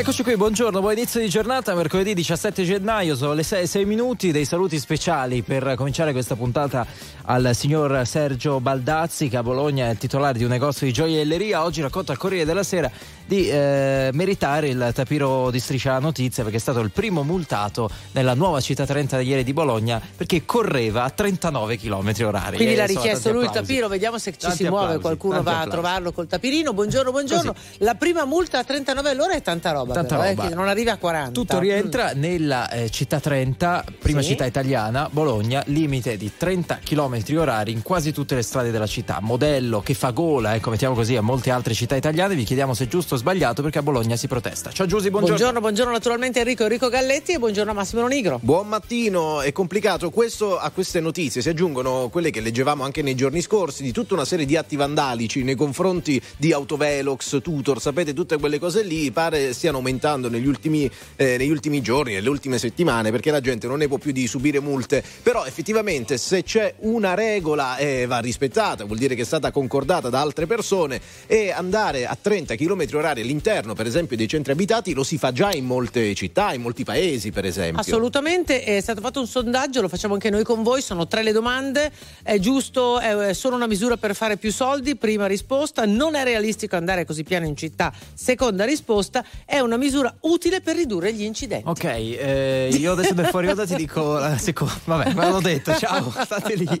eccoci qui, buongiorno, buon inizio di giornata, mercoledì 17 gennaio, sono le 6, 6 minuti, dei saluti speciali per cominciare questa puntata al signor Sergio Baldazzi che a Bologna è titolare di un negozio di gioielleria, oggi racconta al Corriere della Sera di eh, meritare il tapiro di striscia notizia perché è stato il primo multato nella nuova città 30 ieri di Bologna perché correva a 39 km orari. Quindi l'ha richiesto lui il tapiro, vediamo se ci tanti si applausi, muove, qualcuno va applausi. a trovarlo col tapirino. Buongiorno, buongiorno. Così. La prima multa a 39 all'ora è tanta roba, tanta però, roba. Eh, non arriva a 40. Tutto rientra mm. nella eh, città 30, prima sì. città italiana, Bologna, limite di 30 km orari in quasi tutte le strade della città. Modello che fa gola, ecco, mettiamo così, a molte altre città italiane. Vi chiediamo se è giusto sbagliato perché a Bologna si protesta. Ciao Giusy, buongiorno. Buongiorno, buongiorno naturalmente Enrico Enrico Galletti e buongiorno a Massimo Nigro. Buon mattino, è complicato. Questo, a queste notizie si aggiungono quelle che leggevamo anche nei giorni scorsi di tutta una serie di atti vandalici nei confronti di Autovelox, Tutor, sapete tutte quelle cose lì pare stiano aumentando negli ultimi, eh, negli ultimi giorni, nelle ultime settimane perché la gente non ne può più di subire multe. Però effettivamente se c'è una regola eh, va rispettata, vuol dire che è stata concordata da altre persone e andare a 30 km orari all'interno per esempio, dei centri abitati lo si fa già in molte città, in molti paesi, per esempio. Assolutamente, è stato fatto un sondaggio, lo facciamo anche noi con voi, sono tre le domande, è giusto, è solo una misura per fare più soldi? Prima risposta, non è realistico andare così piano in città? Seconda risposta, è una misura utile per ridurre gli incidenti. Ok, eh, io adesso per fuori onda ti dico la seconda, vabbè, me l'ho detto, ciao, state lì.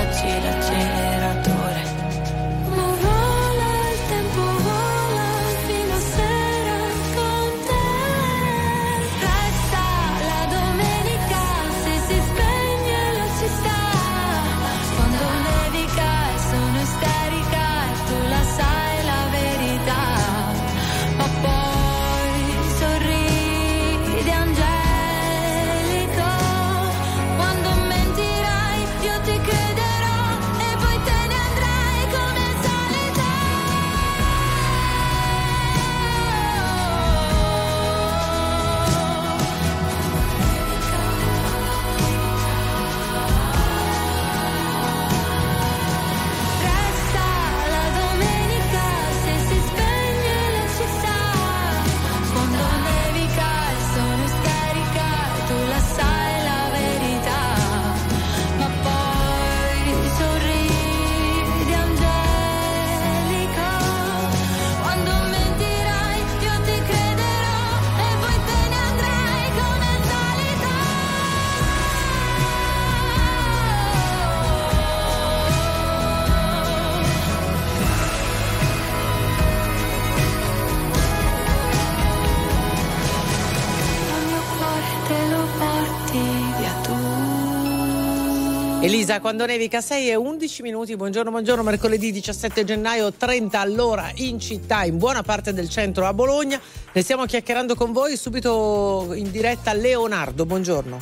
Elisa, quando nevica 6 e 11 minuti, buongiorno, buongiorno, mercoledì 17 gennaio, 30 all'ora in città, in buona parte del centro a Bologna. Ne stiamo chiacchierando con voi, subito in diretta Leonardo, buongiorno.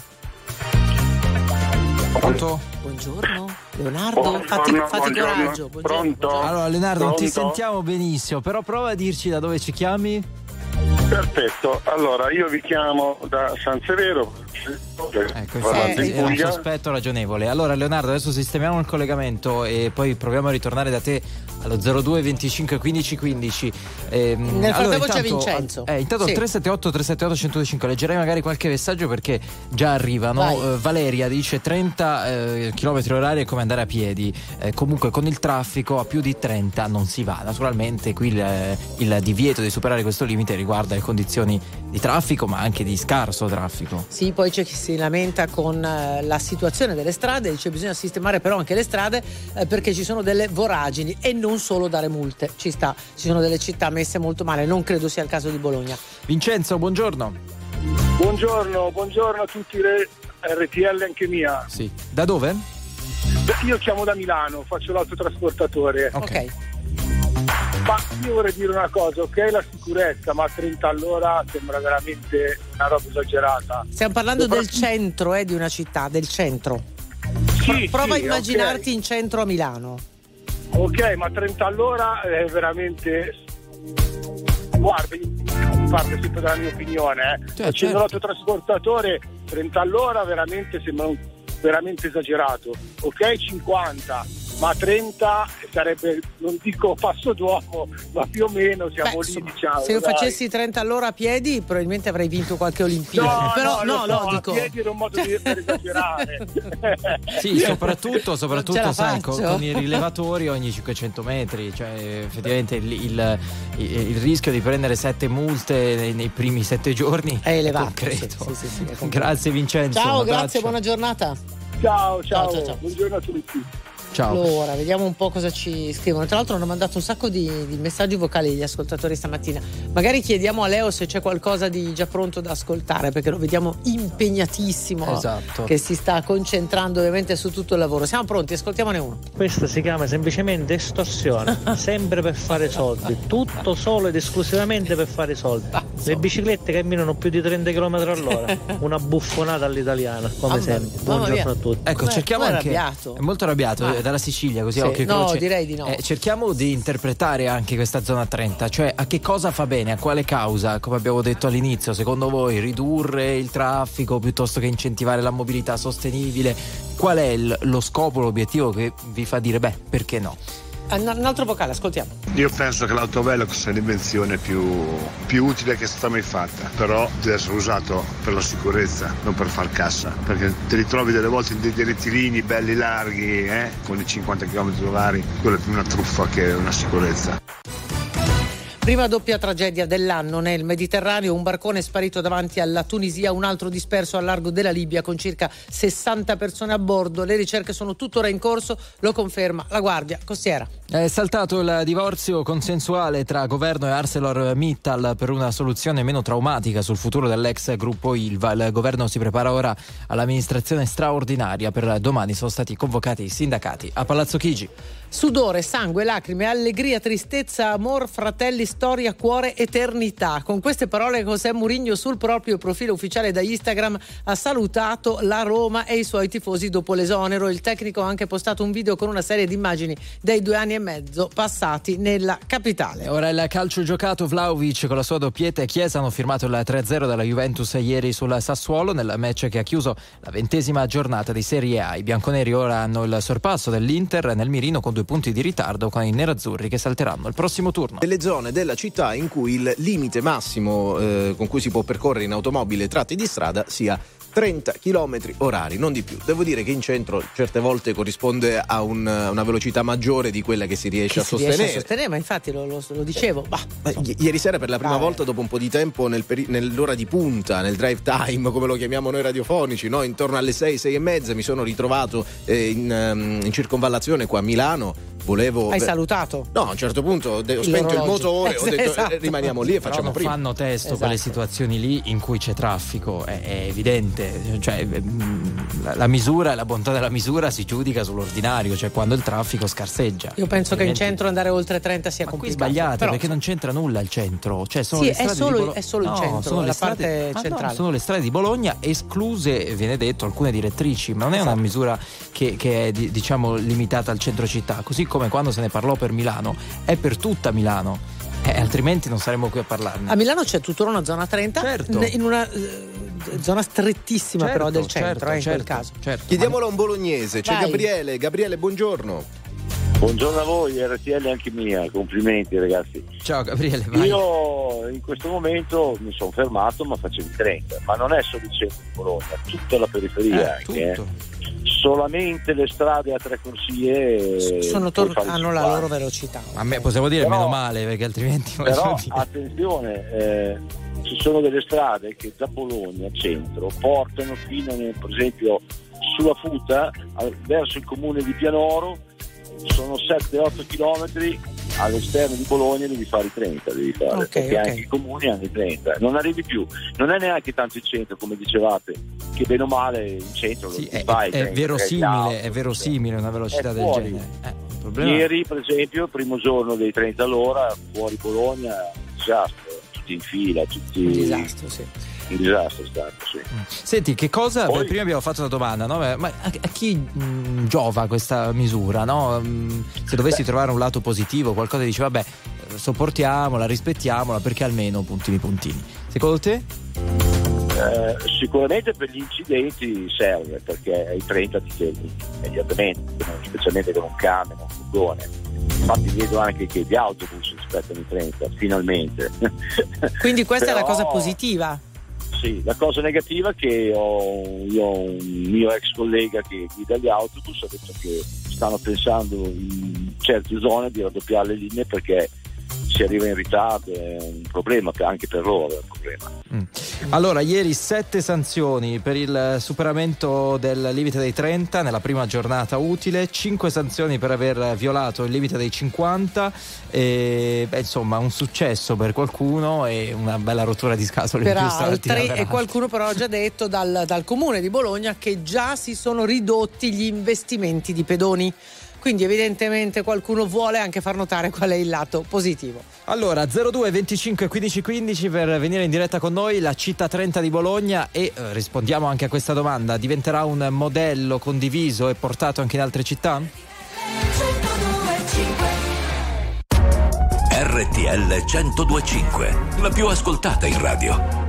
Pronto? Buongiorno, Leonardo, Buongiorno, fatti, fatti buongiorno. coraggio. Buongiorno, Pronto? buongiorno. Allora, Leonardo, non ti Pronto? sentiamo benissimo, però prova a dirci da dove ci chiami. Perfetto, allora io vi chiamo da San Severo, Ecco, in era un sospetto ragionevole. Allora, Leonardo, adesso sistemiamo il collegamento e poi proviamo a ritornare da te allo 02 25 15 15. Ehm, Nel frattempo allora, c'è Vincenzo. Eh, intanto Sì. al 378 378 125 leggerei magari qualche messaggio perché già arrivano. Eh, Valeria dice 30 eh, km orari è come andare a piedi. Eh, comunque con il traffico a più di 30 non si va. Naturalmente qui il, eh, il divieto di superare questo limite riguarda le condizioni di traffico, ma anche di scarso traffico. Sì, poi c'è chi si lamenta con eh, la situazione delle strade, dice bisogna sistemare però anche le strade eh, perché ci sono delle voragini e non solo dare multe. Ci sta, ci sono delle città messe molto male, non credo sia il caso di Bologna. Vincenzo, buongiorno. Buongiorno, buongiorno a tutti le RTL anche mia. Sì. Da dove? Io chiamo da Milano, faccio l'autotrasportatore. Ok. Ma io vorrei dire una cosa, ok la sicurezza, ma a 30 all'ora sembra veramente una roba esagerata. Stiamo parlando del centro eh, di una città, del centro. Sì, Prova sì, a immaginarti in centro a Milano. Ok, ma 30 all'ora è veramente... Guarda, parlo sempre della mia opinione, eh. Facendo certo. l'autotrasportatore 30 all'ora veramente sembra un- veramente esagerato. Ok, 50, ma 30 sarebbe, non dico passo d'uomo, ma più o meno siamo Beh, lì, insomma, diciamo. se io dai. facessi 30 all'ora a piedi, probabilmente avrei vinto qualche Olimpiade. No, Però no, no, lo so, no, a dico. piedi era un modo di per esagerare. Sì, soprattutto, soprattutto sai, con, con i rilevatori ogni 500 metri, cioè effettivamente il, il- il- il rischio di prendere sette multe nei, nei primi sette giorni È elevato, concreto. sì, sì, sì, sì, è concreto. Grazie Vincenzo. Ciao, grazie, buona giornata. ciao, ciao, ciao, ciao. buongiorno a tutti. Ciao. Allora, vediamo un po' cosa ci scrivono. Tra l'altro hanno mandato un sacco di, di messaggi vocali gli ascoltatori stamattina. Magari chiediamo a Leo se c'è qualcosa di già pronto da ascoltare, perché lo vediamo impegnatissimo. Esatto. Che si sta concentrando ovviamente su tutto il lavoro. Siamo pronti, ascoltiamone uno. Questa si chiama semplicemente estorsione, sempre per fare soldi, tutto solo ed esclusivamente per fare soldi. Le biciclette camminano più di 30 km all'ora, una buffonata all'italiana, come Mamma sempre. Buongiorno a tutti. Ecco, Com'è- cerchiamo com'è anche. arrabbiato? È molto arrabbiato, Ah. Eh, dalla Sicilia, così Sì. occhio No, croce. direi di no. Eh, cerchiamo di interpretare anche questa zona 30, cioè a che cosa fa bene, a quale causa, come abbiamo detto all'inizio, secondo voi ridurre il traffico piuttosto che incentivare la mobilità sostenibile? Qual è il- lo scopo, l'obiettivo che vi fa dire, beh, perché no? Ah, Un altro vocale, ascoltiamo. Io penso che l'autovelox sia l'invenzione più, più utile che è stata mai fatta, però deve essere usato per la sicurezza, non per far cassa, perché ti ritrovi delle volte in dei, dei rettilinei belli larghi, eh, con i 50 km orari, quello è più una truffa che una sicurezza. Prima doppia tragedia dell'anno nel Mediterraneo, un barcone sparito davanti alla Tunisia, un altro disperso al largo della Libia con circa 60 persone a bordo. Le ricerche sono tuttora in corso, lo conferma la Guardia Costiera. È saltato il divorzio consensuale tra governo e ArcelorMittal per una soluzione meno traumatica sul futuro dell'ex gruppo Ilva. Il governo si prepara ora all'amministrazione straordinaria. Per domani sono stati convocati i sindacati a Palazzo Chigi. Sudore, sangue, lacrime, allegria, tristezza, amor, fratelli, storia, cuore, eternità. Con queste parole José Mourinho sul proprio profilo ufficiale da Instagram ha salutato la Roma e i suoi tifosi dopo l'esonero. Il tecnico ha anche postato un video con una serie di immagini dei due anni e mezzo passati nella capitale. Ora il calcio giocato Vlaovic con la sua doppietta e Chiesa hanno firmato il 3-0 dalla Juventus ieri sul Sassuolo nel match che ha chiuso la ventesima giornata di Serie A. I bianconeri ora hanno il sorpasso dell'Inter nel mirino con due punti di ritardo con i nerazzurri che salteranno il prossimo turno. delle zone della città in cui il limite massimo eh, con cui si può percorrere in automobile tratti di strada sia 30 km orari, non di più. Devo dire che in centro certe volte corrisponde a un- una velocità maggiore di quella che si riesce Che a si riesce sostenere. a sostenere, ma infatti lo, lo- lo dicevo. Bah, Eh, i- Ieri sera per la prima Dai. volta dopo un po' di tempo nel peri- nell'ora di punta, nel drive time come lo chiamiamo noi radiofonici, no? intorno alle 6, 6 e mezza mi sono ritrovato eh, in, ehm, in circonvallazione qua a Milano volevo. Hai salutato? No, a un certo punto ho de- ho Il spento il motore, ho Eh, detto esatto. eh, rimaniamo lì e Però facciamo non prima. fanno testo quelle Esatto. situazioni lì in cui c'è traffico, è, è evidente. Cioè, mm, la, la misura e la bontà della misura si giudica sull'ordinario, cioè quando il traffico scarseggia. Io penso che in centro andare oltre 30 sia Ma qui complicato. sbagliate però- perché non c'entra nulla il centro. Cioè sono Sì, le è strade solo- di Bolo- è solo il No, centro, sono le la strade- parte no, centrale. sono le strade di Bologna, escluse, viene detto, alcune direttrici, ma non è una Esatto. misura che, che è di- diciamo limitata al centro città. Così come quando se ne parlò per Milano, è per tutta Milano. Eh, altrimenti non saremmo qui a parlarne. A Milano c'è tuttora una zona 30, Certo. in una eh, zona strettissima Certo, però del centro, certo, eh, in quel certo, caso. certo. Chiediamolo a un bolognese, c'è Vai. Gabriele. Gabriele, buongiorno. Buongiorno a voi, RTL anche mia, complimenti ragazzi. Ciao Gabriele, vai. Io in questo momento mi sono fermato ma facevo il 30, ma non è solo il centro di Bologna, tutta la periferia Eh, anche. eh. Solamente le strade a tre corsie Sono tor- hanno la loro velocità. A me possiamo dire Però- meno male perché altrimenti Però attenzione, eh, ci sono delle strade che da Bologna centro portano fino, eh, per esempio, sulla Futa al- verso il comune di Pianoro, sono 7-8 km all'esterno di Bologna devi fare i 30, devi fare, Ok, perché ok. anche i comuni hanno i 30, non arrivi più, non è neanche tanto il centro come dicevate, che bene o male in centro Sì, non è, fai è 30, verosimile, auto, è verosimile una velocità È del fuori. genere. Eh, il Ieri, per esempio, il primo giorno dei 30 all'ora, fuori Bologna, un disastro, tutti in fila, tutti Un disastro, sì. Un disastro è stato, sì. Senti, che cosa. Poi- beh, prima abbiamo fatto una domanda, no? Ma a, a chi mh, giova questa misura? No? Mh, se dovessi trovare un lato positivo, qualcosa dice, vabbè, sopportiamola, rispettiamola, perché almeno puntini puntini. Secondo te? Eh, sicuramente per gli incidenti serve perché ai 30 ti fermi immediatamente, specialmente con un camion, un furgone. Infatti vedo anche che gli autobus rispettano i 30, finalmente. Quindi questa è la Però- cosa positiva. Sì, la cosa negativa è che ho, io ho un mio ex collega che guida gli autobus, ha detto che stanno pensando in certe zone di raddoppiare le linee perché si arriva in ritardo, è un problema anche per loro, è un problema. Mm. Allora, ieri sette sanzioni per il superamento del limite dei 30 nella prima giornata utile, 5 sanzioni per aver violato il limite dei 50, e, beh, insomma un successo per qualcuno e una bella rottura di scatole in Per più stamattina altri, per e qualcuno però ha già detto dal, dal comune di Bologna che già si sono ridotti gli investimenti di pedoni. Quindi evidentemente qualcuno vuole anche far notare qual è il lato positivo. Allora 02 25 15 15 per venire in diretta con noi la città 30 di Bologna e eh, rispondiamo anche a questa domanda diventerà un modello condiviso e portato anche in altre città? RTL 1025, la più ascoltata in radio.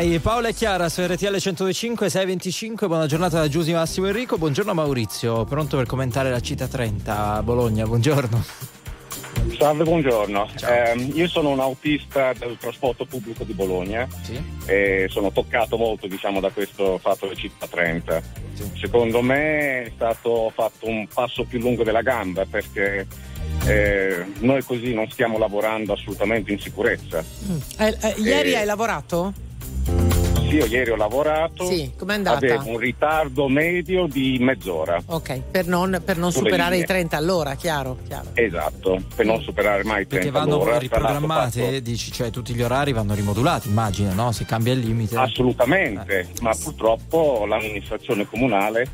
Ok, Paola e Chiara su RTL 105 625. Buona giornata da Giusy Massimo Enrico. Buongiorno Maurizio, pronto per commentare la città 30 a Bologna. Buongiorno. Salve, buongiorno. Eh, io sono un autista del trasporto pubblico di Bologna Sì. e sono toccato molto diciamo, da questo fatto del città 30. Secondo me è stato fatto un passo più lungo della gamba perché eh, noi così non stiamo lavorando assolutamente in sicurezza. Eh, eh, ieri Eh, hai lavorato? Sì, io ieri ho lavorato, Sì, com'è andata? avevo un ritardo medio di mezz'ora. Ok, per non, per non superare linee. i 30 all'ora, chiaro, chiaro. Esatto, per non superare mai i 30 Perché vanno all'ora. riprogrammate, dici, cioè tutti gli orari vanno rimodulati, immagino, no? Se cambia il limite. Assolutamente, ma purtroppo l'amministrazione comunale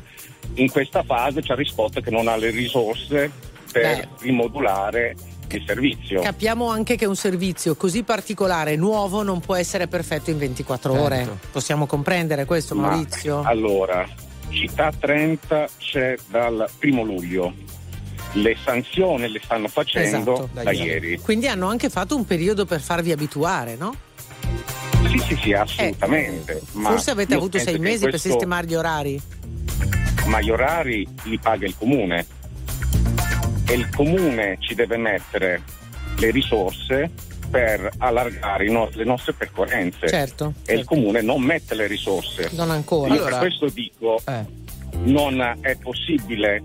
in questa fase ci ha risposto che non ha le risorse per Beh. rimodulare il servizio. Capiamo anche che un servizio così particolare, nuovo, non può essere perfetto in 24 Certo. ore. Possiamo comprendere questo, Ma, Maurizio? Allora, città 30 c'è dal primo luglio. Le sanzioni le stanno facendo Esatto, da ieri. Quindi hanno anche fatto un periodo per farvi abituare, no? Sì, sì, sì, assolutamente. ma Eh, Forse avete avuto sei mesi per questo- sistemare gli orari. ma gli orari li paga il comune e il comune ci deve mettere le risorse per allargare i no- le nostre percorrenze Certo, e il certo. comune non mette le risorse. Non ancora. Io per questo dico Eh. non è possibile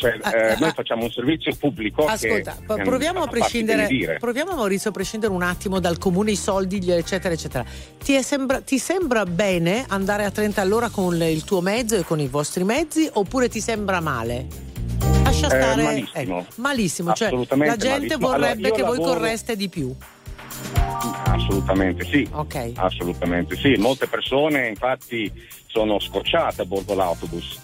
cioè, Ah, eh, ah, noi ah. facciamo un servizio pubblico Ascolta, che proviamo a prescindere, proviamo Maurizio a prescindere un attimo dal comune, i soldi, eccetera, eccetera. Ti, è sembra, ti sembra bene andare a 30 all'ora con il tuo mezzo e con i vostri mezzi oppure ti sembra male? Lascia Eh, stare. malissimo. eh, malissimo, cioè Assolutamente la gente malissimo. Allora, vorrebbe io che voi lavoro- correste di più. Assolutamente sì. Ok. Assolutamente sì. Molte persone infatti sono scocciate a bordo l'autobus.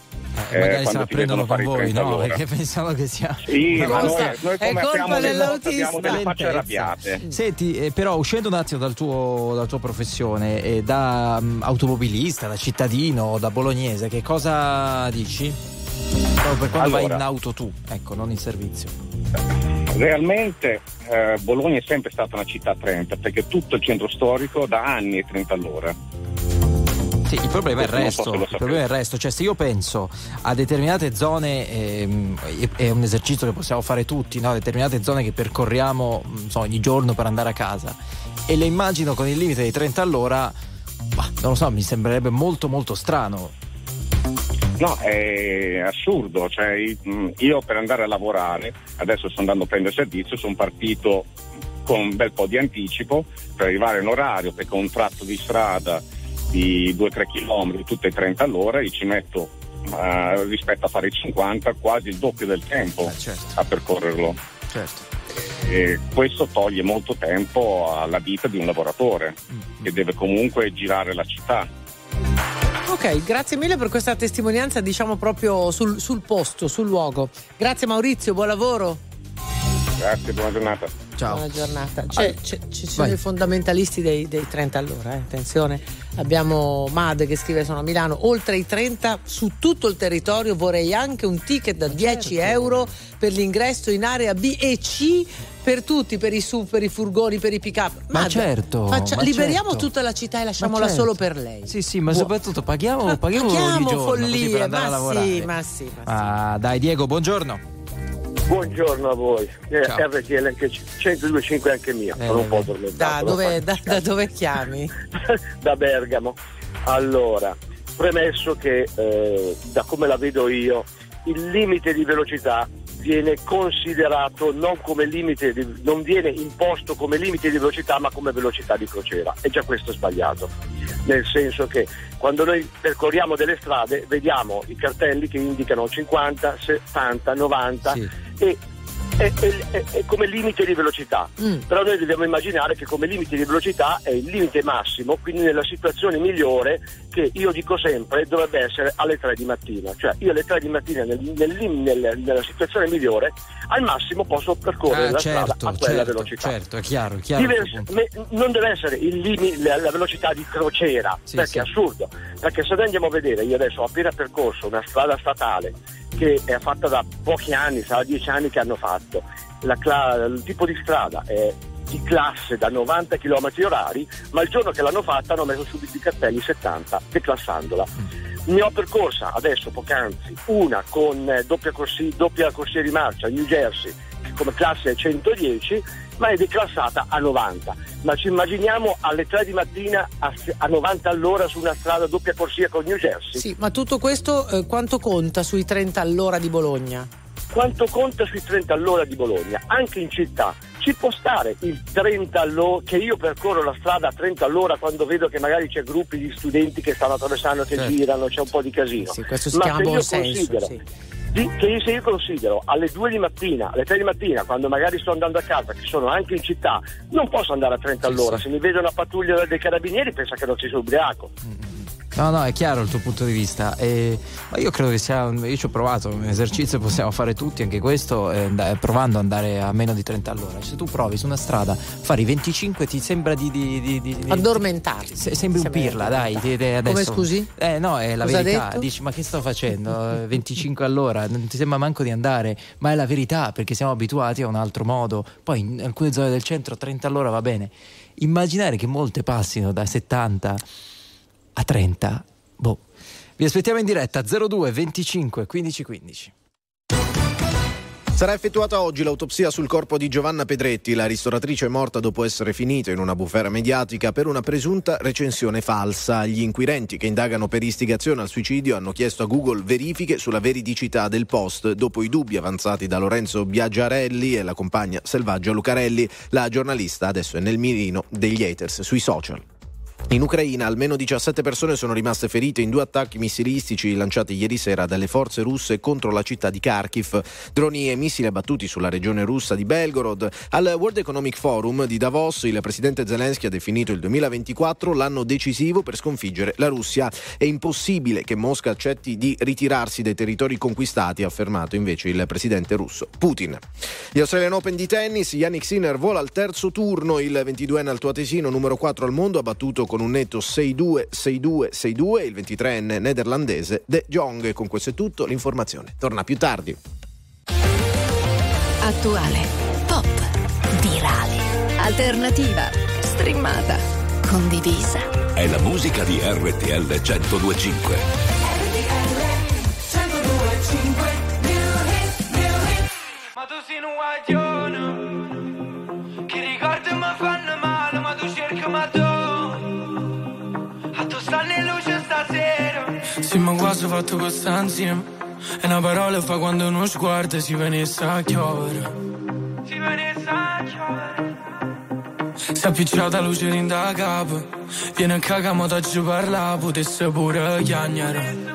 Eh, magari se la prendono con voi, 30 no? all'ora. Perché pensano che sia. Sì, ma noi, noi È colpa dell'autista. delle facce arrabbiate. Senti, eh, però uscendo un attimo dal tuo, dalla tua professione, eh, da mm, automobilista, da cittadino, da bolognese, che cosa dici? Proprio per quando vai Allora. in auto tu, ecco, non in servizio. Realmente eh, Bologna è sempre stata una città 30 perché tutto il centro storico da anni è 30 all'ora. Sì, il problema è il resto. Il problema è il resto. Cioè, se io penso a determinate zone, ehm, è un esercizio che possiamo fare tutti, no? determinate zone che percorriamo non so, ogni giorno per andare a casa e le immagino con il limite di 30 all'ora, ma non lo so, mi sembrerebbe molto molto strano. No, è assurdo. Cioè, io per andare a lavorare, adesso sto andando a prendere servizio, sono partito con un bel po' di anticipo per arrivare in orario, perché ho un tratto di strada di 2-3 km, tutte e 30 all'ora, e ci metto eh, rispetto a fare i 50 quasi il doppio del tempo a percorrerlo. Certo. E questo toglie molto tempo alla vita di un lavoratore che deve comunque girare la città. Ok, grazie mille per questa testimonianza, diciamo proprio sul, sul posto, sul luogo. Grazie Maurizio, buon lavoro. Grazie, buona giornata. Ciao. Buona giornata. Ci sono i fondamentalisti dei, dei 30 all'ora, eh, attenzione. Abbiamo Mad che scrive sono a Milano, oltre i 30 su tutto il territorio vorrei anche un ticket da 10 certo. euro per l'ingresso in area B e C per tutti, per i SUV, per i furgoni, per i pick up. Ma certo, ma liberiamo certo. tutta la città e lasciamola Ma certo. solo per lei. Sì, sì, ma Buo- soprattutto paghiamo, paghiamo ogni Paghiamo giorno così follie, per andare a ma lavorare. sì, ma sì, ma sì. Ah, dai, Diego, buongiorno. Buongiorno a voi, eh. RTL anche 102.5 anche mia, Eh, sono un po' Da dove, da- da dove chiami? da Bergamo. Allora, premesso che eh, da come la vedo io, il limite di velocità viene considerato non come limite, di- non viene imposto come limite di velocità ma come velocità di crociera e già questo è sbagliato, nel senso che quando noi percorriamo delle strade vediamo i cartelli che indicano 50, 70, 90 Sì. E è, è- è- come limite di velocità. Mm. Però noi dobbiamo immaginare che come limite di velocità è il limite massimo, quindi nella situazione migliore che io dico sempre dovrebbe essere alle 3 di mattina. Cioè io alle 3 di mattina nel- nel nel- nella situazione migliore al massimo posso percorrere Ah, la certo, strada a quella certo, velocità. certo, è chiaro, chiaro. il Divers- tuo punto. me- non deve essere il limi- la, la velocità di crociera, Sì, perché sì. è assurdo. Perché se noi andiamo a vedere, io adesso ho appena percorso una strada statale che è fatta da pochi anni, sarà dieci anni che hanno fatto. La cla- il tipo di strada è di classe da 90 km orari, ma il giorno che l'hanno fatta hanno messo subito i cartelli 70 declassandola. Ne ho percorsa adesso poc'anzi una con eh, doppia, corsi, doppia corsia di marcia New Jersey come classe 110 ma è declassata a 90. Ma ci immaginiamo alle 3 di mattina a, a 90 all'ora su una strada doppia corsia con New Jersey? Sì, ma tutto questo eh, quanto conta sui 30 all'ora di Bologna? Quanto conta sui 30 all'ora di Bologna? Anche in città ci può stare il 30 all'ora, che io percorro la strada a 30 all'ora quando vedo che magari c'è gruppi di studenti che stanno attraversando, che Certo. girano, c'è un po' di casino. Sì, questo si Ma chiama se buon senso, sì. Che se io considero alle 2 di mattina, alle 3 di mattina, quando magari sto andando a casa, che sono anche in città, non posso andare a 30 all'ora. Se mi vedo una pattuglia dei carabinieri, pensa che non ci sono ubriaco. No, no, è chiaro il tuo punto di vista. E- ma io credo che sia. Io ci ho provato, un esercizio possiamo fare tutti, anche questo, eh, and- provando ad andare a meno di 30 all'ora. Se tu provi su una strada, fare i 25, ti sembra di. di, di, di- Addormentarti. se- sembri un Sembra pirla, dai. ti- ti- adesso- Come scusi? Eh, no, è la Cosa verità. Dici, ma che sto facendo? Eh, 25 all'ora, non ti sembra manco di andare, ma è la verità perché siamo abituati a un altro modo. Poi in alcune zone del centro 30 all'ora va bene. Immaginare che molte passino da 70 a 30, boh. Vi aspettiamo in diretta 02 25 15 15. Sarà effettuata oggi l'autopsia sul corpo di Giovanna Pedretti, la ristoratrice morta dopo essere finita in una bufera mediatica per una presunta recensione falsa. Gli inquirenti che indagano per istigazione al suicidio hanno chiesto a Google verifiche sulla veridicità del post dopo i dubbi avanzati da Lorenzo Biagiarelli e la compagna Selvaggia Lucarelli. La giornalista adesso è nel mirino degli haters sui social. In Ucraina almeno 17 persone sono rimaste ferite in due attacchi missilistici lanciati ieri sera dalle forze russe contro la città di Kharkiv. Droni e missili abbattuti sulla regione russa di Belgorod. Al World Economic Forum di Davos il presidente Zelensky ha definito il 2024 l'anno decisivo per sconfiggere la Russia. È impossibile che Mosca accetti di ritirarsi dai territori conquistati, ha affermato invece il presidente russo Putin. Gli Australian Open di tennis, Yannick Sinner vola al terzo turno, il 22enne altoatesino numero 4 al mondo ha battuto con un netto 6-2, 6-2, 6-2 il 23enne nederlandese De Jong. E con questo è tutto, l'informazione torna più tardi. Attuale, pop, virale, alternativa, streamata, condivisa. È la musica di RTL 1025. Ma tu sei un guaglione ma quasi fatto questa insieme. E una parola fa quando uno sguardo si venisse a chiovere. Si venisse a chiovere Si è appicciata luce in da capo. Viene a cagamo da giù parla, potesse pure chiagnare.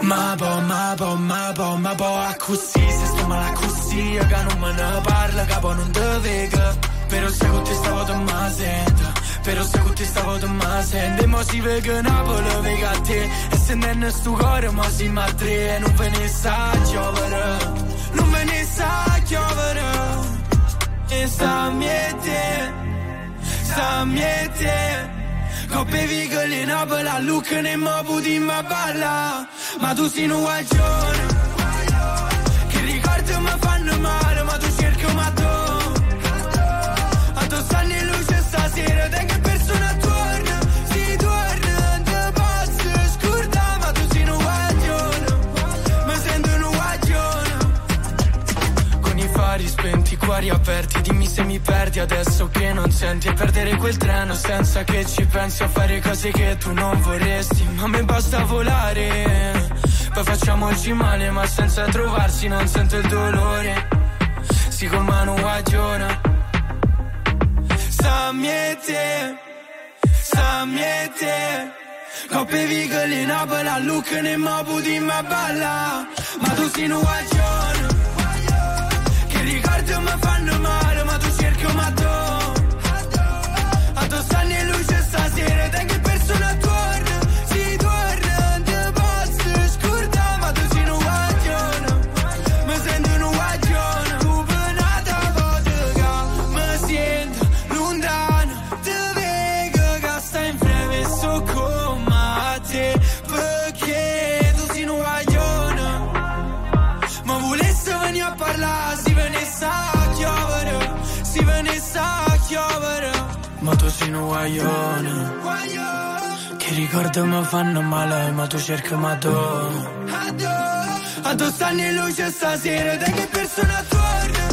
Ma po, ma po, ma po, ma po, a così, se sto male così, che non me ne parla, capo non te vega. Però se con te stavo te ma sento, però se con te stavo te ma sento. E mo si vega Napoli, vega a te, e se non è sto cuore, ma si ma tre, e non ve ne sa giovere, non ve ne sa giovere. E sta miete, sta miete. Coppe vigole in Napoli, a Lucca ne mo puti ma balla. Ma tu sei un guaglione, che ricordi mi fanno male, ma tu cerchi ma tu. A tu in luce stasera, te che persona torna, si torna, te pazzo, scorda, ma tu sei un guaglione, mi sento un guaglione. Con i fari spenti, i cuori aperti Dimmi se mi perdi adesso che non senti. E perdere quel treno senza che ci pensi A fare cose che tu non vorresti. Ma me basta volare Poi facciamoci male ma senza trovarsi Non sento il dolore. Si con mano guagiona Samjete Samjete Coppe vigole in Napoli A Lucca ne mo puti ma tu sei un guagione che ricordi mi fanno male, ma tu cerchi ma tu. A sei un guaglione. Che ricordo mi fanno male, ma tu cerchi ma tu. Addossani in luce stasera, da che persona torna?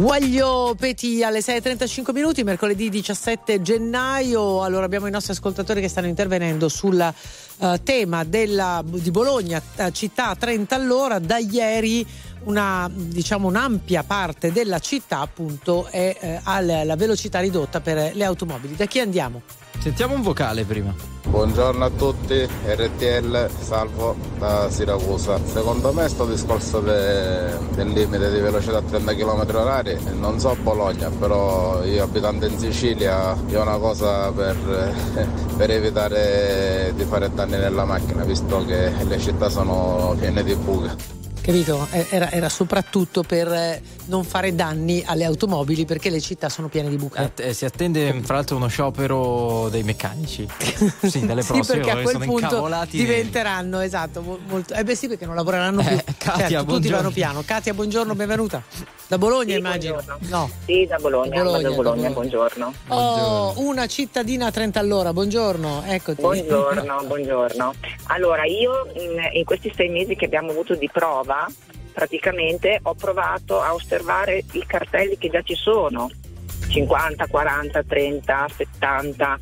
Guaglio Peti alle 6.35 minuti, mercoledì 17 gennaio. Allora abbiamo i nostri ascoltatori che stanno intervenendo sul eh, tema della, di Bologna, eh, città a 30 all'ora. Da ieri una, diciamo, un'ampia parte della città appunto è eh, alla velocità ridotta per le automobili. Da chi andiamo? Sentiamo un vocale prima. Buongiorno a tutti, RTL, salvo da Siracusa. Secondo me sto discorso de- del limite di velocità a 30 km orari, non so Bologna, però io abitando in Sicilia è una cosa per, per evitare di fare danni nella macchina, visto che le città sono piene di buche. Capito? Eh, Era, era soprattutto per eh, non fare danni alle automobili perché le città sono piene di buche. Eh, si attende fra l'altro uno sciopero dei meccanici. Sì, dalle Sì, prossime perché a quel sono punto diventeranno esatto, mo- molto. Eh beh sì, perché non lavoreranno più. Eh, Katia, certo, tutti vanno piano. Katia, buongiorno, benvenuta. Da Bologna, Sì, immagino. buongiorno. No. Sì, da Bologna, Da Bologna, da Bologna, da Bologna. buongiorno. Oh, una cittadina a 30 all'ora, buongiorno, eccoti. Buongiorno, buongiorno. Allora, io in, in questi sei mesi che abbiamo avuto di prova, praticamente ho provato a osservare i cartelli che già ci sono, 50, 40, 30, 70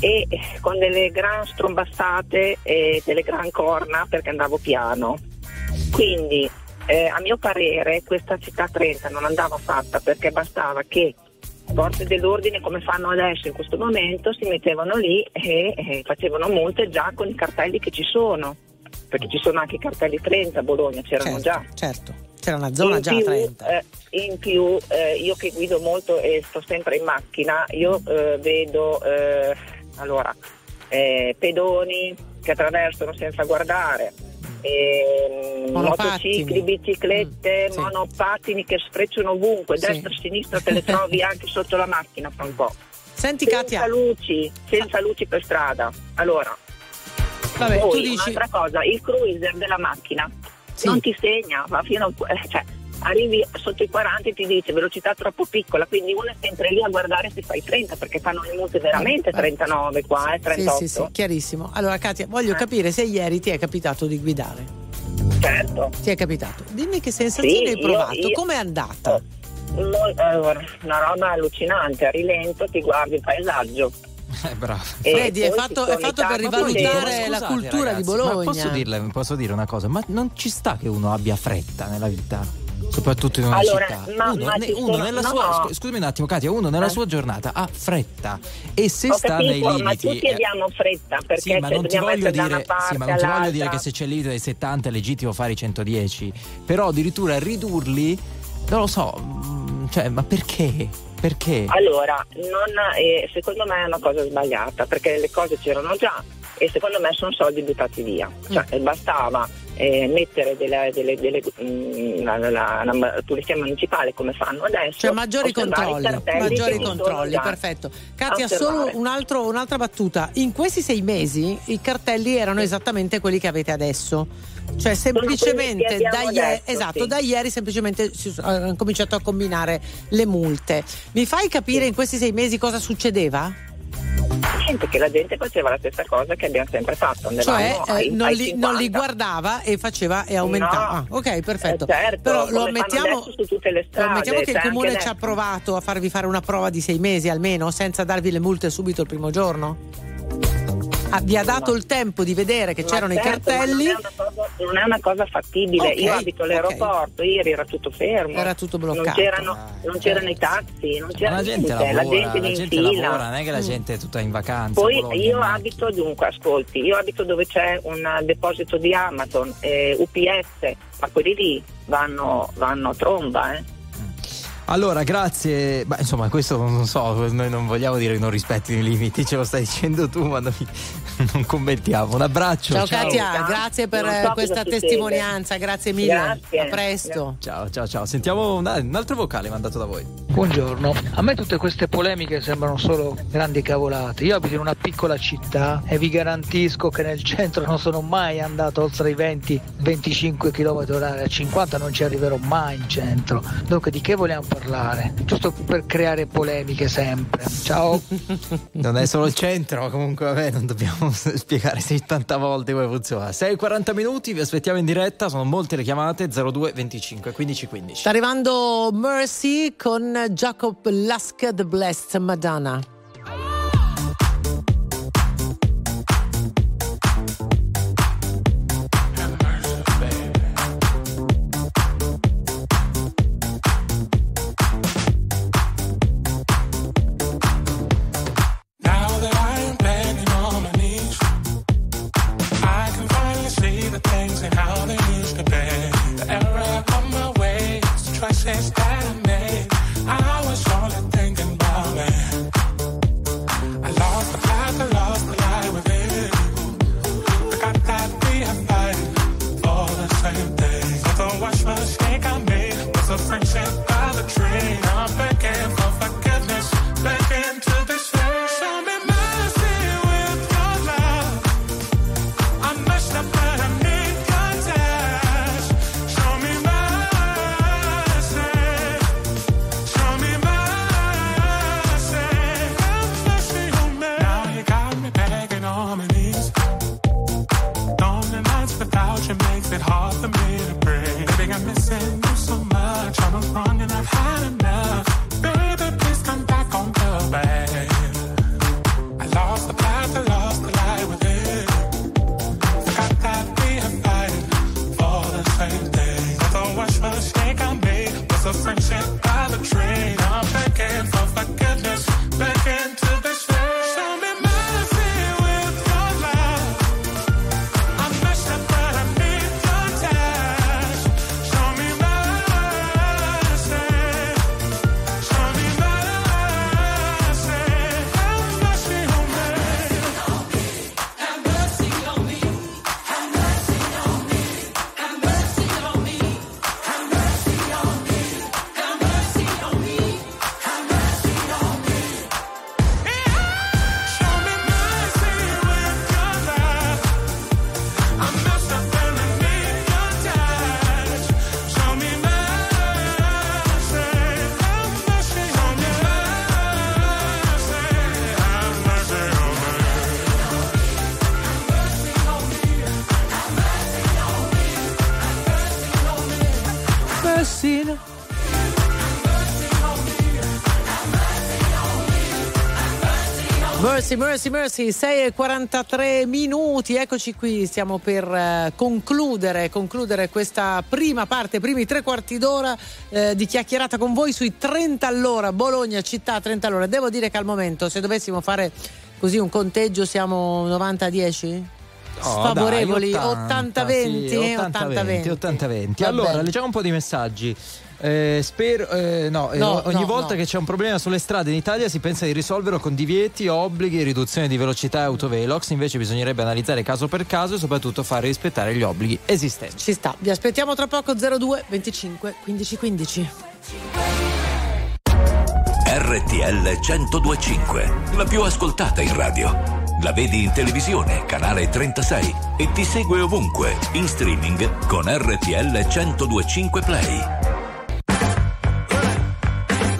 e con delle gran strombassate e delle gran corna perché andavo piano. Quindi eh, a mio parere questa città 30 non andava fatta perché bastava che forze dell'ordine come fanno adesso in questo momento si mettevano lì e, e facevano multe già con i cartelli che ci sono perché ci sono anche i cartelli 30 a Bologna c'erano Certo, già certo. C'era una zona in già più, 30. eh, in più eh, io che guido molto e sto sempre in macchina, io eh, vedo eh, allora, eh, pedoni che attraversano senza guardare, Monopattini. motocicli, biciclette, monopattini che sfrecciano ovunque, Sì. destra e sinistra te le trovi anche sotto la macchina fra un po'. Senti senza Katia. luci, senza luci per strada. Allora, Vabbè, poi tu dici- un'altra cosa, il cruiser della macchina non ti segna, va fino a, eh, cioè, arrivi sotto i 40 e ti dice velocità troppo piccola, quindi uno è sempre lì a guardare se fai 30 perché fanno le multe veramente 39 qua, eh, 38. Sì, sì, sì, chiarissimo. Allora Katia, voglio Eh. capire se ieri ti è capitato di guidare. Certo. Ti è capitato. Dimmi che sensazioni Sì, hai provato, io- com'è andata? Allora, una roba allucinante, a rilento ti guardi il paesaggio. Eh, bravo. Vedi, è fatto, è fatto per rivalutare la cultura ragazzi, di Bologna. Ma posso, dirle, posso dire una cosa? Ma non ci sta che uno abbia fretta nella vita? Soprattutto in una Allora, città. ma- uno, ma ne- uno sono- nella no, sua, scusami un attimo, Katia, uno nella Eh. sua giornata ha fretta e se Ho sta nei capito, ma limiti. tutti eh, abbiamo fretta perché sì, ma non ti voglio dire, parte sì, ma non ti voglio dire che se c'è il limite dei 70 è legittimo fare i 110, però addirittura ridurli, non lo so, mm, cioè, ma perché? Perché? Allora, non- eh, secondo me è una cosa sbagliata perché le cose c'erano già e secondo me sono soldi buttati via. Cioè, Mm. bastava eh, mettere delle, delle, delle, mm, la, la- la- la polizia municipale come fanno adesso. Cioè maggiori controlli, maggiori controlli, perfetto. Katia, solo un altro- un'altra battuta. In questi sei mesi i cartelli erano esattamente quelli che avete adesso. Cioè semplicemente da, abbiamo ie- adesso, esatto, sì. da ieri semplicemente si sono- hanno cominciato a combinare le multe. Mi fai capire in questi sei mesi cosa succedeva? Niente, che la gente faceva la stessa cosa che abbiamo sempre fatto. Cioè andavamo eh, ai- non, ai li, non li 50. guardava e faceva e aumentava. No. Ah, ok, perfetto. Eh, certo, Però lo ammettiamo, adesso su tutte le lo strade, ammettiamo che il comune ci adesso. ha provato a farvi fare una prova di sei mesi almeno senza darvi le multe subito il primo giorno? Ah, vi ha dato il tempo di vedere che Ma c'erano certo, i cartelli? Non è, una cosa, non è una cosa fattibile. Ok, Io abito all'aeroporto, ieri era tutto fermo. Era tutto bloccato. Non c'erano, non c'erano i taxi, non c'era la gente niente, lavora, la gente la in gente fila. lavora, non è che la Mm. gente è tutta in vacanza. Poi Bologna, io abito dunque, ascolti, io abito dove c'è un deposito di Amazon, eh, UPS, ma quelli lì vanno, vanno a tromba, eh. Allora, grazie. Beh, insomma, questo non so, noi non vogliamo dire che non rispettino i limiti, ce lo stai dicendo tu, ma noi non commentiamo. Un abbraccio. Ciao, ciao. Katia, grazie per so questa testimonianza, grazie mille. Grazie. A presto. Ciao, ciao, ciao. Sentiamo un, un altro vocale mandato da voi. Buongiorno, a me tutte queste polemiche sembrano solo grandi cavolate. Io abito in una piccola città e vi garantisco che nel centro non sono mai andato oltre i 20-25 km orari, a 50 non ci arriverò mai in centro. Dunque di che vogliamo parlare? Giusto per creare polemiche sempre. Ciao. Non è solo il centro, ma comunque vabbè, non dobbiamo spiegare 70 volte come funziona. 6.40 minuti, vi aspettiamo in diretta, sono molte le chiamate 02 25 15 15. Sta arrivando Mercy con Jacob Lask The Blessed Madonna. Mercy, mercy, mercy, 6 e 43 minuti, eccoci qui, stiamo per eh, concludere, concludere questa prima parte, primi tre quarti d'ora eh, di chiacchierata con voi sui 30 all'ora, Bologna città 30 all'ora. Devo dire che al momento se dovessimo fare così un conteggio siamo 90 a 10? Sfavorevoli, dai, 80-20, sì, 80-20, 80-20. Allora, leggiamo un po' di messaggi. Eh, spero, eh, no, eh, No, ogni no, volta no. che c'è un problema sulle strade in Italia si pensa di risolverlo con divieti, obblighi, riduzione di velocità e autovelox. Invece bisognerebbe analizzare caso per caso e soprattutto fare rispettare gli obblighi esistenti. Ci sta, vi aspettiamo tra poco 02 25 15 15. RTL 1025, la più ascoltata in radio. La vedi in televisione, canale 36 e ti segue ovunque, in streaming con RTL 1025 Play.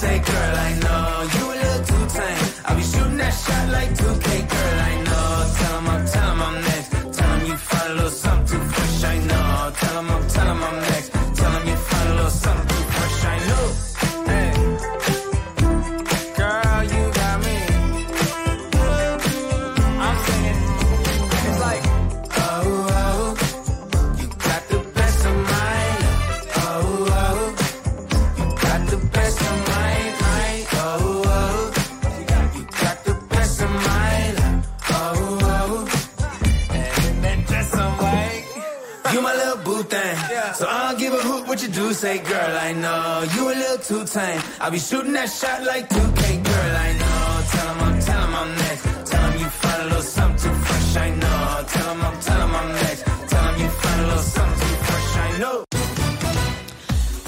Say, girl, I know you little too tame. I'll be shooting that shot like 2K, girl, I know. What you do. Say, girl, I know you a little too tame. I'll be shooting that shot like 2K, girl, I know. Tell 'em I'm, tell 'em I'm next. Tell 'em you find a little something too fresh, I know. Tell 'em I'm, tell 'em I'm next.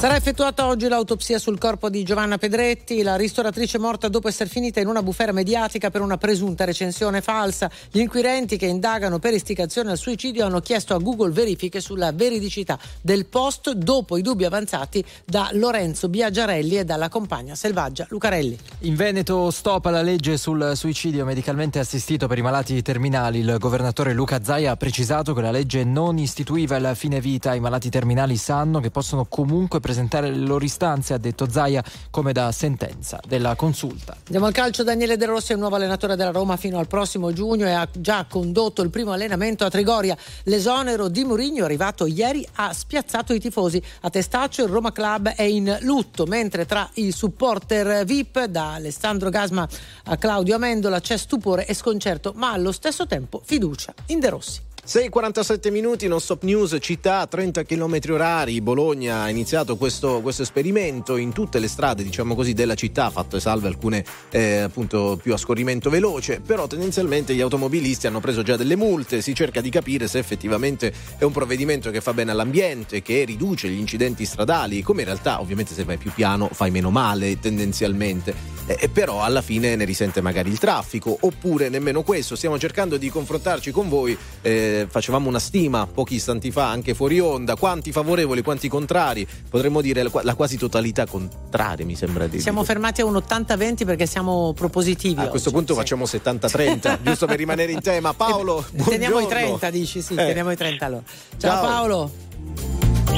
Sarà effettuata oggi l'autopsia sul corpo di Giovanna Pedretti, la ristoratrice morta dopo essere finita in una bufera mediatica per una presunta recensione falsa. Gli inquirenti che indagano per istigazione al suicidio hanno chiesto a Google verifiche sulla veridicità del post dopo i dubbi avanzati da Lorenzo Biagiarelli e dalla compagna selvaggia Lucarelli. In Veneto stop alla legge sul suicidio medicalmente assistito per i malati terminali. Il governatore Luca Zaia ha precisato che la legge non istituiva il fine vita. I malati terminali sanno che possono comunque presentare le loro istanze, ha detto Zaia, come da sentenza della consulta. Andiamo al calcio, Daniele De Rossi è il nuovo allenatore della Roma fino al prossimo giugno e ha già condotto il primo allenamento a Trigoria. L'esonero di Mourinho arrivato ieri ha spiazzato i tifosi. A Testaccio il Roma Club è in lutto, mentre tra i supporter VIP da Alessandro Gasma a Claudio Amendola c'è stupore e sconcerto, ma allo stesso tempo fiducia in De Rossi. 6.47 minuti, non stop news, città a 30 km orari. Bologna ha iniziato questo, questo, esperimento in tutte le strade, diciamo così, della città, fatte salve alcune eh, appunto più a scorrimento veloce, però tendenzialmente gli automobilisti hanno preso già delle multe, si cerca di capire se effettivamente è un provvedimento che fa bene all'ambiente, che riduce gli incidenti stradali, come in realtà ovviamente se vai più piano fai meno male tendenzialmente, eh, però alla fine ne risente magari il traffico, oppure nemmeno questo, stiamo cercando di confrontarci con voi. Eh, facevamo una stima pochi istanti fa anche fuori onda, quanti favorevoli, quanti contrari, potremmo dire la, la quasi totalità contraria mi sembra di Siamo fermati a un 80-20 perché siamo propositivi. A oggi, questo punto sì. facciamo 70-30, giusto per rimanere in tema. Paolo, eh, Teniamo i buongiorno. 30, dici, sì, Eh. teniamo i 30 allora. Ciao, Ciao. Paolo.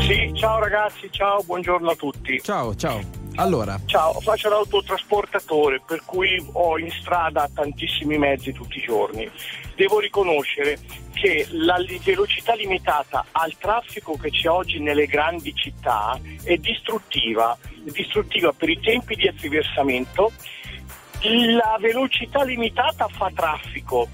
Sì, ciao ragazzi, ciao, buongiorno a tutti. Ciao, ciao. Allora, Ciao, faccio l'autotrasportatore, per cui ho in strada tantissimi mezzi tutti i giorni. Devo riconoscere che la velocità limitata al traffico che c'è oggi nelle grandi città è distruttiva, distruttiva per i tempi di attraversamento. La velocità limitata fa traffico,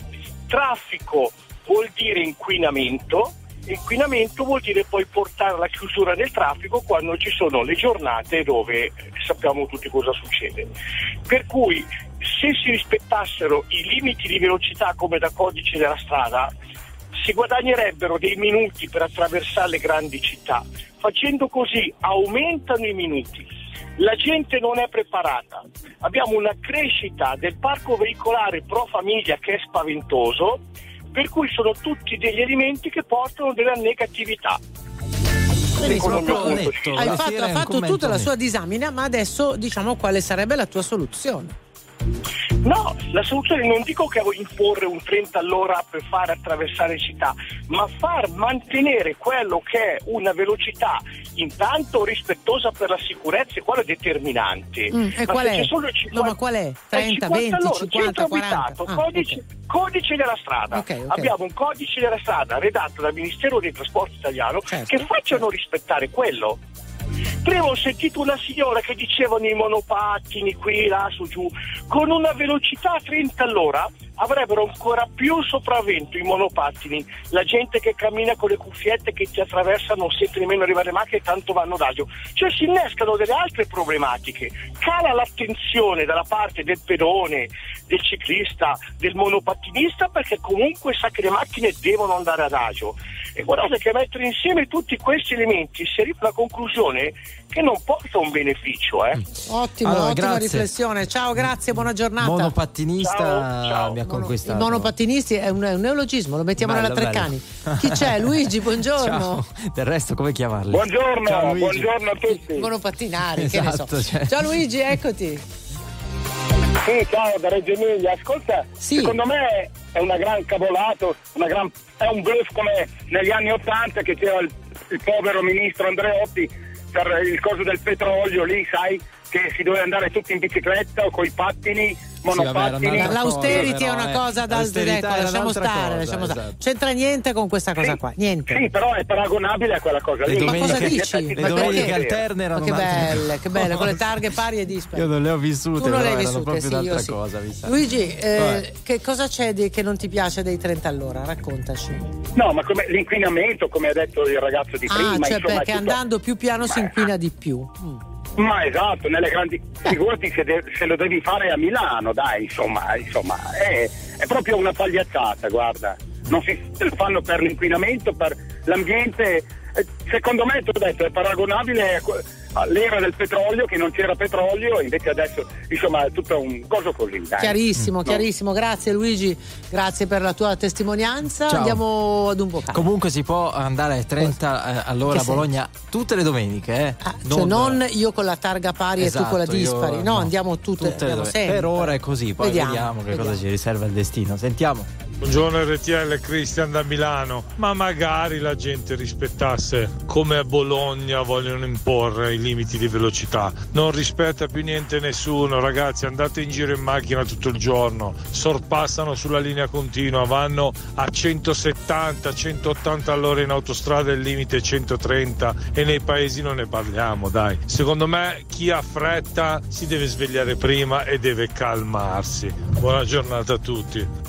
traffico vuol dire inquinamento, inquinamento vuol dire poi portare alla chiusura del traffico quando ci sono le giornate dove sappiamo tutti cosa succede. Per cui se si rispettassero i limiti di velocità come da codice della strada, si guadagnerebbero dei minuti per attraversare le grandi città. Facendo così aumentano i minuti. La gente non è preparata. Abbiamo una crescita del parco veicolare pro famiglia che è spaventoso, per cui sono tutti degli elementi che portano della negatività. Benissimo. Hai fatto, ha fatto tutta la sua disamina, ma adesso diciamo quale sarebbe la tua soluzione. No, la soluzione non dico che imporre un 30 all'ora per far attraversare città, ma far mantenere quello che è una velocità intanto rispettosa per la sicurezza e quello è determinante. Mm, e Ma qual è? c'è solo il 50 No, ma qual è? Eh, 30, 50 20, all'ora, 50, centro 40? abitato, Ah, codice, codice della strada. Ok, ok. Abbiamo un codice della strada redatto dal Ministero dei Trasporti italiano Certo, che facciano rispettare quello. Prima ho sentito una signora che dicevano i monopattini qui, là, su, giù, con una velocità a 30 all'ora avrebbero ancora più sopravvento i monopattini, la gente che cammina con le cuffiette che ti attraversa non sente nemmeno arrivare le macchine tanto vanno d'agio. Cioè si innescano delle altre problematiche, cala l'attenzione dalla parte del pedone, del ciclista, del monopattinista perché comunque sa che le macchine devono andare ad agio. E guardate che mettere insieme tutti questi elementi si arriva alla conclusione che non porta un beneficio. Eh. Ottimo, Allora, ottima grazie. riflessione. Ciao, grazie, buona giornata. Monopattinista Ciao, ciao. mi ha conquistato. monopattinisti è un, è un neologismo, lo mettiamo Bello, nella bello. Treccani. Chi c'è? Luigi, buongiorno. Ciao. Del resto come chiamarli? Buongiorno, Ciao, buongiorno a tutti. Monopattinari, che ne so. Esatto, cioè. Ciao Luigi, eccoti. Sì, ciao da Reggio Emilia. Ascolta, secondo me è una gran cavolato, una gran, è un bluff come negli anni Ottanta che c'era il, il povero ministro Andreotti per il coso del petrolio lì, sai, che si doveva andare tutti in bicicletta o coi pattini, monopattini. un'altra L'austerity cosa, è una però, eh. cosa da ecco, lasciamo stare, cosa, lasciamo stare. esatto. C'entra niente con questa cosa qua, niente. Sì, però è paragonabile a quella cosa Le lì. Ma cosa domeniche- dici? le domeniche alterne erano Ma che belle, che belle, con le targhe pari e dispari. Io non le ho vissute, Tu non le però hai vissute, proprio sì, io un'altra sì. cosa, mi sa. Luigi, eh, che cosa c'è di- che non ti piace dei 30 all'ora? Raccontaci. No, ma come l'inquinamento, come ha detto il ragazzo di prima, ah, cioè insomma, perché andando più piano si inquina di più. Ma esatto, nelle grandi figurati se, de- se lo devi fare a Milano, dai, insomma, insomma è, è proprio una pagliazzata, guarda. Non si fanno per l'inquinamento, per l'ambiente. Eh, Secondo me, tu hai detto, è paragonabile a que- all'era del petrolio, che non c'era petrolio, invece adesso, insomma, è tutto un coso così, dai. Chiarissimo, No. chiarissimo. Grazie Luigi, grazie per la tua testimonianza. Ciao. Andiamo ad un vocale. Comunque si può andare a 30 eh, all'ora a Bologna tutte le domeniche, eh? Cioè non io con la targa pari e Esatto, tu con la io- dispari. No, no. andiamo tutte, tutte le sempre. Per ora è così, poi Vediamo, vediamo, che vediamo. cosa ci riserva il destino. Sentiamo. Buongiorno RTL Cristian da Milano, ma magari la gente rispettasse come a Bologna vogliono imporre i limiti di velocità. Non rispetta più niente nessuno, ragazzi, andate in giro in macchina tutto il giorno, sorpassano sulla linea continua, vanno a 170, 180 all'ora in autostrada, il limite è 130 e nei paesi non ne parliamo, dai. Secondo me chi ha fretta si deve svegliare prima e deve calmarsi. Buona giornata a tutti.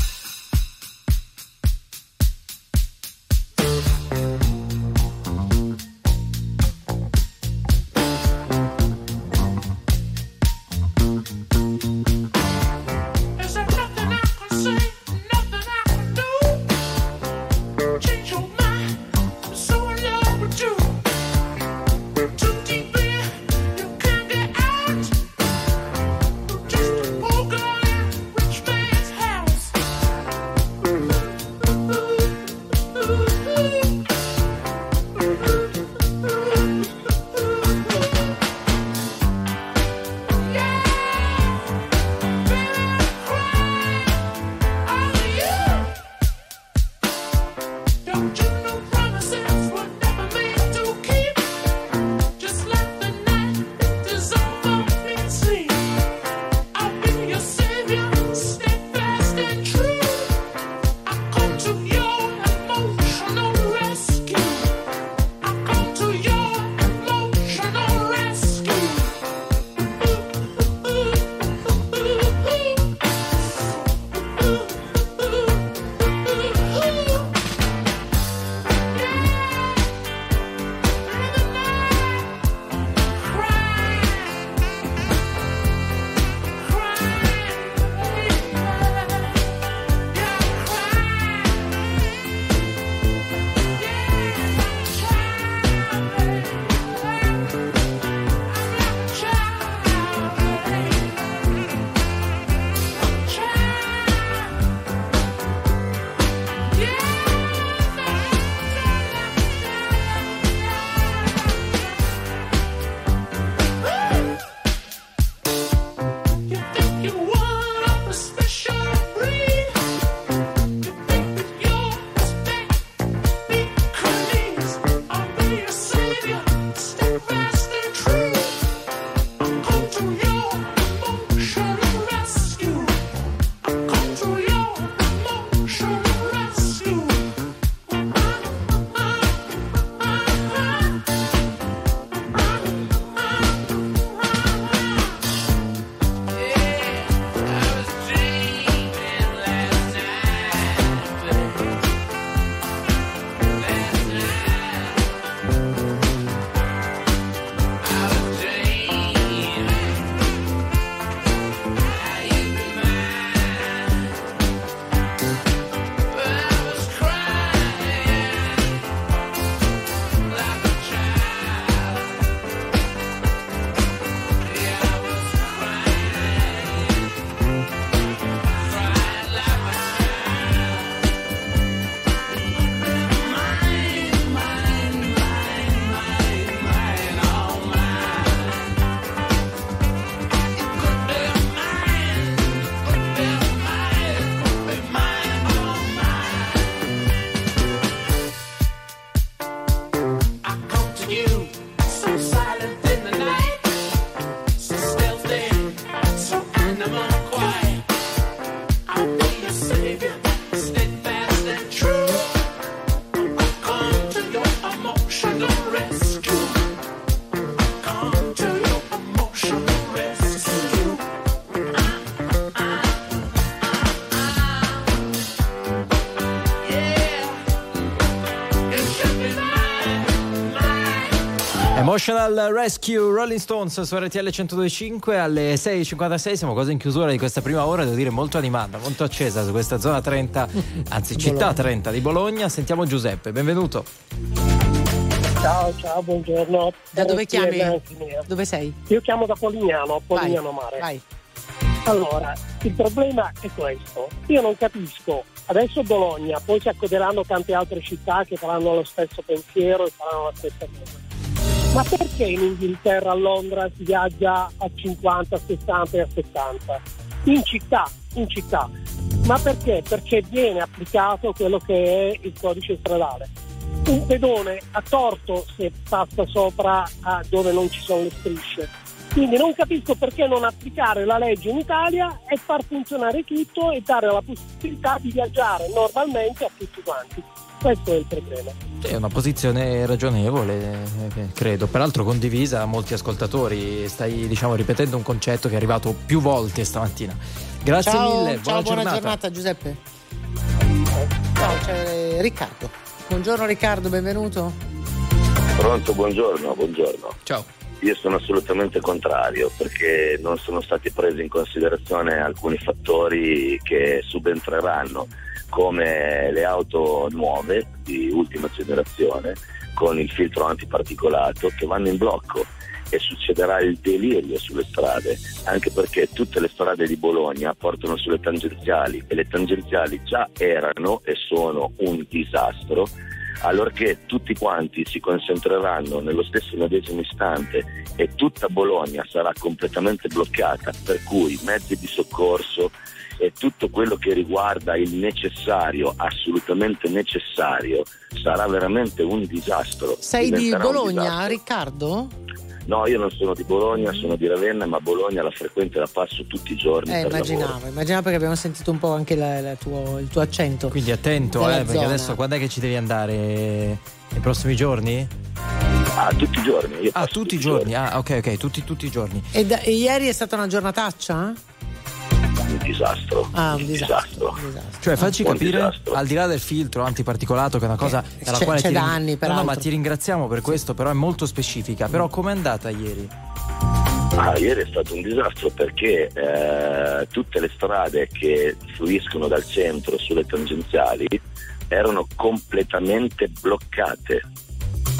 Emotional Rescue Rolling Stones su RTL 1025 alle 6.56 siamo quasi in chiusura di questa prima ora devo dire molto animata, molto accesa su questa zona 30 anzi città 30 di Bologna sentiamo Giuseppe, benvenuto Ciao, ciao, buongiorno. Da dove chiami? Dove sei? Io chiamo da Polignano, Polignano Vai, Mare. vai. Allora, il problema è questo. Io non capisco. Adesso Bologna, poi si accoderanno tante altre città che faranno lo stesso pensiero e faranno la stessa cosa. Ma perché in Inghilterra, a Londra si viaggia a 50, a 60 e a 70? In città, in città. Ma perché? Perché viene applicato quello che è il codice stradale. Un pedone ha torto se passa sopra dove non ci sono le strisce. Quindi non capisco perché non applicare la legge in Italia e far funzionare tutto e dare la possibilità di viaggiare normalmente a tutti quanti. Questo è il problema. è una posizione ragionevole eh, credo, peraltro condivisa da molti ascoltatori stai diciamo ripetendo un concetto che è arrivato più volte stamattina grazie ciao, mille, ciao, buona, buona giornata. Giuseppe. Ciao, c'è Riccardo. Buongiorno Riccardo, benvenuto. Pronto, buongiorno, buongiorno. Ciao. Io sono assolutamente contrario perché non sono stati presi in considerazione alcuni fattori che subentreranno, come le auto nuove di ultima generazione con il filtro antiparticolato che vanno in blocco e succederà il delirio sulle strade, anche perché tutte le strade di Bologna portano sulle tangenziali e le tangenziali già erano e sono un disastro allorché tutti quanti si concentreranno nello stesso medesimo istante e tutta Bologna sarà completamente bloccata, per cui mezzi di soccorso e tutto quello che riguarda il necessario, assolutamente necessario, sarà veramente un disastro. Sei di Diventerà un Bologna. Riccardo? No, io non sono di Bologna, sono di Ravenna, ma Bologna la frequento e la passo tutti i giorni Eh, per immaginavo, lavoro. immaginavo perché abbiamo sentito un po' anche la- la tuo- il tuo accento. quindi attento eh, perché zona. adesso quando è che ci devi andare nei prossimi giorni? Ah, tutti i giorni. Io ah, tutti i giorni. Ah, ok, ok, tutti, tutti i giorni. E, da- e ieri è stata una giornataccia? Un disastro. Ah, un un disastro. disastro. Cioè, facci capire, disastro. al di là del filtro antiparticolato, che è una cosa dalla c'è- quale c'è ti da anni, no, no, ma ti ringraziamo per questo, però è molto specifica. Però com'è andata ieri? Ah, ieri è stato un disastro perché eh, tutte le strade che fluiscono dal centro sulle tangenziali erano completamente bloccate,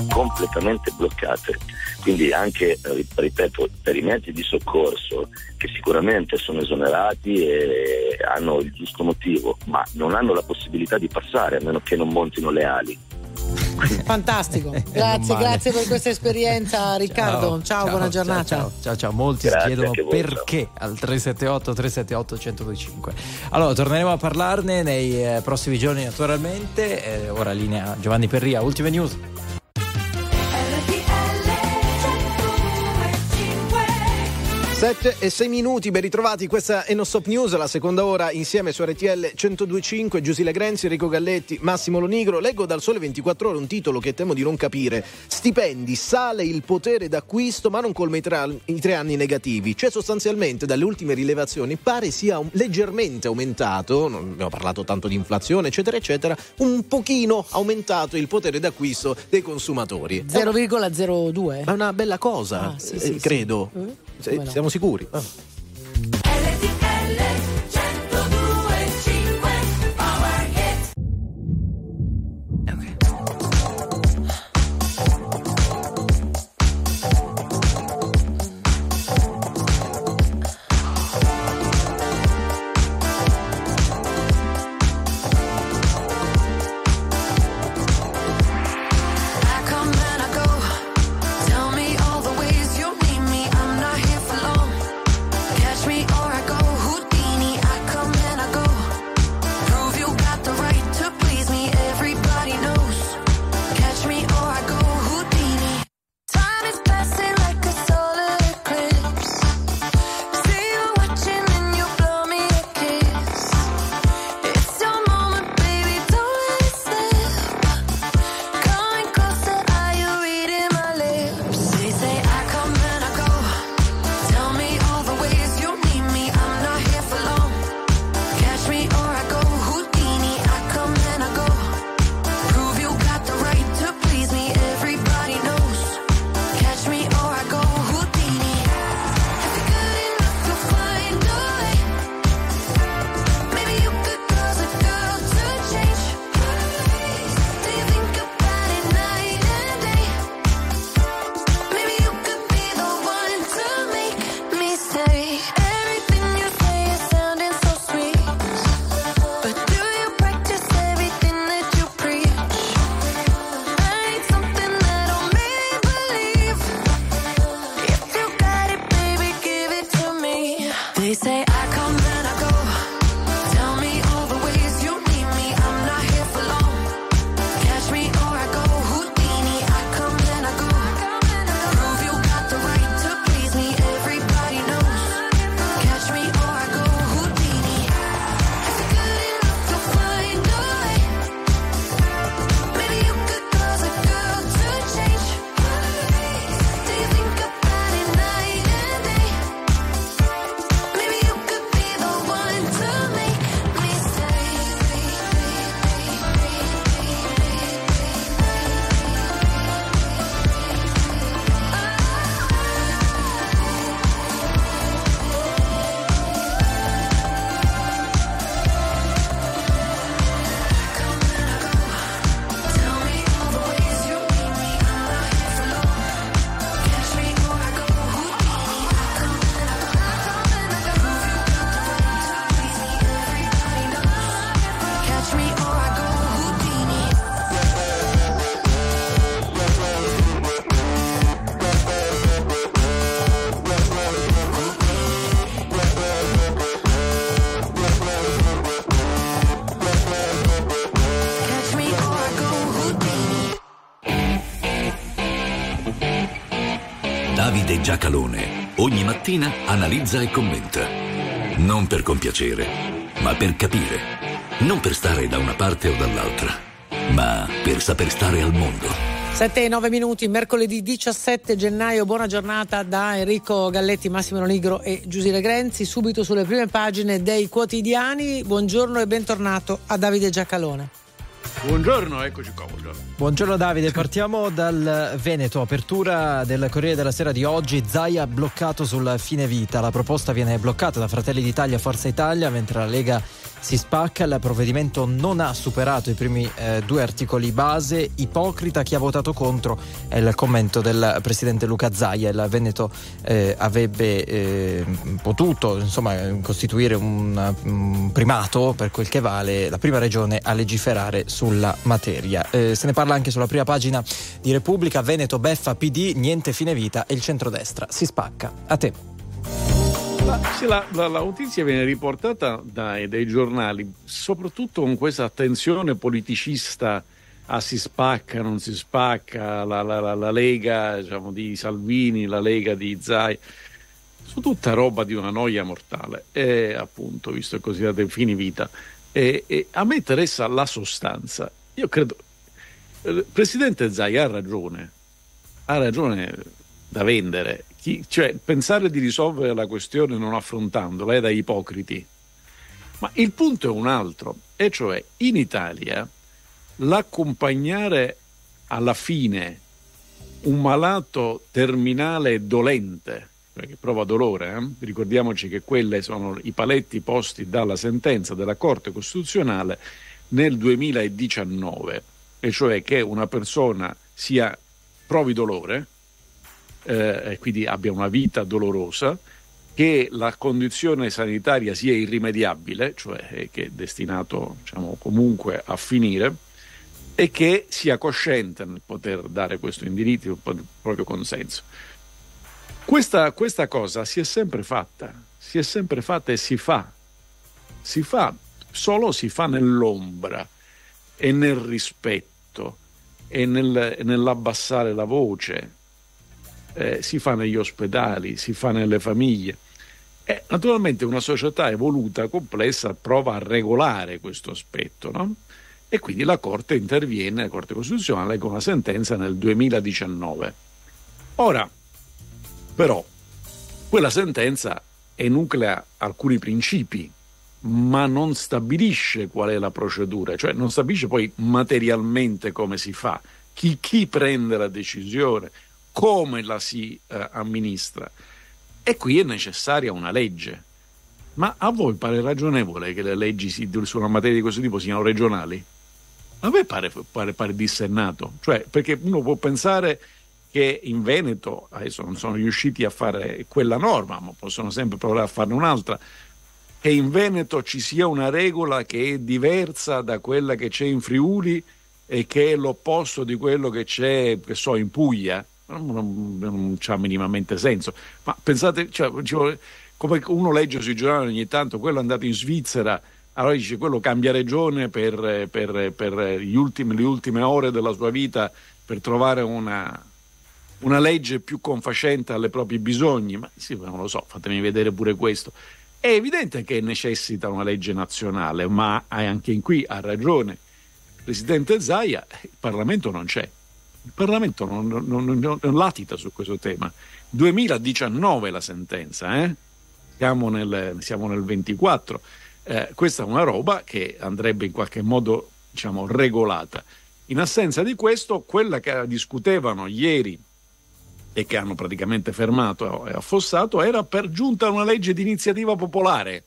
completamente bloccate. Quindi anche, eh, ripeto, per i mezzi di soccorso che sicuramente sono esonerati e hanno il giusto motivo, ma non hanno la possibilità di passare a meno che non montino le ali. Fantastico. Grazie, grazie per questa esperienza, Riccardo. Ciao, buona giornata. Ciao, ciao, ciao. Molti Grazie si chiedono voi, perché al 378 378 1025. Allora, torneremo a parlarne nei eh, prossimi giorni, naturalmente. Eh, ora linea Giovanni Perria, ultime news. 7 e 6 minuti, ben ritrovati, questa è No Stop News, la seconda ora insieme su RTL 1025, Giusile Grenzi, Enrico Galletti, Massimo Lonigro. Leggo dal Sole 24 Ore un titolo che temo di non capire. Stipendi, sale il potere d'acquisto ma non colma i tre, anni negativi. Cioè sostanzialmente dalle ultime rilevazioni pare sia un- leggermente aumentato, non abbiamo parlato tanto di inflazione eccetera eccetera, un pochino aumentato il potere d'acquisto dei consumatori. 0,02. È una bella cosa, Ah, sì, eh, sì, sì. credo. Eh? No? Siamo sicuri? Ah. Giacalone ogni mattina analizza e commenta. Non per compiacere, ma per capire. Non per stare da una parte o dall'altra, ma per saper stare al mondo. 7 e 9 minuti, mercoledì 17 gennaio, buona giornata da Enrico Galletti, Massimo Nigro e Giusile Grenzi, subito sulle prime pagine dei quotidiani. Buongiorno e bentornato a Davide Giacalone. Buongiorno, eccoci qua, buongiorno. Davide, partiamo dal Veneto, apertura del Corriere della Sera di oggi, Zaia bloccato sul fine vita, la proposta viene bloccata da Fratelli d'Italia e Forza Italia mentre la Lega si spacca, il provvedimento non ha superato i primi eh, due articoli base, ipocrita chi ha votato contro è il commento del presidente Luca Zaia, il Veneto eh, avrebbe eh, potuto insomma, costituire un, un primato per quel che vale la prima regione a legiferare sulla materia. Eh, se ne parla anche sulla prima pagina di Repubblica, Veneto beffa PD, niente fine vita e il centrodestra si spacca. A te. Sì, la, la- la notizia viene riportata dai, dai giornali, soprattutto con questa attenzione politicista a si spacca, non si spacca, la, la- la- la Lega diciamo, di Salvini, la Lega di Zai, su tutta roba di una noia mortale, e appunto, visto che considerate fini vita. E, e a me interessa la sostanza. Io credo, il Presidente Zai ha ragione, ha ragione da vendere. Chi- cioè, pensare di risolvere la questione non affrontandola è da ipocriti. Ma il punto è un altro, e cioè in Italia l'accompagnare alla fine un malato terminale e dolente, perché prova dolore, eh? ricordiamoci che quelli sono i paletti posti dalla sentenza della Corte Costituzionale nel 2019, e cioè che una persona sia provi dolore, eh, quindi abbia una vita dolorosa, che la condizione sanitaria sia irrimediabile, cioè eh, che è destinato diciamo, comunque a finire, e che sia cosciente nel poter dare questo indirizzo, il proprio consenso. Questa, questa cosa si è sempre fatta, si è sempre fatta e si fa, si fa, solo si fa nell'ombra e nel rispetto e nel- nell'abbassare la voce, eh, si fa negli ospedali, si fa nelle famiglie. E naturalmente una società evoluta, complessa, prova a regolare questo aspetto, no? E quindi la Corte interviene, la Corte Costituzionale, con una sentenza nel 2019. Ora, però, quella sentenza enuclea alcuni principi, ma non stabilisce qual è la procedura, cioè non stabilisce poi materialmente come si fa, chi, chi prende la decisione, come la si eh, amministra. E qui è necessaria una legge. Ma a voi pare ragionevole che le leggi si- su una materia di questo tipo siano regionali? A me pare, pare, pare dissennato, cioè perché uno può pensare che in Veneto adesso non sono riusciti a fare quella norma, ma possono sempre provare a farne un'altra, che in Veneto ci sia una regola che è diversa da quella che c'è in Friuli e che è l'opposto di quello che c'è, che so, in Puglia, non, non, non c'ha minimamente senso. Ma pensate, cioè, come uno legge sui giornali ogni tanto, quello è andato in Svizzera, allora dice quello cambia regione per, per- per ultimi- le ultime ore della sua vita per trovare una, una legge più confacente alle propri bisogni. Ma sì, non lo so, fatemi vedere pure questo. È evidente che necessita una legge nazionale, ma anche in qui ha ragione Presidente Zaia, il Parlamento non c'è. Il Parlamento non, non- non- non- latita su questo tema. 2019 la sentenza, eh? siamo, nel, siamo nel 24. Eh, questa è una roba che andrebbe in qualche modo diciamo, regolata. In assenza di questo, quella che discutevano ieri e che hanno praticamente fermato e affossato era per giunta una legge di iniziativa popolare.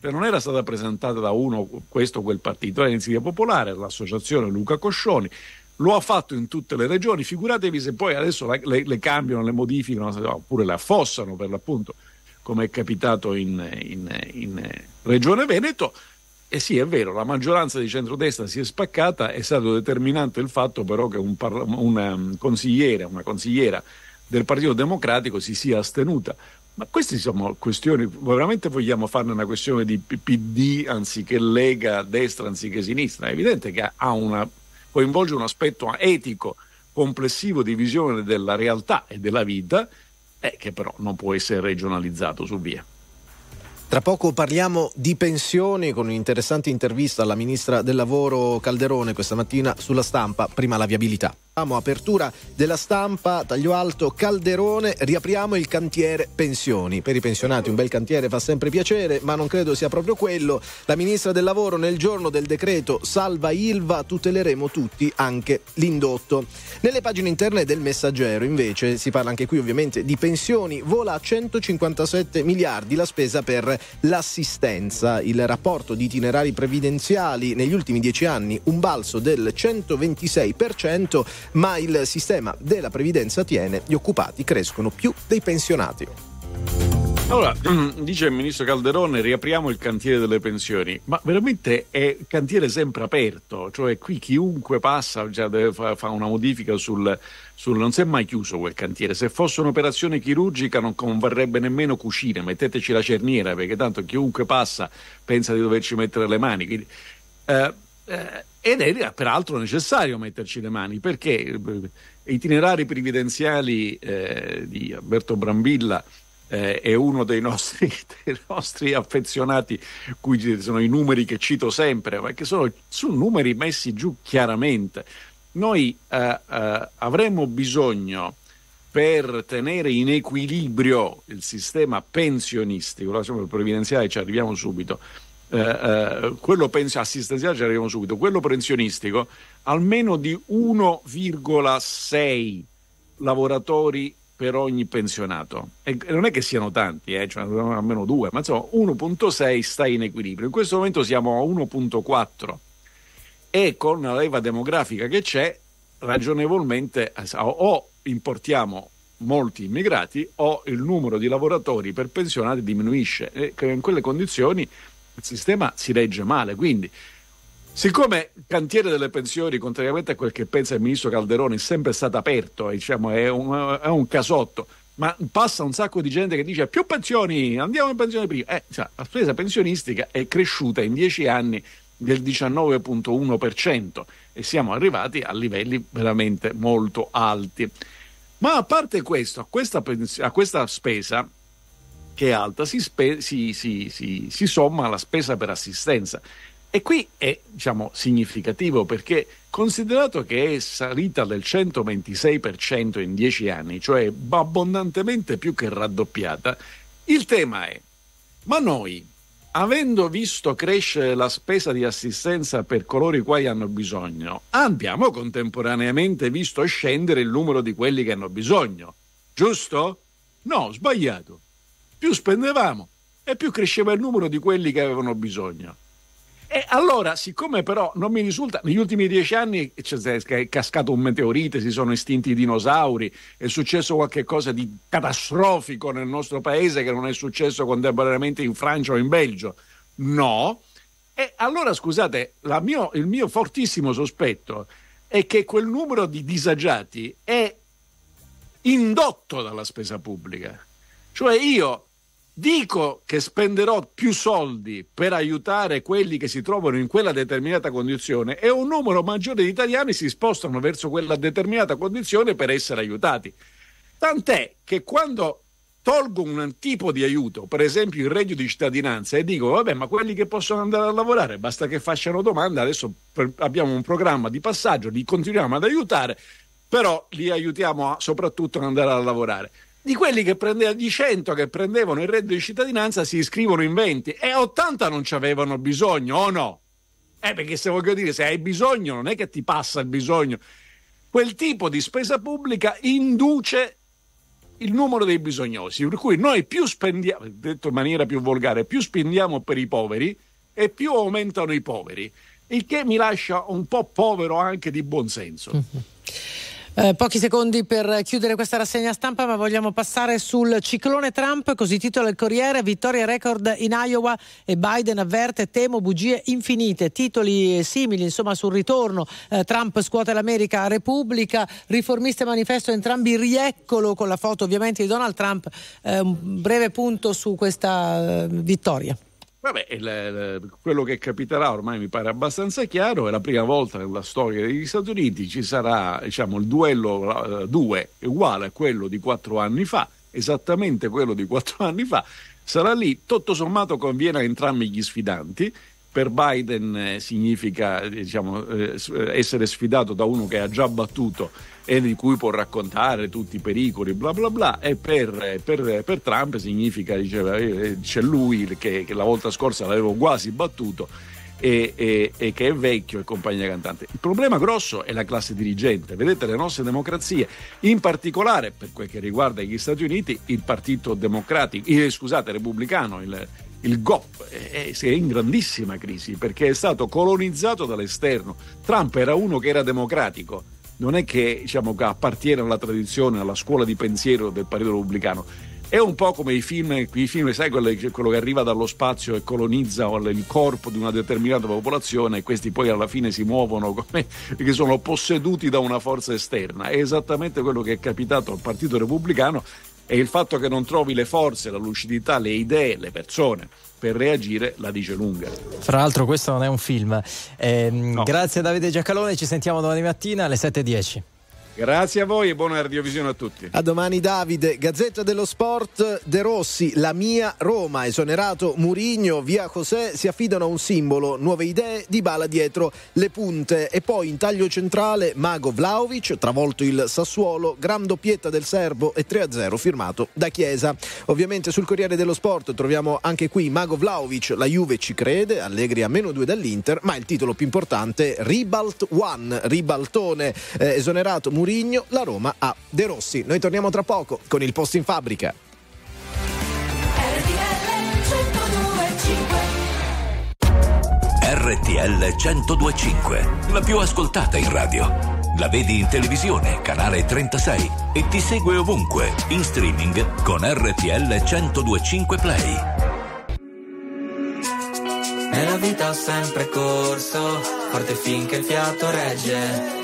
Cioè non era stata presentata da uno, questo o quel partito, era iniziativa popolare, l'associazione Luca Coscioni, lo ha fatto in tutte le regioni, figuratevi se poi adesso la- le, le cambiano, le modificano, oppure le affossano per l'appunto, come è capitato in, in- in Regione Veneto. E sì, è vero, la maggioranza di centrodestra si è spaccata, è stato determinante il fatto però che un, parla- una um, consigliere, una consigliera del Partito Democratico si sia astenuta. Ma queste sono questioni, veramente vogliamo farne una questione di PD anziché Lega, destra anziché sinistra? È evidente che ha una, coinvolge un aspetto etico complessivo di visione della realtà e della vita eh, che però non può essere regionalizzato su via. Tra poco parliamo di pensioni con un'interessante intervista alla ministra del lavoro Calderone questa mattina sulla stampa, prima la viabilità. Apertura della stampa, taglio alto, Calderone, riapriamo il cantiere pensioni. Per i pensionati un bel cantiere fa sempre piacere, ma non credo sia proprio quello. La ministra del lavoro nel giorno del decreto Salva Ilva tuteleremo tutti, anche l'indotto. Nelle pagine interne del messaggero invece si parla anche qui ovviamente di pensioni, vola a 157 miliardi la spesa per l'assistenza. Il rapporto di itinerari previdenziali negli ultimi dieci anni un balzo del 126%, ma il sistema della previdenza tiene, gli occupati crescono più dei pensionati. Allora, dice il ministro Calderone, riapriamo il cantiere delle pensioni, ma veramente è cantiere sempre aperto, cioè qui chiunque passa già deve fare fa una modifica sul, sul... non si è mai chiuso quel cantiere, se fosse un'operazione chirurgica non converrebbe nemmeno cucire, metteteci la cerniera perché tanto chiunque passa pensa di doverci mettere le mani. Quindi, eh, eh, ed è peraltro necessario metterci le mani perché eh, itinerari previdenziali eh, di Alberto Brambilla eh, è uno dei nostri, dei nostri affezionati, cui sono i numeri che cito sempre, ma che sono, sono numeri messi giù chiaramente. Noi eh, eh, avremmo bisogno per tenere in equilibrio il sistema pensionistico, la sistema previdenziale ci arriviamo subito, eh, eh, quello pens- assistenziale ci arriviamo subito, quello pensionistico, almeno di 1,6 lavoratori per ogni pensionato. E non è che siano tanti, eh, cioè almeno due, ma insomma 1.6 sta in equilibrio. In questo momento siamo a 1.4 e con la leva demografica che c'è, ragionevolmente o importiamo molti immigrati o il numero di lavoratori per pensionati diminuisce e in quelle condizioni il sistema si regge male. Quindi Siccome il cantiere delle pensioni, contrariamente a quel che pensa il ministro Calderone, è sempre stato aperto, diciamo, è, un, è un casotto, ma passa un sacco di gente che dice più pensioni, andiamo in pensione prima. Eh, cioè, la spesa pensionistica è cresciuta in dieci anni del 19,1% e siamo arrivati a livelli veramente molto alti. Ma a parte questo, a questa, a questa spesa che è alta si, spe, si, si, si somma la spesa per assistenza e qui è diciamo, significativo perché considerato che è salita del 126% in 10 anni, cioè abbondantemente più che raddoppiata, il tema è, ma noi, avendo visto crescere la spesa di assistenza per coloro i quali hanno bisogno, abbiamo contemporaneamente visto scendere il numero di quelli che hanno bisogno, giusto? No, sbagliato. Più spendevamo e più cresceva il numero di quelli che avevano bisogno. E allora, siccome però non mi risulta, negli ultimi dieci anni è cascato un meteorite, si sono estinti i dinosauri, è successo qualcosa di catastrofico nel nostro paese che non è successo contemporaneamente in Francia o in Belgio. No. E allora, scusate, mio, il mio fortissimo sospetto è che quel numero di disagiati è indotto dalla spesa pubblica. Cioè io dico che spenderò più soldi per aiutare quelli che si trovano in quella determinata condizione e un numero maggiore di italiani si spostano verso quella determinata condizione per essere aiutati. Tant'è che quando tolgo un tipo di aiuto, per esempio il reddito di cittadinanza, e dico, vabbè, ma quelli che possono andare a lavorare, basta che facciano domanda, adesso abbiamo un programma di passaggio, li continuiamo ad aiutare, però li aiutiamo a, soprattutto ad andare a lavorare di quelli che prendevano di 100 che prendevano il reddito di cittadinanza si iscrivono in 20 e 80 non ci avevano bisogno o no? Eh, perché se voglio dire, se hai bisogno, non è che ti passa il bisogno. Quel tipo di spesa pubblica induce il numero dei bisognosi, per cui noi più spendiamo, detto in maniera più volgare, più spendiamo per i poveri e più aumentano i poveri, il che mi lascia un po' povero anche di buonsenso. Mm-hmm. Eh, pochi secondi per chiudere questa rassegna stampa, ma vogliamo passare sul ciclone Trump, così titola il Corriere, vittoria record in Iowa e Biden avverte temo bugie infinite, titoli simili insomma sul ritorno, eh, Trump scuote l'America Repubblica, riformiste manifesto entrambi rieccolo con la foto ovviamente di Donald Trump, eh, un breve punto su questa eh, vittoria. Vabbè, il, il, quello che capiterà ormai mi pare abbastanza chiaro, è la prima volta nella storia degli Stati Uniti ci sarà diciamo, il duello 2 uh, uguale a quello di quattro anni fa, esattamente quello di quattro anni fa, sarà lì, tutto sommato conviene a entrambi gli sfidanti. Per Biden eh, significa eh, diciamo, eh, essere sfidato da uno che ha già battuto e di cui può raccontare tutti i pericoli, bla bla bla, e per, per- per Trump significa, diceva, c'è lui che, che la volta scorsa l'avevo quasi battuto e, e- e che è vecchio e compagnia cantante. Il problema grosso è la classe dirigente. Vedete, le nostre democrazie, in particolare per quel che riguarda gli Stati Uniti, il Partito Democratico, scusate, repubblicano, il, il GOP, è, è in grandissima crisi perché è stato colonizzato dall'esterno. Trump era uno che era democratico. Non è che diciamo, appartiene alla tradizione, alla scuola di pensiero del Partito Repubblicano. È un po' come i film, i film sai, quello, che arriva dallo spazio e colonizza il corpo di una determinata popolazione e questi poi alla fine si muovono come che sono posseduti da una forza esterna. È esattamente quello che è capitato al Partito Repubblicano e il fatto che non trovi le forze, la lucidità, le idee, le persone per reagire la dice lunga. Fra l'altro questo non è un film. Ehm, Grazie a Davide Giacalone, ci sentiamo domani mattina alle 7.10. Grazie a voi e buona radiovisione a tutti. A domani Davide, Gazzetta dello Sport, De Rossi, la mia Roma, esonerato Murigno, via José, si affidano a un simbolo, nuove idee, di bala dietro le punte e poi in taglio centrale Mago Vlaovic, travolto il Sassuolo, gran doppietta del Serbo e 3-0 firmato da Chiesa. Ovviamente sul Corriere dello Sport troviamo anche qui Mago Vlaovic, la Juve ci crede, Allegri a meno 2 dall'Inter, ma il titolo più importante Ribalt One, ribaltone eh, esonerato Murigno, la Roma a De Rossi. Noi torniamo tra poco con il posto in fabbrica. RTL 1025, la più ascoltata in radio. La vedi in televisione, canale 36 e ti segue ovunque, in streaming con RTL 1025 Play. Nella vita ho sempre corso, forte finché il fiato regge.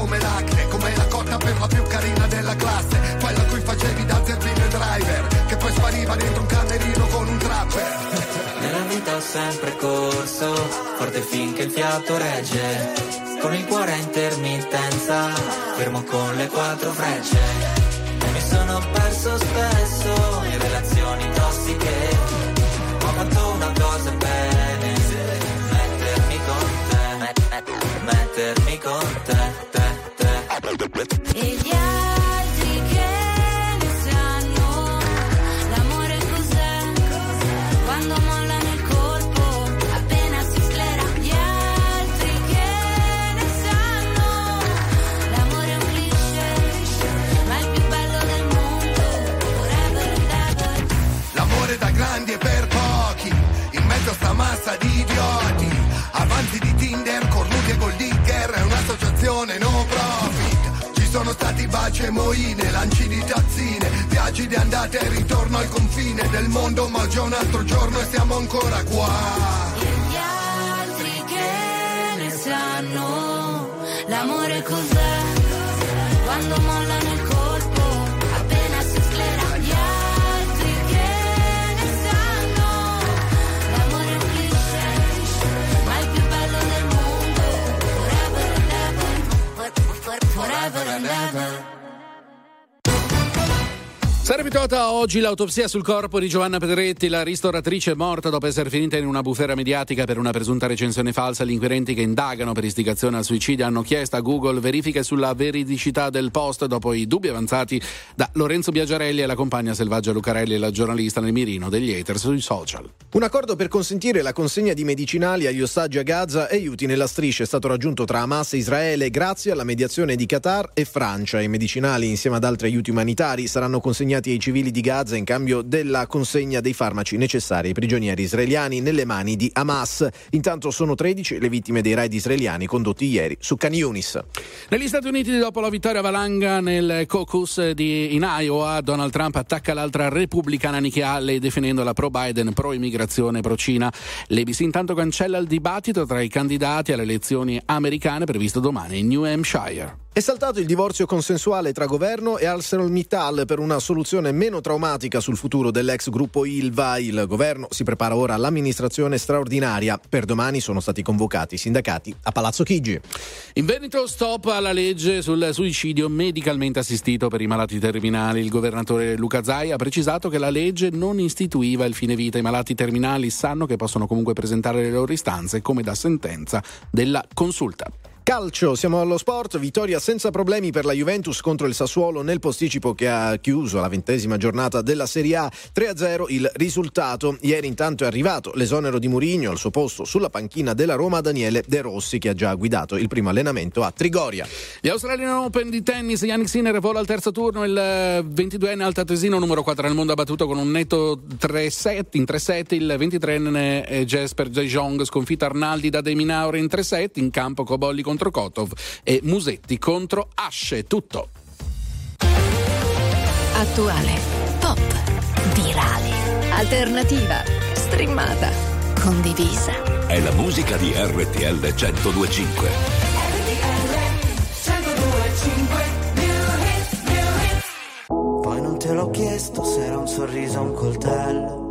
sempre corso, forte finché il fiato regge. Con il cuore a intermittenza, fermo con le quattro frecce. E mi sono perso spesso oggi l'autopsia sul corpo di Giovanna Pedretti, la ristoratrice morta dopo essere finita in una bufera mediatica per una presunta recensione falsa. Gli inquirenti che indagano per istigazione al suicidio hanno chiesto a Google verifiche sulla veridicità del post dopo i dubbi avanzati da Lorenzo Biagiarelli e la compagna Selvaggia Lucarelli la giornalista nel mirino degli hater sui social. Un accordo per consentire la consegna di medicinali agli ostaggi a Gaza e aiuti nella striscia è stato raggiunto tra Hamas e Israele grazie alla mediazione di Qatar e Francia. I medicinali, insieme ad altri aiuti umanitari, saranno consegnati ai civili di Gaza in cambio della consegna dei farmaci necessari ai prigionieri israeliani nelle mani di Hamas. Intanto sono 13 le vittime dei raid israeliani condotti ieri su Khan Yunis. Negli Stati Uniti, dopo la vittoria valanga nel caucus di, in Iowa, Donald Trump attacca l'altra repubblicana Nikki Haley definendola pro-Biden, pro-immigrazione, pro-Cina. L'ABC intanto cancella il dibattito tra i candidati alle elezioni americane previsto domani in New Hampshire. È saltato il divorzio consensuale tra governo e ArcelorMittal per una soluzione meno traumatica sul futuro dell'ex gruppo Ilva. Il governo si prepara ora all'amministrazione straordinaria. Per domani sono stati convocati i sindacati a Palazzo Chigi. In Veneto stop alla legge sul suicidio medicalmente assistito per i malati terminali. Il governatore Luca Zai ha precisato che la legge non istituiva il fine vita. I malati terminali sanno che possono comunque presentare le loro istanze come da sentenza della consulta. Calcio, siamo allo sport, vittoria senza problemi per la Juventus contro il Sassuolo nel posticipo che ha chiuso la ventesima giornata della Serie A 3-0 il risultato. Ieri intanto è arrivato l'esonero di Murigno al suo posto sulla panchina della Roma Daniele De Rossi che ha già guidato il primo allenamento a Trigoria. Gli Australian Open di tennis, Yannick Sinner vola al terzo turno, il 22enne altatesino numero 4 al mondo ha battuto con un netto 3-7 in 3-7 il 23enne Jesper Jong sconfitta Arnaldi da De Minaur in 3-7 in campo Cobolli contro Kotov e Musetti contro Asce. Tutto. Attuale, pop, virale, alternativa, streamata, condivisa. È la musica di RTL 1025. Poi non te l'ho chiesto se era un sorriso o un coltello.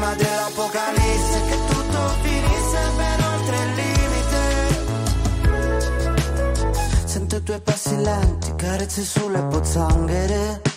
Prima dell'apocalisse che tutto finisse ben oltre il limite. Sento i tuoi passi lenti, carezze sulle pozzanghere.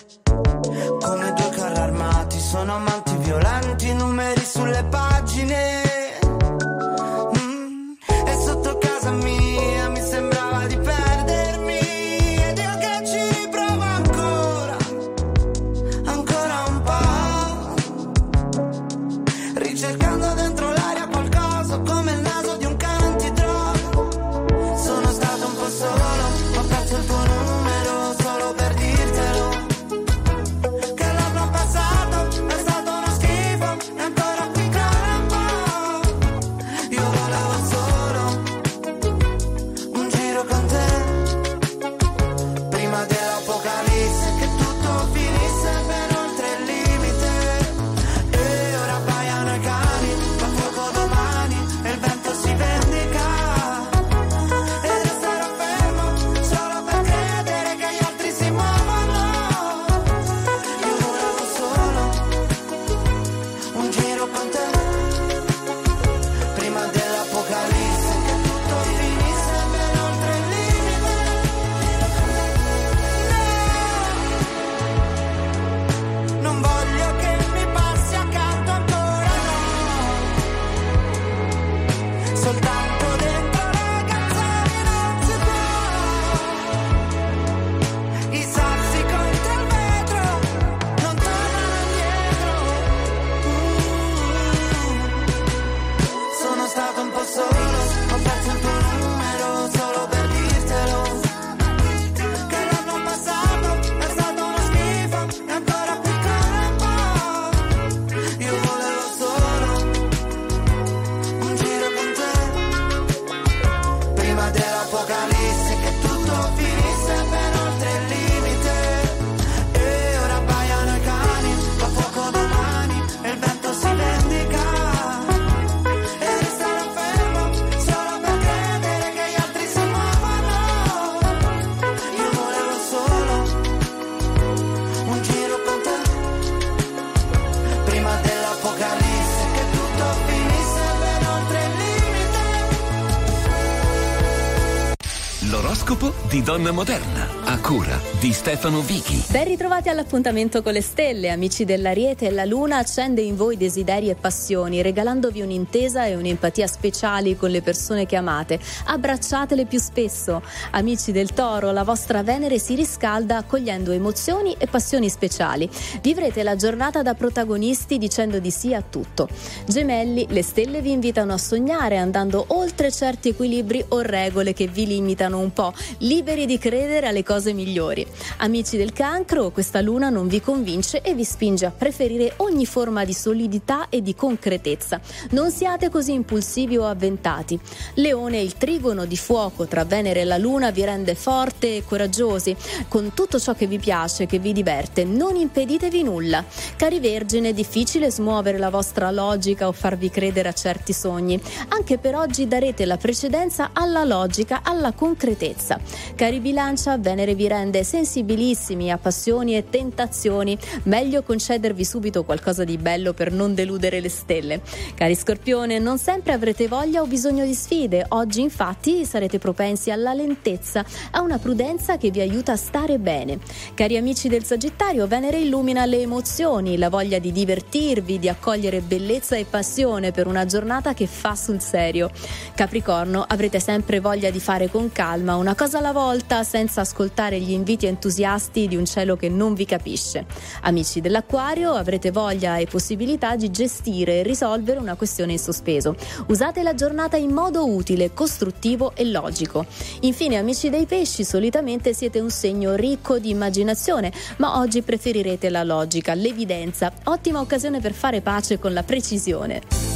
Donna Moderna, a cura di Stefano Vichi. Ben ritrovati all'appuntamento con le stelle, amici dell'Ariete. La Luna accende in voi desideri e passioni, regalandovi un'intesa e un'empatia speciali con le persone che amate. Abbracciatele più spesso. Amici del Toro, la vostra Venere si riscalda accogliendo emozioni e passioni speciali. Vivrete la giornata da protagonisti dicendo di sì a tutto. Gemelli, le stelle vi invitano a sognare andando oltre certi equilibri o regole che vi limitano un po', liberi di credere alle cose migliori. Amici del cancro, questa luna non vi convince e vi spinge a preferire ogni forma di solidità e di concretezza. Non siate così impulsivi o avventati. Leone, il trigono di fuoco tra Venere e la luna vi rende forte e coraggiosi. Con tutto ciò che vi piace, che vi diverte, non impeditevi nulla. Cari Vergine, è difficile smuovere la vostra logica o farvi credere a certi sogni. Anche per oggi darete la precedenza alla logica, alla concretezza. Cari Bilancia, Venere vi rende sensibilissimi a passioni e tentazioni. Meglio concedervi subito qualcosa di bello per non deludere le stelle. Cari Scorpione, non sempre avrete voglia o bisogno di sfide. Oggi infatti sarete propensi alla lentezza, a una prudenza che vi aiuta a stare bene. Cari amici del Sagittario, Venere illumina le emozioni, la voglia di divertirvi, di accogliere bellezza e passione per una giornata che fa sul serio. Capricorno, avrete sempre voglia di fare con calma una cosa alla volta senza ascoltare gli inviti entusiasti di un cielo che non vi capisce. Amici dell'Acquario, avrete voglia e possibilità di gestire e risolvere una questione in sospeso. Usate la giornata in modo utile, costruttivo e logico. Infine, amici dei pesci, solitamente siete un segno ricco di immaginazione, ma oggi preferirete la logica, l'evidenza. Ottima occasione per fare pace con la precisione.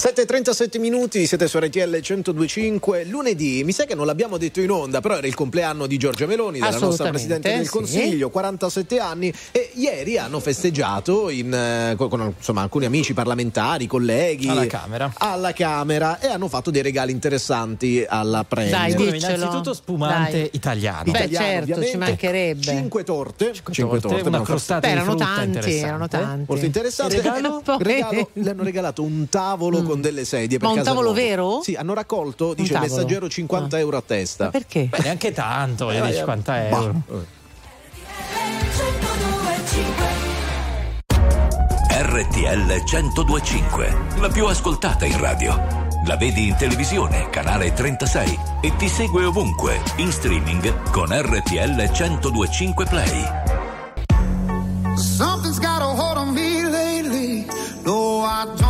7.37 minuti, siete su RTL 1025, lunedì, mi sa che non l'abbiamo detto in onda, però era il compleanno di Giorgia Meloni, della nostra Presidente del sì. Consiglio, 47 anni, e ieri hanno festeggiato in, eh, con, insomma, alcuni amici parlamentari, colleghi. Alla Camera. Alla Camera e hanno fatto dei regali interessanti alla Premier. Dai, diccelo. innanzitutto spumante Dai. italiano. Beh, Italiano, certo, ci mancherebbe. Cinque torte, cinque torte, una abbiamo crostata Beh, erano tanti, erano tanti. Molto interessante. Il regalo? Regalo, le hanno regalato un tavolo con delle sedie. Per Ma un casa tavolo loro. vero? Sì, hanno raccolto, dice il messaggero, 50 euro a testa. Perché? Beh, neanche tanto, Eh, dire, eh, 50 bah, euro. RTL 1025, la più ascoltata in radio. La vedi in televisione, canale 36 e ti segue ovunque, in streaming con RTL 1025 Play. Something's got a hold on me lately. No, I don't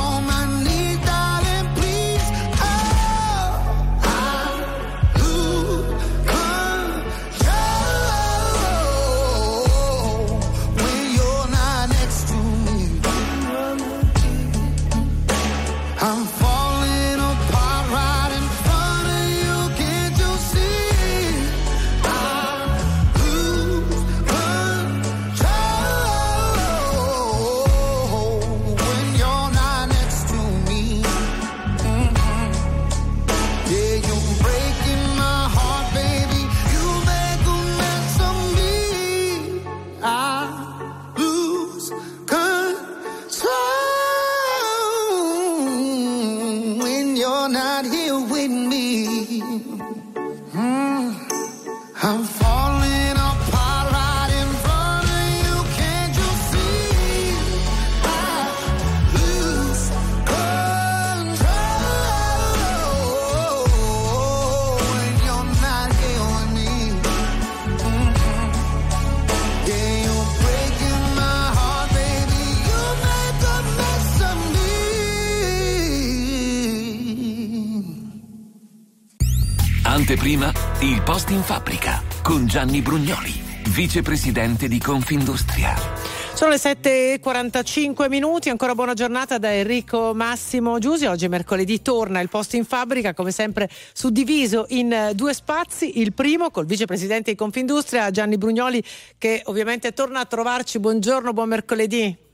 Anteprima, il post in fabbrica con Gianni Brugnoli, vicepresidente di Confindustria. Sono le 7.45 minuti, ancora buona giornata da Enrico Massimo Giusi. Oggi mercoledì torna il posto in fabbrica, come sempre suddiviso in eh, due spazi. Il primo col vicepresidente di Confindustria Gianni Brugnoli che ovviamente torna a trovarci. Buongiorno, buon mercoledì.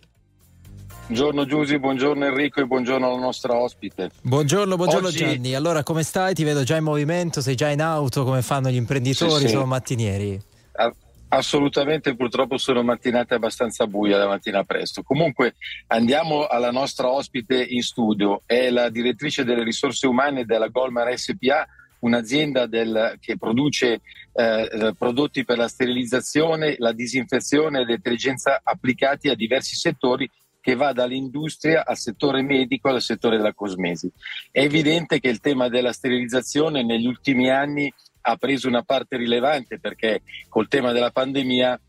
Buongiorno Giusy, buongiorno Enrico e buongiorno alla nostra ospite. Buongiorno, buongiorno Oggi- Gianni. Allora, come stai? Ti vedo già in movimento, sei già in auto, come fanno gli imprenditori, Sì, sì. sono mattinieri. A- Assolutamente, purtroppo sono mattinate abbastanza buie la mattina presto. Comunque andiamo alla nostra ospite in studio, è la direttrice delle risorse umane della Goldman SPA, un'azienda del- che produce eh, prodotti per la sterilizzazione, la disinfezione e la detergenza applicati a diversi settori che va dall'industria al settore medico al settore della cosmesi. È evidente che il tema della sterilizzazione negli ultimi anni ha preso una parte rilevante perché col tema della pandemia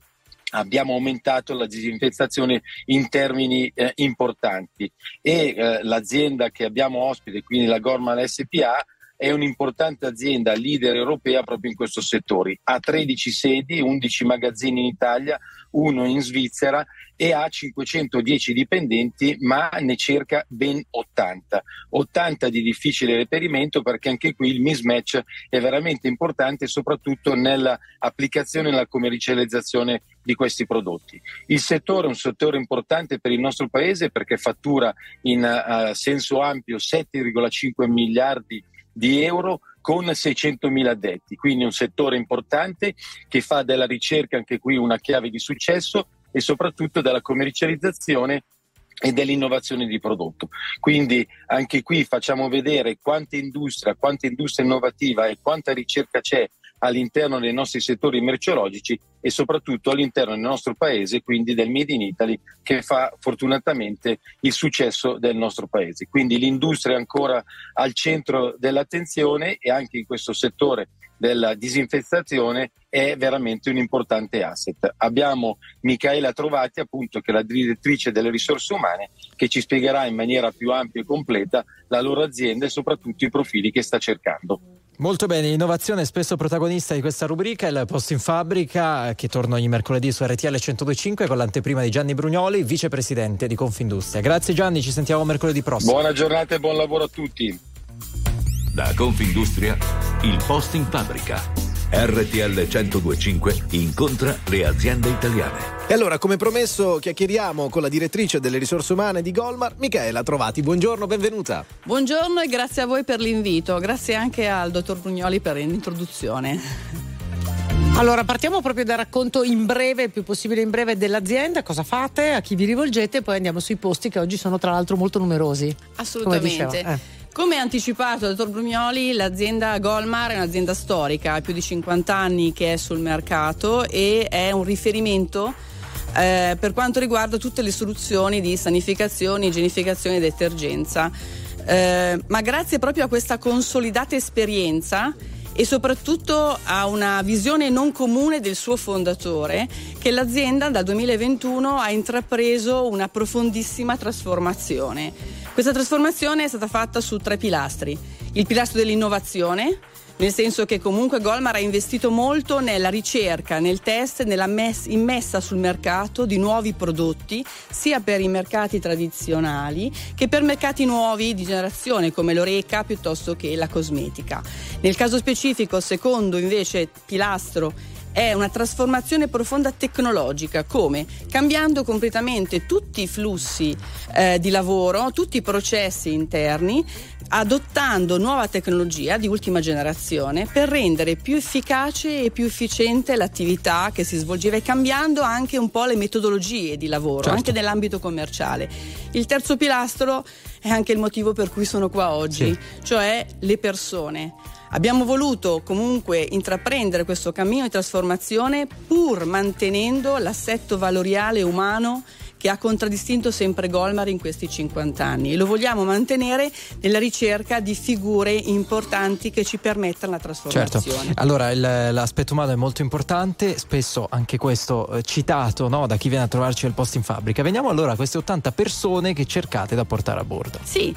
abbiamo aumentato la disinfestazione in termini eh, importanti e eh, l'azienda che abbiamo ospite, quindi la Gorman SPA, è un'importante azienda leader europea proprio in questo settore. Ha 13 sedi, 11 magazzini in Italia, uno in Svizzera e ha 510 dipendenti, ma ne cerca ben 80. 80 di difficile reperimento perché anche qui il mismatch è veramente importante, soprattutto nell'applicazione e nella commercializzazione di questi prodotti. Il settore è un settore importante per il nostro paese perché fattura in eh, senso ampio 7,5 miliardi di euro con 600.000 addetti, quindi un settore importante che fa della ricerca anche qui una chiave di successo e soprattutto della commercializzazione e dell'innovazione di prodotto. Quindi anche qui facciamo vedere quanta industria, quanta industria innovativa e quanta ricerca c'è all'interno dei nostri settori merceologici e soprattutto all'interno del nostro paese, quindi del Made in Italy, che fa fortunatamente il successo del nostro paese. Quindi l'industria è ancora al centro dell'attenzione e anche in questo settore della disinfestazione è veramente un importante asset. Abbiamo Michaela Trovati, appunto, che è la direttrice delle risorse umane, che ci spiegherà in maniera più ampia e completa la loro azienda e soprattutto i profili che sta cercando. Molto bene, innovazione è spesso protagonista di questa rubrica, il posto in fabbrica che torna ogni mercoledì su RTL 1025 con l'anteprima di Gianni Brugnoli, vicepresidente di Confindustria. Grazie Gianni, ci sentiamo mercoledì prossimo. Buona giornata e buon lavoro a tutti. Da Confindustria, il post in fabbrica. RTL 1025 incontra le aziende italiane. E allora, come promesso, chiacchieriamo con la direttrice delle risorse umane di Golmar, Michaela Trovati. Buongiorno, benvenuta. Buongiorno e grazie a voi per l'invito, grazie anche al dottor Brugnoli per l'introduzione. Allora, partiamo proprio dal racconto in breve, il più possibile in breve dell'azienda, cosa fate, a chi vi rivolgete e poi andiamo sui posti che oggi sono tra l'altro molto numerosi. Assolutamente. Come anticipato dal dottor Brugnoli, l'azienda Golmar è un'azienda storica, ha più di 50 anni che è sul mercato e è un riferimento eh, per quanto riguarda tutte le soluzioni di sanificazione, igienificazione e detergenza. Eh, ma grazie proprio a questa consolidata esperienza e soprattutto a una visione non comune del suo fondatore che l'azienda dal 2021 ha intrapreso una profondissima trasformazione. Questa trasformazione è stata fatta su tre pilastri. Il pilastro dell'innovazione, nel senso che comunque Golmar ha investito molto nella ricerca, nel test, nella mess- immessa sul mercato di nuovi prodotti, sia per i mercati tradizionali che per mercati nuovi di generazione come l'oreca piuttosto che la cosmetica. Nel caso specifico, secondo invece pilastro è una trasformazione profonda tecnologica, come cambiando completamente tutti i flussi eh, di lavoro, tutti i processi interni, adottando nuova tecnologia di ultima generazione per rendere più efficace e più efficiente l'attività che si svolgeva e cambiando anche un po' le metodologie di lavoro, Certo. anche nell'ambito commerciale. Il terzo pilastro è anche il motivo per cui sono qua oggi, Sì. cioè le persone. Abbiamo voluto comunque intraprendere questo cammino di trasformazione pur mantenendo l'assetto valoriale umano che ha contraddistinto sempre Golmar in questi 50 anni e lo vogliamo mantenere nella ricerca di figure importanti che ci permettano la Certo, trasformazione. allora il- l'aspetto umano è molto importante, spesso anche questo eh, citato no, da chi viene a trovarci al posto in fabbrica. Veniamo allora a queste 80 persone che cercate da portare a bordo. Sì.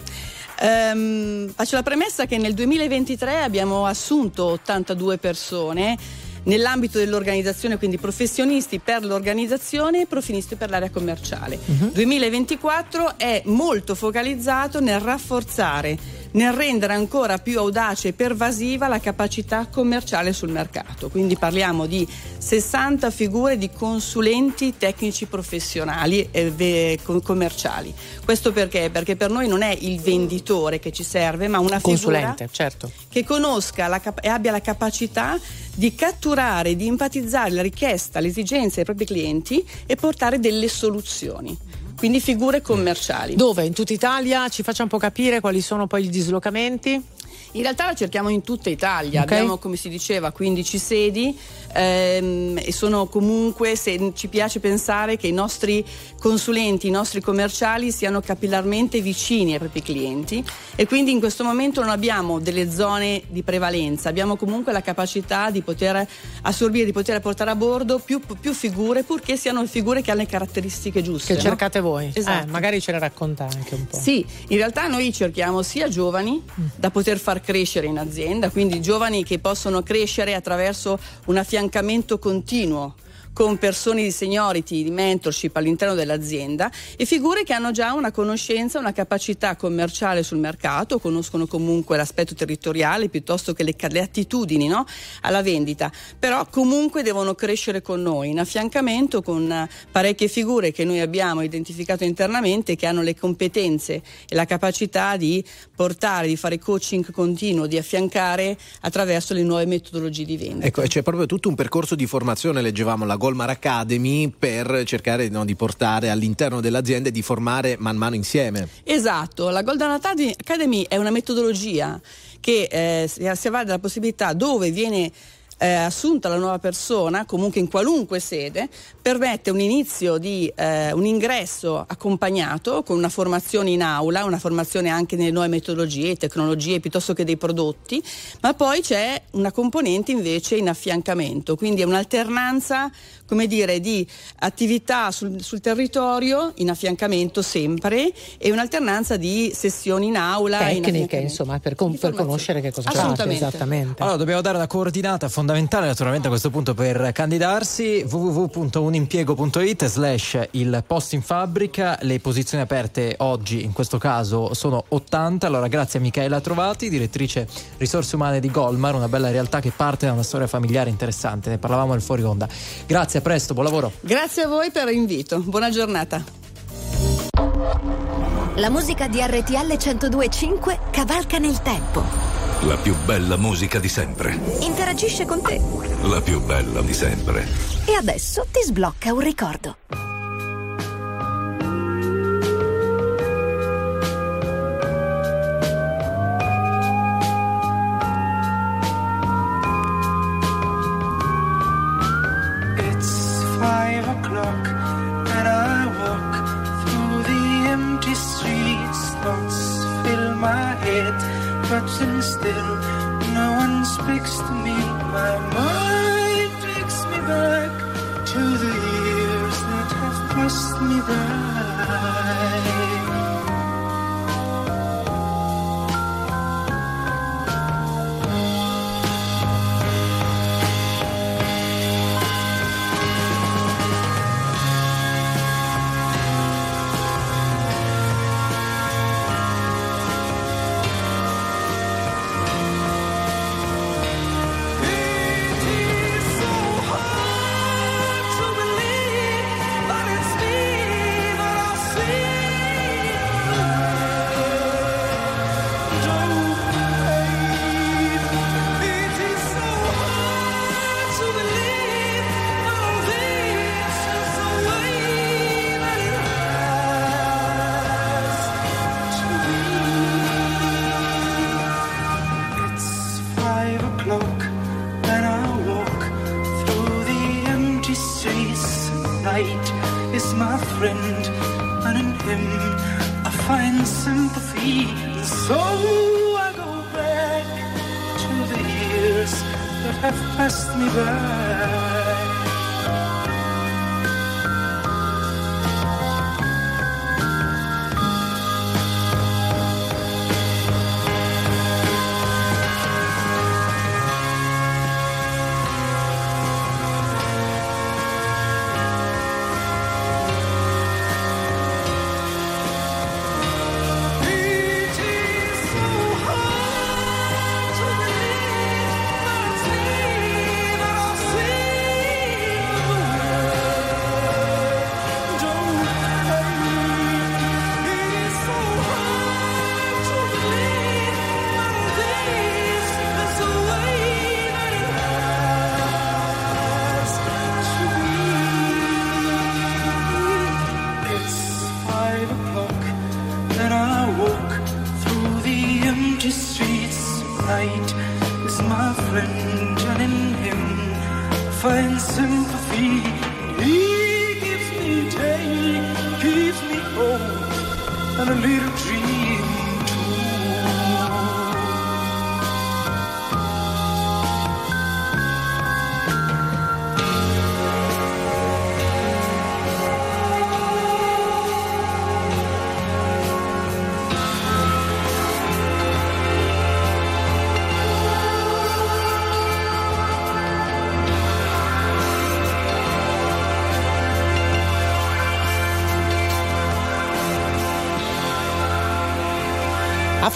Ehm, faccio la premessa che nel 2023 abbiamo assunto 82 persone nell'ambito dell'organizzazione, quindi professionisti per l'organizzazione e professionisti per l'area commerciale. 2024 è molto focalizzato nel rafforzare, nel rendere ancora più audace e pervasiva la capacità commerciale sul mercato. Quindi parliamo di 60 figure di consulenti tecnici professionali e commerciali. Questo perché? Perché per noi non è il venditore che ci serve, ma una figura Consulente, certo. che conosca cap- e abbia la capacità di catturare, di empatizzare la richiesta, le esigenze dei propri clienti e portare delle soluzioni. Quindi figure commerciali. Dove? In tutta Italia? Ci faccia un po' capire quali sono poi i dislocamenti? In realtà la cerchiamo in tutta Italia, Ok. abbiamo come si diceva 15 sedi ehm, e sono comunque, se ci piace pensare che i nostri consulenti, i nostri commerciali siano capillarmente vicini ai propri clienti e quindi in questo momento non abbiamo delle zone di prevalenza, abbiamo comunque la capacità di poter assorbire, di poter portare a bordo più, più figure purché siano figure che hanno le caratteristiche giuste. Che no? cercate voi? Esatto. Eh, magari ce le racconta anche un po'. Sì, in realtà noi cerchiamo sia giovani da poter far crescere in azienda, quindi giovani che possono crescere attraverso un affiancamento continuo con persone di seniority, di mentorship all'interno dell'azienda e figure che hanno già una conoscenza, una capacità commerciale sul mercato, conoscono comunque l'aspetto territoriale piuttosto che le, le attitudini no? alla vendita, però comunque devono crescere con noi in affiancamento con parecchie figure che noi abbiamo identificato internamente che hanno le competenze e la capacità di portare, di fare coaching continuo, di affiancare attraverso le nuove metodologie di vendita. Ecco, c'è proprio tutto un percorso di formazione, leggevamo la Golmar Academy, per cercare no, di portare all'interno dell'azienda e di formare man mano insieme. Esatto, la Golden Academy- è una metodologia che eh, si avvale della possibilità dove viene eh, assunta la nuova persona, comunque in qualunque sede, permette un inizio di eh, un ingresso accompagnato con una formazione in aula, una formazione anche nelle nuove metodologie, tecnologie piuttosto che dei prodotti, ma poi c'è una componente invece in affiancamento, quindi è un'alternanza come dire, di attività sul, sul territorio in affiancamento sempre e un'alternanza di sessioni in aula. in Tecniche, affiancamento. insomma, per, con- per conoscere che cosa fate. Esattamente. Allora, dobbiamo dare una coordinata fondamentale naturalmente a questo punto per candidarsi. www.unimpiego.it slash il posto in fabbrica. Le posizioni aperte oggi in questo caso sono 80 allora grazie a Michaela Trovati direttrice risorse umane di Golmar una bella realtà che parte da una storia familiare interessante. Ne parlavamo nel fuori onda. Grazie a presto buon lavoro Grazie a voi per l'invito, buona giornata. La musica di RTL 1025 cavalca nel tempo. La più bella musica di sempre. Interagisce con te. La più bella di sempre. E adesso ti sblocca un ricordo. My head, then still no one speaks to me. My mind takes me back to the years that have passed me by.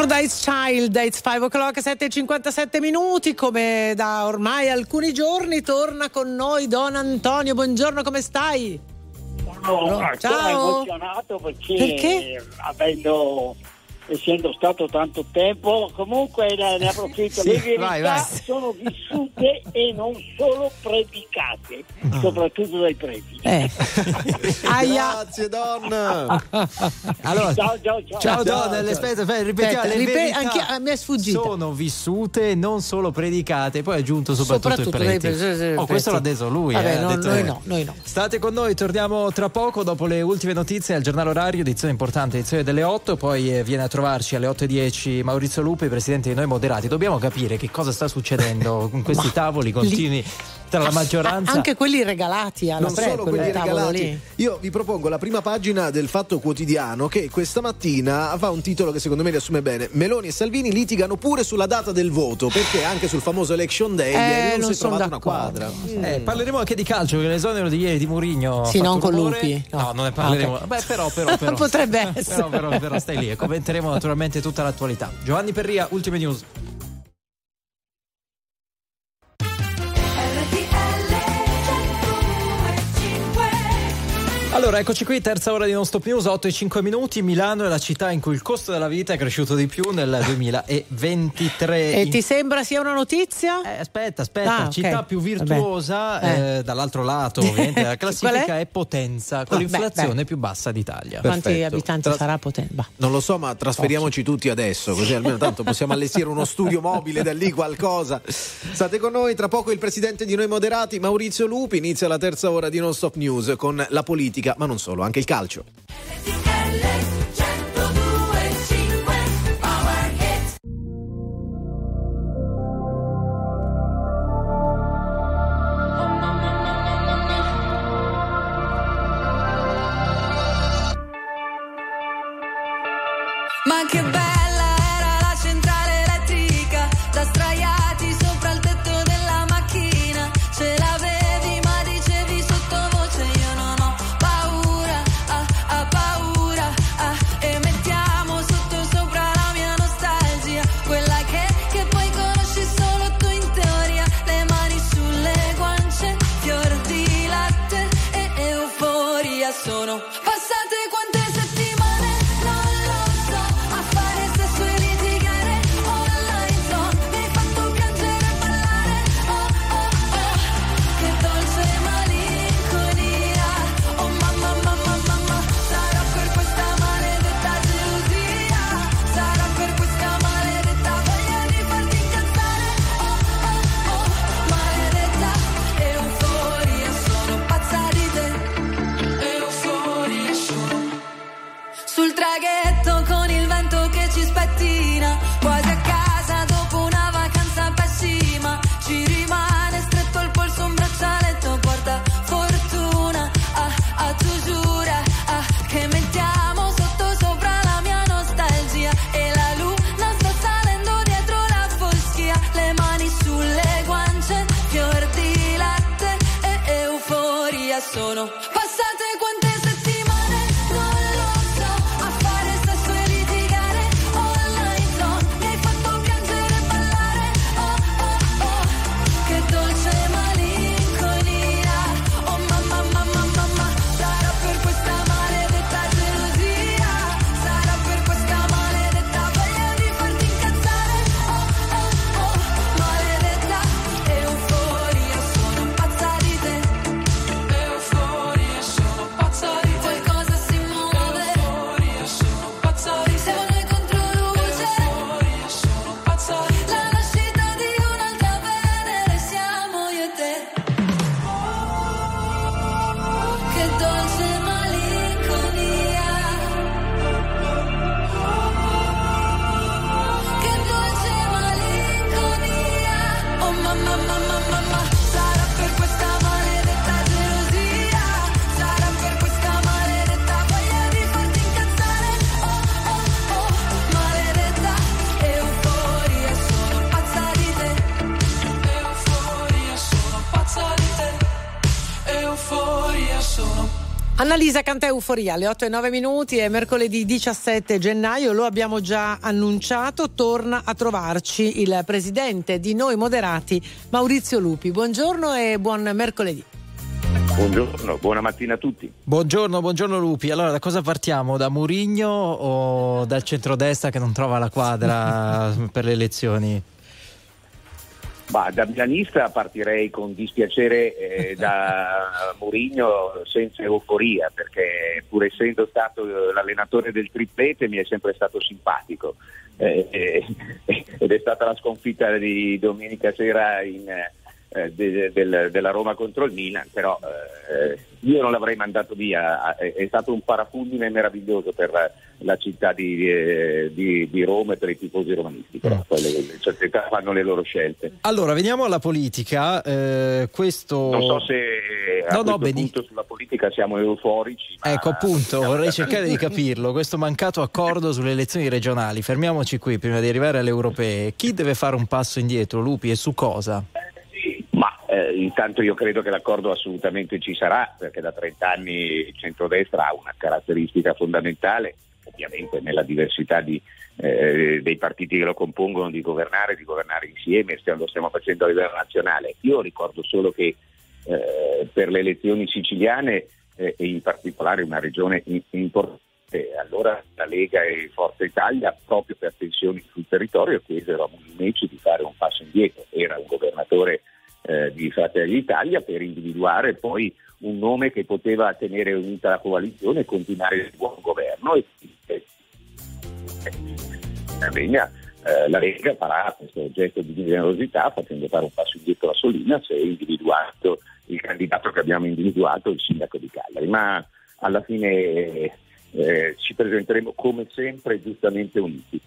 Aphrodite's Child, it's 5 o'clock, 7.57 minuti, come da ormai alcuni giorni torna con noi Don Antonio, buongiorno, come stai? Sono ancora Ciao. emozionato perché, Perché? avendo essendo stato tanto tempo comunque ne, approfitto Sì, vai, vai. sono vissute e non solo predicate Ah. soprattutto dai preti Eh. Grazie, Don. Allora, ciao ciao ciao Ciao Don, le spese, fai, ripetiamo, Aspetta, le ripe- verità anche a me è sfuggita. sono vissute, non solo predicate, poi ha aggiunto soprattutto, Soprattutto i dai preti. pre- sì, Oh, questo l'ha detto lui. Vabbè, eh, ha no, detto- noi no, noi no. State con noi, torniamo tra poco dopo le ultime notizie al giornale orario, edizione importante, edizione delle 8, poi eh, viene a trovarci alle 8.10 Maurizio Lupi, presidente di Noi Moderati. Dobbiamo capire che cosa sta succedendo con questi tavoli continui tra la maggioranza. Anche quelli regalati alla non pre, solo quel quelli regalati. lì. Io vi propongo la prima pagina del Fatto Quotidiano che questa mattina fa un titolo che secondo me riassume bene. Meloni e Salvini litigano pure sulla data del voto perché anche sul famoso election day Eh, ieri non, non si è trovata una quadra. Eh, parleremo anche di calcio, che l'esonero di ieri di Murigno. Sì, non con rumore. Lupi, no. No, non ne parleremo. Ah, ok. Beh, però, però, però. Potrebbe essere. Però, però, però stai lì e commenteremo naturalmente tutta l'attualità. Giovanni Perria, ultime news. Allora, eccoci qui, terza ora di Non Stop News, 8 e 5 minuti. Milano è la città in cui il costo della vita è cresciuto di più nel 2023. E In- ti sembra sia una notizia? aspetta, aspetta, Ah, città più Vabbè. virtuosa Eh. eh, dall'altro lato ovviamente della classifica è? è? Potenza con Ah, l'inflazione beh, beh. più bassa d'Italia. Quanti Perfetto. abitanti Tra- sarà potente? Bah. Non lo so, ma trasferiamoci tutti adesso, così almeno tanto possiamo allestire uno studio mobile da lì qualcosa. State con noi, tra poco il presidente di Noi Moderati, Maurizio Lupi, inizia la terza ora di Non Stop News con la politica, ma non solo, anche il calcio. Ma che Euforia alle 8 e 9 minuti, è mercoledì 17 gennaio, lo abbiamo già annunciato, torna a trovarci il presidente di Noi Moderati, Maurizio Lupi. Buongiorno e buon mercoledì. Buongiorno, buona mattina a tutti. Buongiorno, buongiorno Lupi. Allora, da cosa partiamo? Da Murigno o dal centrodestra che non trova la quadra per le elezioni? Ma da milanista partirei con dispiacere eh, da Mourinho senza euforia, perché pur essendo stato eh, l'allenatore del triplete mi è sempre stato simpatico. Eh, eh, ed è stata la sconfitta di domenica sera in, eh, de- del- della Roma contro il Milan, però eh, io non l'avrei mandato via, è, è stato un parafulmine meraviglioso per la città di, eh, di- di Roma e per i tifosi romanisti, però poi le, le società fanno le loro scelte. Allora, veniamo alla politica. eh, questo... Non so se a No, no, punto sulla politica siamo euforici. ma Ecco appunto, vorrei cercare di capirlo, questo mancato accordo sulle elezioni regionali. Fermiamoci qui prima di arrivare alle europee. Chi deve fare un passo indietro, Lupi, e su cosa? Ma eh, intanto io credo che l'accordo assolutamente ci sarà, perché da 30 anni il centrodestra ha una caratteristica fondamentale, ovviamente nella diversità di, eh, dei partiti che lo compongono, di governare, di governare insieme, stiamo- lo stiamo facendo a livello nazionale. Io ricordo solo che eh, per le elezioni siciliane eh, e in particolare una regione importante, allora la Lega e Forza Italia, proprio per tensioni sul territorio, chiesero a Musumeci di fare un passo indietro. Era un governatore eh, di Fratelli d'Italia per individuare poi un nome che poteva tenere unita la coalizione e continuare il buon governo. E, e- e- Regna, eh, la Lega farà questo gesto di generosità facendo fare un passo indietro a Solinas e individuato il candidato che abbiamo individuato, il sindaco di Cagliari. Ma alla fine eh, ci presenteremo come sempre giustamente uniti.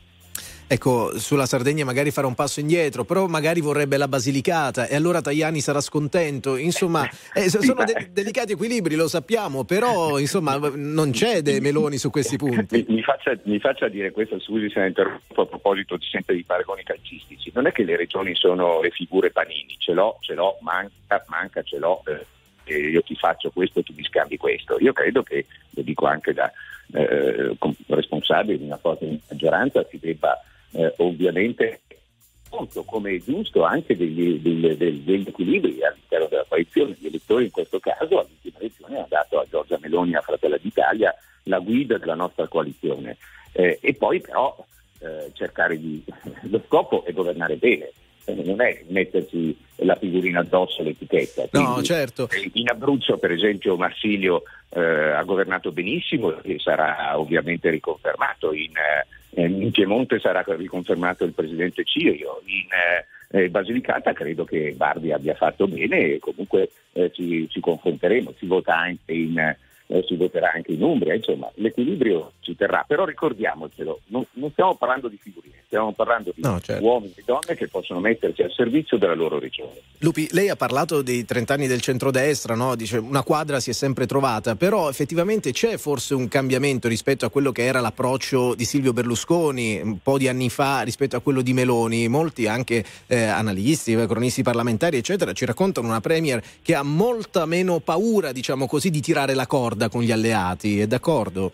Ecco, sulla Sardegna magari farà un passo indietro, però magari vorrebbe la Basilicata e allora Tajani sarà scontento. Insomma, eh, so- sono de- delicati equilibri, lo sappiamo, però insomma non cede Meloni su questi punti. Mi, mi faccia, mi faccia dire questo, scusi se la interrompo a proposito di sempre di paragoni calcistici. Non è che le regioni sono le figure panini, ce l'ho, ce l'ho, manca, manca, ce l'ho, eh, io ti faccio questo e tu mi scambi questo. Io credo che, lo dico anche da eh, responsabile di una forte maggioranza, si debba eh, ovviamente conto, come è giusto, anche degli, degli- degli- degli equilibri all'interno della coalizione. Gli elettori in questo caso all'ultima elezione hanno dato a Giorgia Meloni a Fratelli d'Italia la guida della nostra coalizione. Eh, e poi però eh, cercare di... lo scopo è governare bene. Eh, Non è mettersi la figurina addosso l'etichetta. No, Quindi, certo. eh, In Abruzzo, per esempio, Marsilio eh, ha governato benissimo e sarà ovviamente riconfermato. In, eh, in Piemonte sarà riconfermato il presidente Cirio. In eh, eh, Basilicata credo che Bardi abbia fatto bene e comunque eh, ci, ci confronteremo. Si, vota anche in, eh, si voterà anche in Umbria. Insomma, l'equilibrio ci terrà, però ricordiamocelo, non, non stiamo parlando di figurine, stiamo parlando di No, certo. uomini e donne che possono mettersi al servizio della loro regione. Lupi, lei ha parlato dei 30 anni del centrodestra, no? Dice una quadra si è sempre trovata, però effettivamente c'è forse un cambiamento rispetto a quello che era l'approccio di Silvio Berlusconi un po' di anni fa rispetto a quello di Meloni. Molti anche eh, analisti, eh, cronisti parlamentari, eccetera, ci raccontano una premier che ha molta meno paura, diciamo così, di tirare la corda con gli alleati. È d'accordo?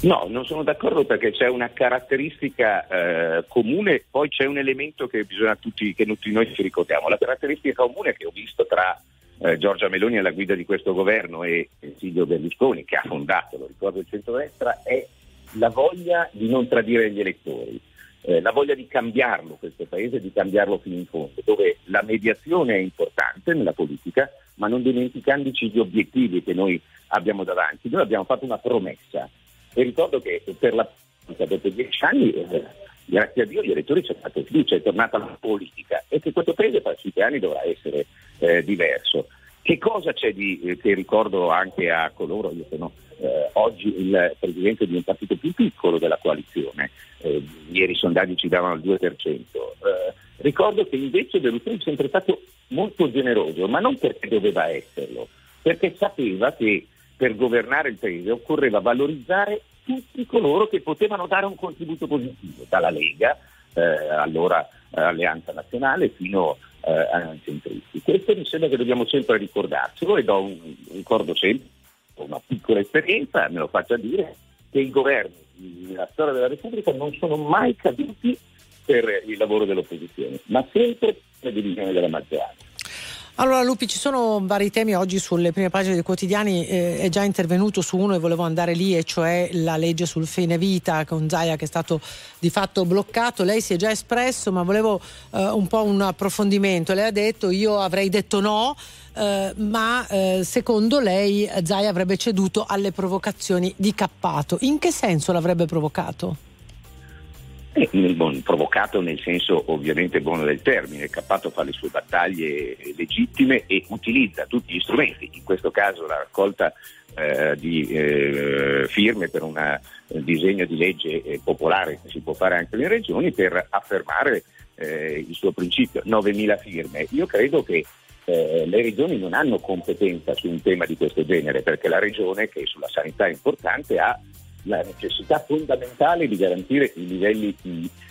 No, non sono d'accordo perché c'è una caratteristica eh, comune, poi c'è un elemento che bisogna tutti, che tutti noi ci ricordiamo. La caratteristica comune che ho visto tra eh, Giorgia Meloni alla guida di questo governo e Silvio Berlusconi, che ha fondato, lo ricordo, il centrodestra, è la voglia di non tradire gli elettori, eh, la voglia di cambiarlo questo paese, di cambiarlo fino in fondo, dove la mediazione è importante nella politica, ma non dimenticandoci gli obiettivi che noi abbiamo davanti. Noi abbiamo fatto una promessa e ricordo che per la dopo dieci anni, eh, grazie a Dio, gli elettori ci hanno dato fiducia, è tornata la politica e che questo paese fra cinque anni dovrà essere eh, diverso. Che cosa c'è di, eh, che ricordo anche a coloro, io sono eh, oggi il presidente di un partito più piccolo della coalizione, eh, ieri i sondaggi ci davano il 2%, eh, ricordo che invece Berlusconi è sempre stato molto generoso, ma non perché doveva esserlo, perché sapeva che per governare il paese occorreva valorizzare tutti coloro che potevano dare un contributo positivo, dalla Lega, eh, allora eh, Alleanza Nazionale, fino eh, ai centristi. Questo mi sembra che dobbiamo sempre ricordarcelo e do un, ricordo sempre, una piccola esperienza, me lo faccia dire, che i governi nella storia della Repubblica non sono mai caduti per il lavoro dell'opposizione, ma sempre per la divisione della maggioranza. Allora Lupi, ci sono vari temi oggi sulle prime pagine dei quotidiani, eh, è già intervenuto su uno e volevo andare lì, e cioè la legge sul fine vita con Zaia che è stato di fatto bloccato. Lei si è già espresso, ma volevo eh, un po' un approfondimento. Lei ha detto io avrei detto no, eh, ma eh, secondo lei Zaia avrebbe ceduto alle provocazioni di Cappato. In che senso l'avrebbe provocato? Eh, bon, provocato nel senso ovviamente buono del termine, Cappato fa le sue battaglie legittime e utilizza tutti gli strumenti, in questo caso la raccolta eh, di eh, firme per un disegno di legge eh, popolare che si può fare anche nelle regioni per affermare eh, il suo principio, 9.000 firme. Io credo che eh, le regioni non hanno competenza su un tema di questo genere perché la regione, che sulla sanità è importante, ha la necessità fondamentale di garantire i livelli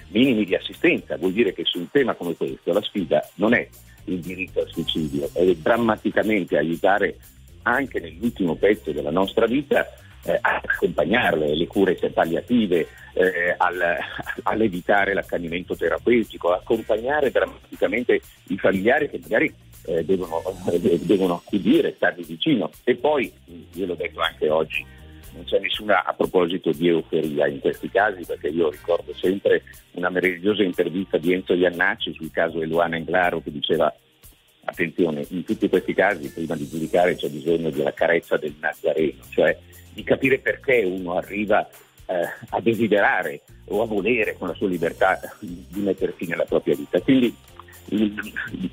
minimi di assistenza. Vuol dire che su un tema come questo la sfida non è il diritto al suicidio, è drammaticamente aiutare anche nell'ultimo pezzo della nostra vita eh, accompagnarle, le cure palliative, eh, al- all'evitare l'accanimento terapeutico, accompagnare drammaticamente i familiari che magari eh, devono, eh, devono accudire, stargli vicino. E poi, io l'ho detto anche oggi, non c'è nessuna a proposito di euforia in questi casi perché io ricordo sempre una meravigliosa intervista di Enzo Iannacci sul caso Eluana Englaro che diceva attenzione, in tutti questi casi prima di giudicare c'è bisogno della carezza del Nazareno, cioè di capire perché uno arriva eh, a desiderare o a volere con la sua libertà di mettere fine alla propria vita. Quindi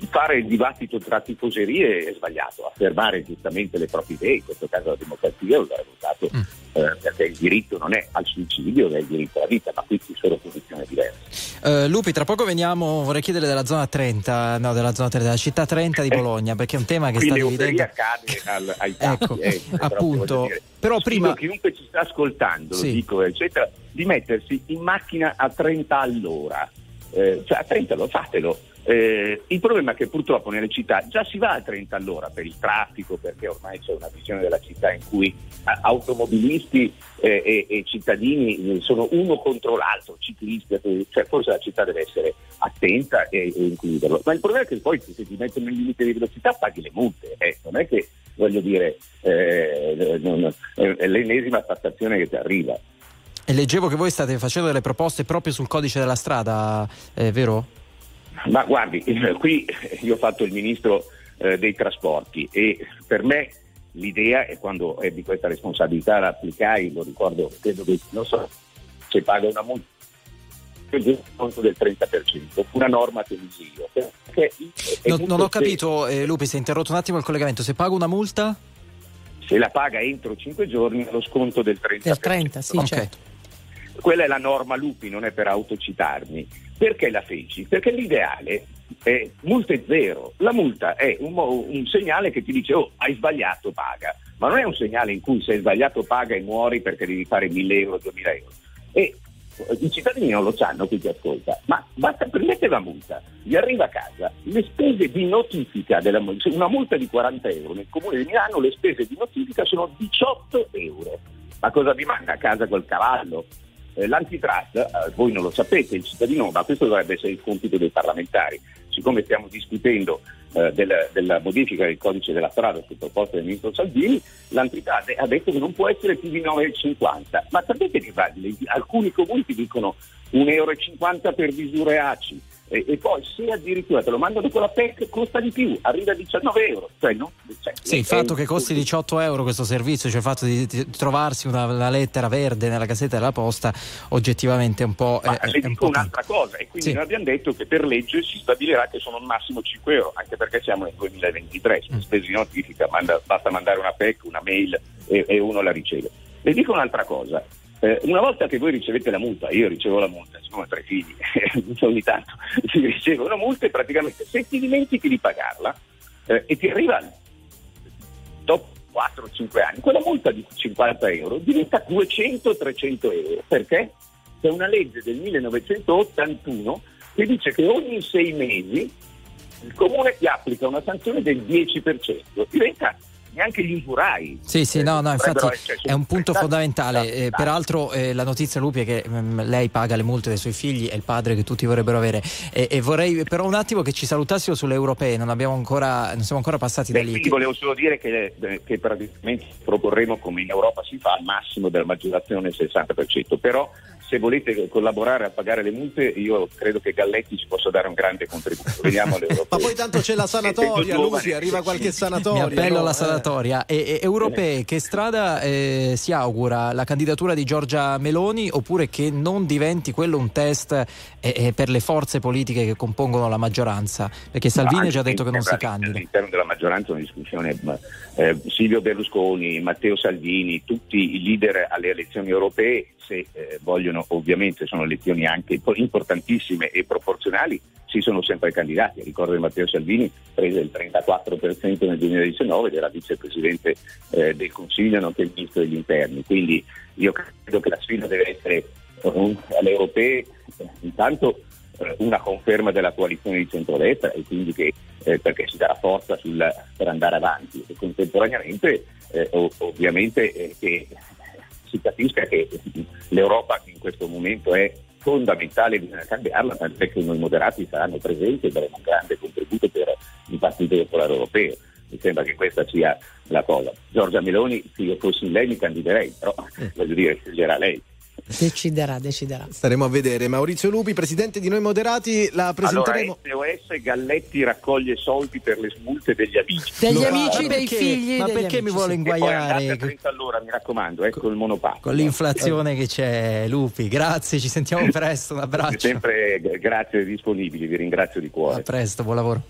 fare il dibattito tra tifoserie è sbagliato, affermare giustamente le proprie idee, in questo caso la democrazia lo ha votato eh, perché il diritto non è al suicidio, è il diritto alla vita, ma qui ci sono posizioni diverse. Eh, Lupi, tra poco veniamo, vorrei chiedere della zona 30, no, della zona 30, della città 30 di Bologna, perché è un tema che sta dividendo. cade al- ai tappi, Ecco, eh, appunto. Però sfido prima- chiunque ci sta ascoltando, Sì. dico, eccetera, di mettersi in macchina a 30 all'ora. Eh, cioè a 30 lo fatelo. Eh, il problema è che purtroppo nelle città già si va a 30 all'ora per il traffico, perché ormai c'è una visione della città in cui eh, automobilisti eh, e, e cittadini eh, sono uno contro l'altro, ciclisti, eh, cioè forse la città deve essere attenta e, e includerlo. Ma il problema è che poi se ti mettono in limite di velocità paghi le multe, eh. non è che voglio dire non- è l'ennesima tassazione che ti arriva. E leggevo che voi state facendo delle proposte proprio sul codice della strada, è vero? Ma guardi, eh, qui io ho fatto il ministro eh, dei trasporti e per me l'idea è quando ebbi questa responsabilità la applicai, lo ricordo, credo che non so se paga una multa conto del 30%, una norma che. Perché è Non, ho capito, eh, Lupi, si è interrotto un attimo il collegamento. Se pago una multa? se la paga entro 5 giorni lo sconto del 30%. Del 30, sì, Ok. certo. Quella è la norma Lupi, non è per autocitarmi. Perché la feci? Perché l'ideale è multe zero. La multa è un, un segnale che ti dice oh hai sbagliato, paga. Ma non è un segnale in cui se hai sbagliato paga e muori perché devi fare 1000 euro, 2000 euro. E eh, i cittadini non lo sanno chi ti ascolta, ma basta prendete la multa, vi arriva a casa, le spese di notifica della multa, una multa di 40 euro nel comune di Milano, le spese di notifica sono 18 euro. Ma cosa vi manda a casa col cavallo? Eh, l'antitrust, eh, voi non lo sapete, il cittadino, ma questo dovrebbe essere il compito dei parlamentari. Siccome stiamo discutendo eh, del- della modifica del codice della strada su proposta del ministro Salvini, l'antitrust ha detto che non può essere più di 9,50. Ma sapete che va- le- alcuni comuni ti dicono 1,50 euro per misure ACI e, e poi se addirittura te lo mandano con la PEC costa di più, arriva a 19 euro. Cioè, no? Cioè, Sì, il fatto che costi 18 euro questo servizio, cioè il fatto di, di trovarsi una, una lettera verde nella casetta della posta, oggettivamente è un po'. Ma è- le è un dico po' un'altra cosa, e quindi Sì. noi abbiamo detto che per legge si stabilirà che sono al massimo 5 euro, anche perché siamo nel 2023, Mm. spese di notifica manda- basta mandare una PEC, una mail e, e uno la riceve. Le dico un'altra cosa, eh, una volta che voi ricevete la multa, io ricevo la multa, siccome ho tre figli, ogni tanto si riceve una multa e praticamente se ti dimentichi di pagarla eh, e ti arriva dopo 4-5 anni, quella multa di 50 euro diventa 200-300 euro. Perché? C'è una legge del 1981 che dice che ogni sei mesi il comune ti applica una sanzione del 10%, diventa neanche gli usurai. Sì, sì, no, no, infatti è un punto fondamentale. Eh, peraltro eh, la notizia Lupi è che mm, lei paga le multe dei suoi figli, è il padre che tutti vorrebbero avere. E, e vorrei però un attimo che ci salutassimo sulle europee, non, abbiamo ancora, non siamo ancora passati da Beh, lì. quindi volevo solo dire che, eh, che praticamente proporremo come in Europa si fa al massimo della maggiorazione il 60%, però se volete collaborare a pagare le multe io credo che Galletti ci possa dare un grande contributo. Vediamo l'Europa. Ma poi tanto c'è la sanatoria, Lupi, arriva qualche sanatoria. Mi appello no? alla Eh. sanatoria. E, e- europee, che strada eh, si augura? La candidatura di Giorgia Meloni oppure che non diventi quello un test eh, eh, per le forze politiche che compongono la maggioranza? Perché Salvini ha già detto che non si candida. All'interno della maggioranza una discussione, ma, eh, Silvio Berlusconi, Matteo Salvini, tutti i leader alle elezioni europee, se eh, vogliono ovviamente sono elezioni anche impo- importantissime e proporzionali, si sono sempre candidati. Ricordo che Matteo Salvini prese il 34% nel 2019 ed era vicepresidente eh, del Consiglio nonché ministro degli interni. Quindi io credo che la sfida deve essere eh, alle europee intanto una conferma della coalizione di centrodestra e quindi che, eh, perché si darà forza sul- per andare avanti e contemporaneamente eh, ov- ovviamente eh, che si capisca che l'Europa in questo momento è fondamentale, bisogna cambiarla, tant'è che noi moderati saranno presenti e daremo un grande contributo per il Partito Popolare Europeo. Mi sembra che questa sia la cosa. Giorgia Meloni, se io fossi lei mi candiderei, però voglio dire, sceglierà lei. Deciderà, deciderà. Staremo a vedere. Maurizio Lupi, presidente di Noi Moderati, la Allora, presenteremo. SOS Galletti raccoglie soldi per le smulte degli amici. Degli Lo amici, dei figli. ma perché mi amici, vuole sì. E poi andate a inguaiare 30 all'ora, mi raccomando, ecco il monopattino. con l'inflazione che c'è, Lupi? Grazie, ci sentiamo presto. Un abbraccio. sempre g- grazie e disponibili, vi ringrazio di A cuore. presto, buon lavoro.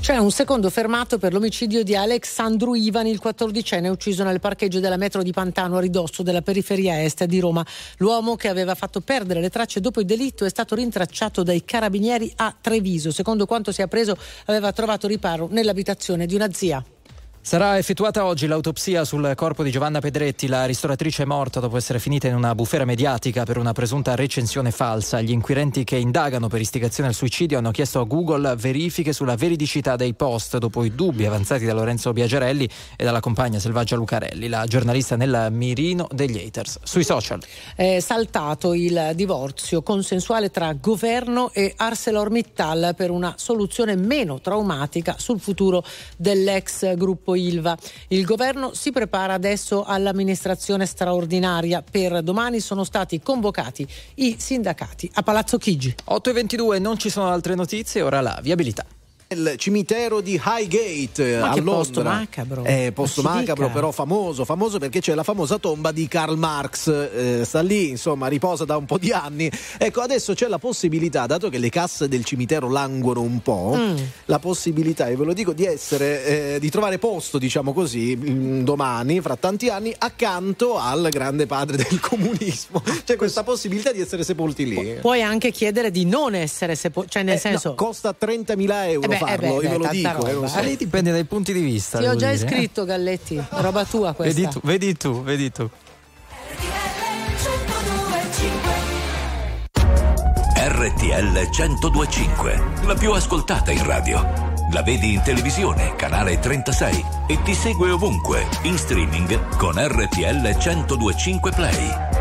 C'è un secondo fermato per l'omicidio di Alexandru Ivani, il 14enne ucciso nel parcheggio della metro di Pantano a ridosso della periferia est di Roma. L'uomo che aveva fatto perdere le tracce dopo il delitto è stato rintracciato dai carabinieri a Treviso. Secondo quanto si è appreso aveva trovato riparo nell'abitazione di una zia. Sarà effettuata oggi l'autopsia sul corpo di Giovanna Pedretti, la ristoratrice morta dopo essere finita in una bufera mediatica per una presunta recensione falsa. Gli inquirenti che indagano per istigazione al suicidio hanno chiesto a Google verifiche sulla veridicità dei post dopo i dubbi avanzati da Lorenzo Biagerelli e dalla compagna Selvaggia Lucarelli, la giornalista nel mirino degli haters. Sui social. È saltato il divorzio consensuale tra governo e ArcelorMittal per una soluzione meno traumatica sul futuro dell'ex gruppo Ilva. Il governo si prepara adesso all'amministrazione straordinaria. Per domani sono stati convocati i sindacati a Palazzo Chigi. 8.22, non ci sono altre notizie, ora la viabilità. Il cimitero di Highgate Ma a che Londra. posto macabro. È posto macabro, dica. però famoso, famoso perché c'è la famosa tomba di Karl Marx. eh, sta lì, insomma, riposa da un po' di anni. Ecco, adesso c'è la possibilità, dato che le casse del cimitero languono un po', Mm. la possibilità, e ve lo dico, di essere, eh, di trovare posto, diciamo così, mm, domani, fra tanti anni, accanto al grande padre del comunismo. C'è questa possibilità di essere sepolti lì. Puoi anche chiedere di non essere sepolto, cioè nel Eh, senso. no, costa 30.000 euro Eh beh, eh farlo, beh, io ve lo dico. eh, roba, non so. eh. Lì dipende dai punti di vista. Sì, ho già dire, eh. iscritto Galletti, roba tua questa. Vedi tu, vedi tu, vedi tu. RTL 1025, la più ascoltata in radio. La vedi in televisione, canale 36 e ti segue ovunque, in streaming con RTL 1025 Play.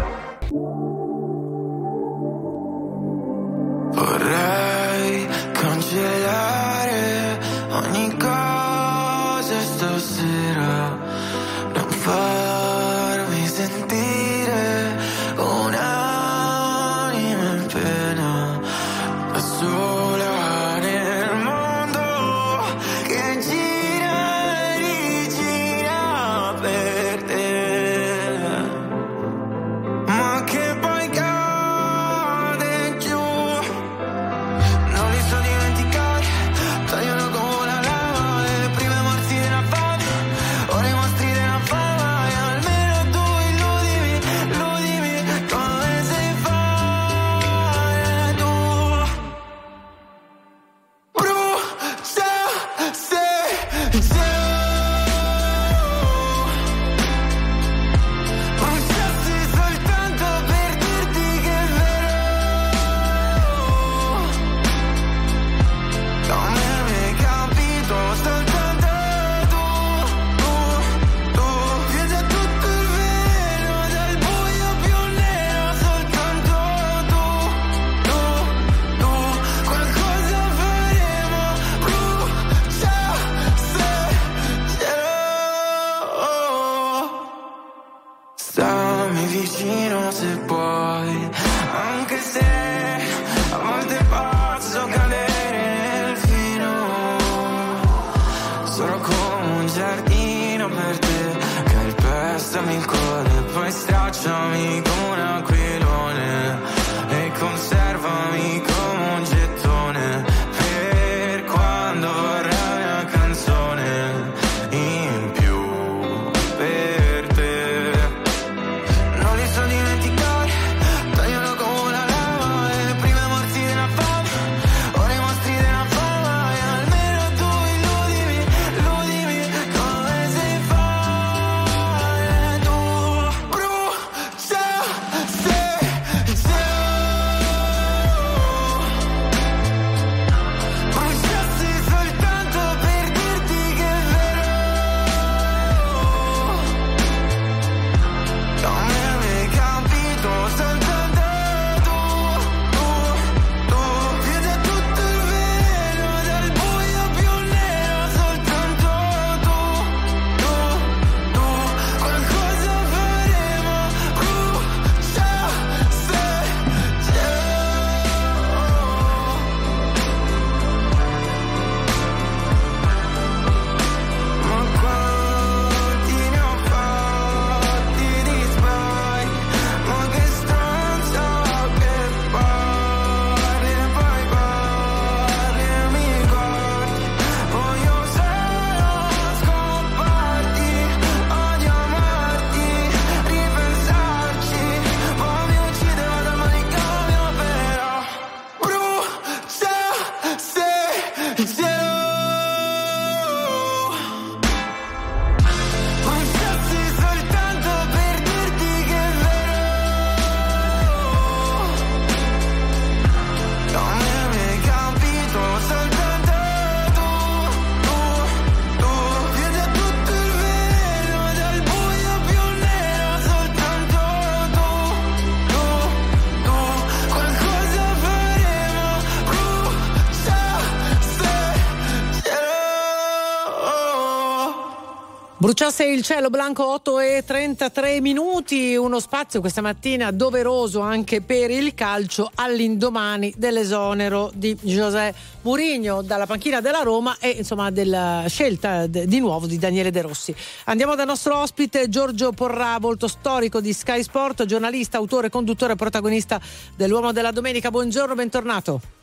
Bruciasse il cielo blanco 8 e 33 minuti, uno spazio questa mattina doveroso anche per il calcio all'indomani dell'esonero di José Mourinho dalla panchina della Roma e insomma della scelta de- di nuovo di Daniele De Rossi. Andiamo dal nostro ospite Giorgio Porrà, volto storico di Sky Sport, giornalista, autore, conduttore e protagonista dell'Uomo della Domenica. Buongiorno, bentornato.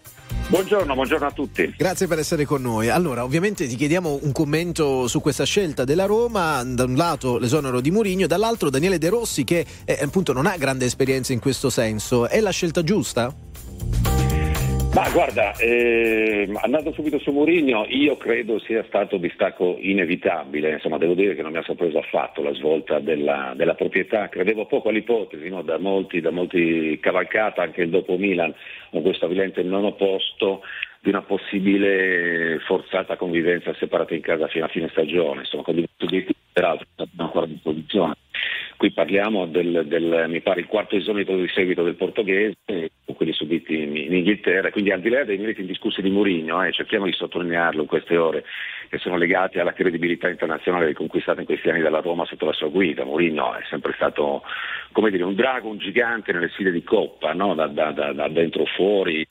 Buongiorno, buongiorno a tutti. Grazie per essere con noi. Allora, ovviamente ti chiediamo un commento su questa scelta della Roma, da un lato l'esonero di Mourinho, dall'altro Daniele De Rossi che eh, appunto non ha grande esperienza in questo senso. È la scelta giusta? Ma guarda, ehm, andando subito su Mourinho, io credo sia stato distacco inevitabile, insomma devo dire che non mi ha sorpreso affatto la svolta della, della proprietà, credevo poco all'ipotesi, no? da, molti, da molti cavalcata anche il dopo Milan, con questo evidente non opposto di una possibile forzata convivenza separata in casa fino a fine stagione, insomma con diversi obiettivi peraltro non ancora a disposizione. Qui parliamo del, del, mi pare, il quarto esonero di seguito del portoghese, quelli subiti in, in Inghilterra, quindi al di là dei meriti indiscussi di Mourinho, eh, cerchiamo di sottolinearlo in queste ore, che sono legati alla credibilità internazionale riconquistata in questi anni dalla Roma sotto la sua guida. Mourinho è sempre stato come dire, un drago, un gigante nelle sfide di coppa, no? da, da, da, da dentro fuori,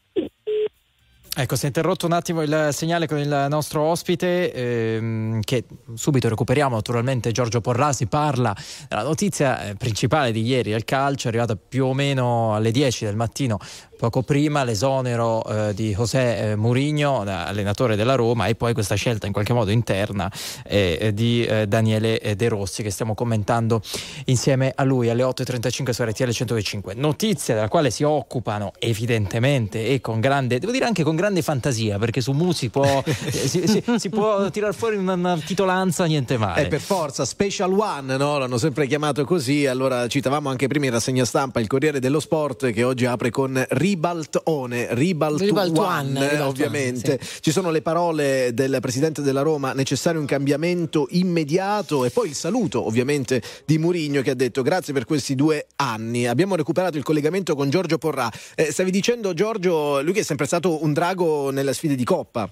Ecco, si è interrotto un attimo il segnale con il nostro ospite, ehm, che subito recuperiamo. Naturalmente Giorgio Porrasi parla della notizia eh, principale di ieri al calcio, arrivata più o meno alle 10 del mattino, poco prima l'esonero eh, di José eh, Mourinho, allenatore della Roma, e poi questa scelta in qualche modo interna eh, di eh, Daniele eh, De Rossi che stiamo commentando insieme a lui alle 8.35 su RTL 105. Notizia della quale si occupano evidentemente e con grande, devo dire anche con grande fantasia, perché su Mu si può, eh, si, si, si può tirar fuori una, una titolanza niente male. Eh, per forza, Special One, no? l'hanno sempre chiamato così. Allora citavamo anche prima in rassegna stampa il Corriere dello Sport che oggi apre con Ribaltone, Ribalt, Ribalt One, One, Ribalt ovviamente. One, Ci sono le parole del presidente della Roma, necessario un cambiamento immediato e poi il saluto ovviamente di Murigno che ha detto grazie per questi due anni. Abbiamo recuperato il collegamento con Giorgio Porrà. Eh, stavi dicendo Giorgio, lui che è sempre stato un drago nelle sfide di Coppa.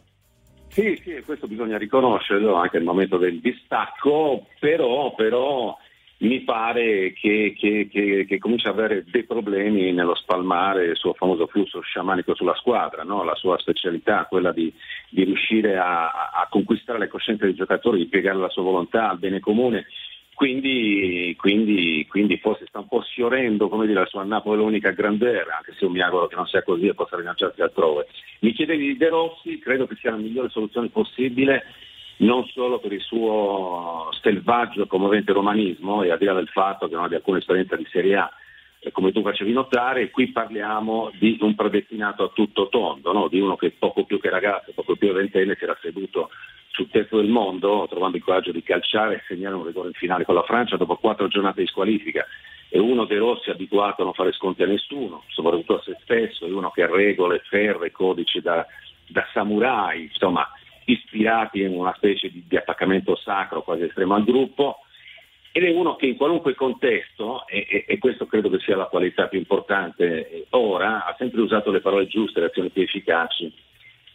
Sì, sì, e questo bisogna riconoscerlo anche nel momento del distacco, però, però mi pare che, che, che, che comincia ad avere dei problemi nello spalmare il suo famoso flusso sciamanico sulla squadra, no? la sua specialità, quella di, di riuscire a, a conquistare le coscienze dei giocatori, di piegare la sua volontà al bene comune. Quindi, quindi, quindi forse sta un po' sfiorendo come dire, la sua napoleonica grandezza, anche se io mi auguro che non sia così e possa rilanciarsi altrove. Mi chiedevi di De Rossi, credo che sia la migliore soluzione possibile non solo per il suo selvaggio e commovente romanismo e al di là del fatto che non abbia alcuna esperienza di Serie A, eh, come tu facevi notare, qui parliamo di un predestinato a tutto tondo, no? di uno che poco più che ragazzo, poco più ventenne si era seduto sul tetto del mondo, trovando il coraggio di calciare e segnare un rigore in finale con la Francia dopo quattro giornate di squalifica. È uno dei Rossi abituato a non fare sconti a nessuno, soprattutto a se stesso, è uno che ha regole, ferre, codici da, da samurai, insomma, ispirati in una specie di, di attaccamento sacro quasi estremo al gruppo ed è uno che in qualunque contesto, e, e, e, questo credo che sia la qualità più importante eh, ora, ha sempre usato le parole giuste, le azioni più efficaci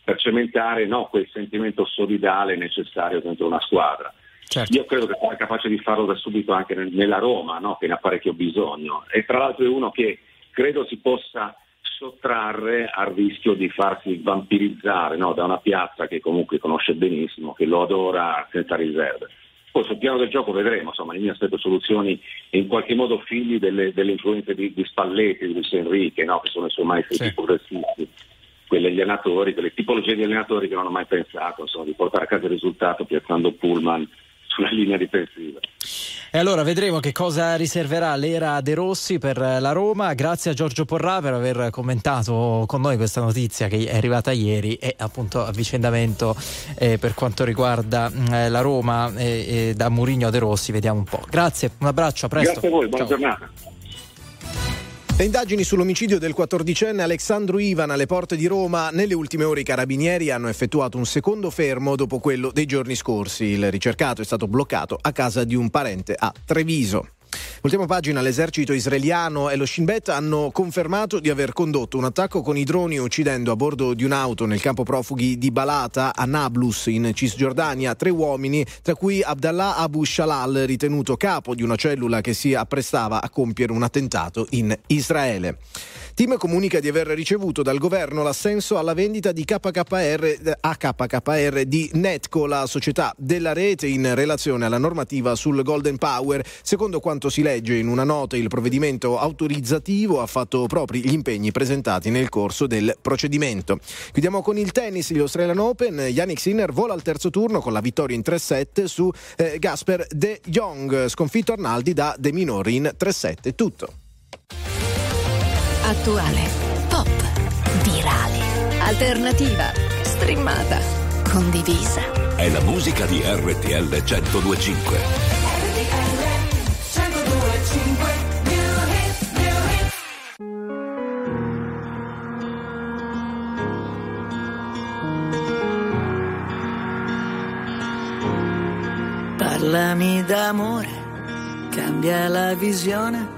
per cementare no, quel sentimento solidale necessario dentro una squadra. Certo. Io credo che sia capace di farlo da subito anche nel- nella Roma, no, che ne ha parecchio bisogno. E tra l'altro è uno che credo si possa sottrarre al rischio di farsi vampirizzare no, da una piazza che comunque conosce benissimo, che lo adora senza riserve. Poi sul piano del gioco vedremo, insomma, io mi aspetto soluzioni in qualche modo figli delle, delle influenze di, di Spalletti, di Luis Enrique, no, che sono i suoi maestri Sì. progressisti, quegli allenatori, quelle tipologie di allenatori che non hanno mai pensato insomma, di portare a casa il risultato piazzando Pullman sulla linea difensiva. E allora vedremo che cosa riserverà l'era De Rossi per la Roma. Grazie a Giorgio Porrà per aver commentato con noi questa notizia che è arrivata ieri e appunto avvicendamento eh, per quanto riguarda mh, eh, la Roma e, e da Murigno a De Rossi. Vediamo un po'. Grazie, un abbraccio, a presto. Grazie a voi, buona Ciao. giornata. Le indagini sull'omicidio del 14enne Alessandro Ivan alle porte di Roma, nelle ultime ore i carabinieri hanno effettuato un secondo fermo dopo quello dei giorni scorsi. Il ricercato è stato bloccato a casa di un parente a Treviso. Ultima pagina, l'esercito israeliano e lo Shin Bet hanno confermato di aver condotto un attacco con i droni uccidendo a bordo di un'auto nel campo profughi di Balata a Nablus in Cisgiordania tre uomini, tra cui Abdallah Abu Shalal, ritenuto capo di una cellula che si apprestava a compiere un attentato in Israele. Team comunica di aver ricevuto dal governo l'assenso alla vendita di KKR a KKR di Netco, la società della rete in relazione alla normativa sul Golden Power. Secondo quanto si legge in una nota, il provvedimento autorizzativo ha fatto propri gli impegni presentati nel corso del procedimento. Chiudiamo con il tennis, gli Australian Open. Yannick Sinner vola al terzo turno con la vittoria in 3-7 su eh, Gasper De Jong, sconfitto Arnaldi da De Minori in 3-7. Tutto. Attuale, pop, virale, alternativa, streamata, condivisa. È la musica di RTL 1025. Parlami d'amore, cambia la visione.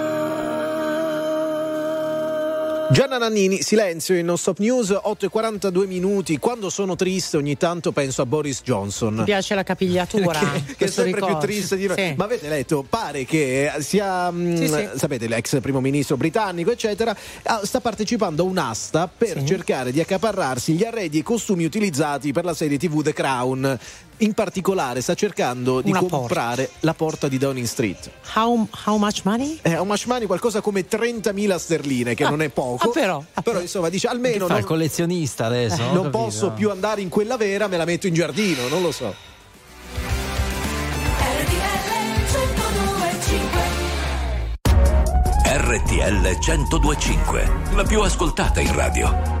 Gianna Nannini, silenzio in Non Stop News, 8 e 42 minuti. Quando sono triste ogni tanto penso a Boris Johnson. Mi piace la capigliatura. che, che è sempre ricordo. più triste di noi. Sì. Ma avete letto? Pare che sia, mh, Sì, sì. sapete, l'ex primo ministro britannico, eccetera, ah, sta partecipando a un'asta per cercare di accaparrarsi gli arredi e costumi utilizzati per la serie TV The Crown. In particolare sta cercando di Una porta. comprare la porta di Downing Street. How, how much money? Eh, how much money? Qualcosa come 30.000 sterline, che Ah, non è poco. ah, però, però insomma dice almeno Fa il non, collezionista adesso. non Ho capito. posso più andare in quella vera, me la metto in giardino, non lo so. RTL 1025, la più ascoltata in radio.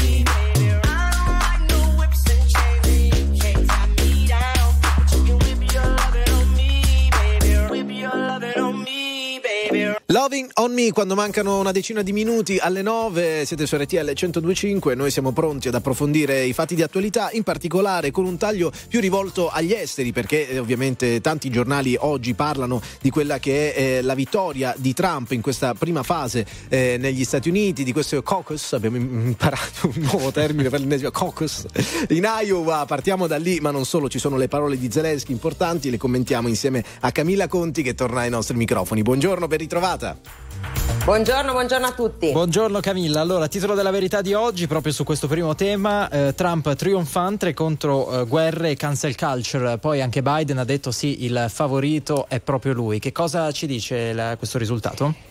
Loving on me quando mancano una decina di minuti alle 9, siete su RTL 1025, noi siamo pronti ad approfondire i fatti di attualità, in particolare con un taglio più rivolto agli esteri, perché eh, ovviamente tanti giornali oggi parlano di quella che è eh, la vittoria di Trump in questa prima fase eh, negli Stati Uniti, di questo caucus, abbiamo imparato un nuovo termine per l'ennesimo caucus, in Iowa, partiamo da lì, ma non solo, ci sono le parole di Zelensky importanti, le commentiamo insieme a Camilla Conti che torna ai nostri microfoni. Buongiorno, ben ritrovata. Buongiorno, buongiorno a tutti. Buongiorno Camilla, allora titolo della verità di oggi proprio su questo primo tema, eh, Trump trionfante contro eh, guerre e cancel culture, poi anche Biden ha detto sì, il favorito è proprio lui, che cosa ci dice la- questo risultato?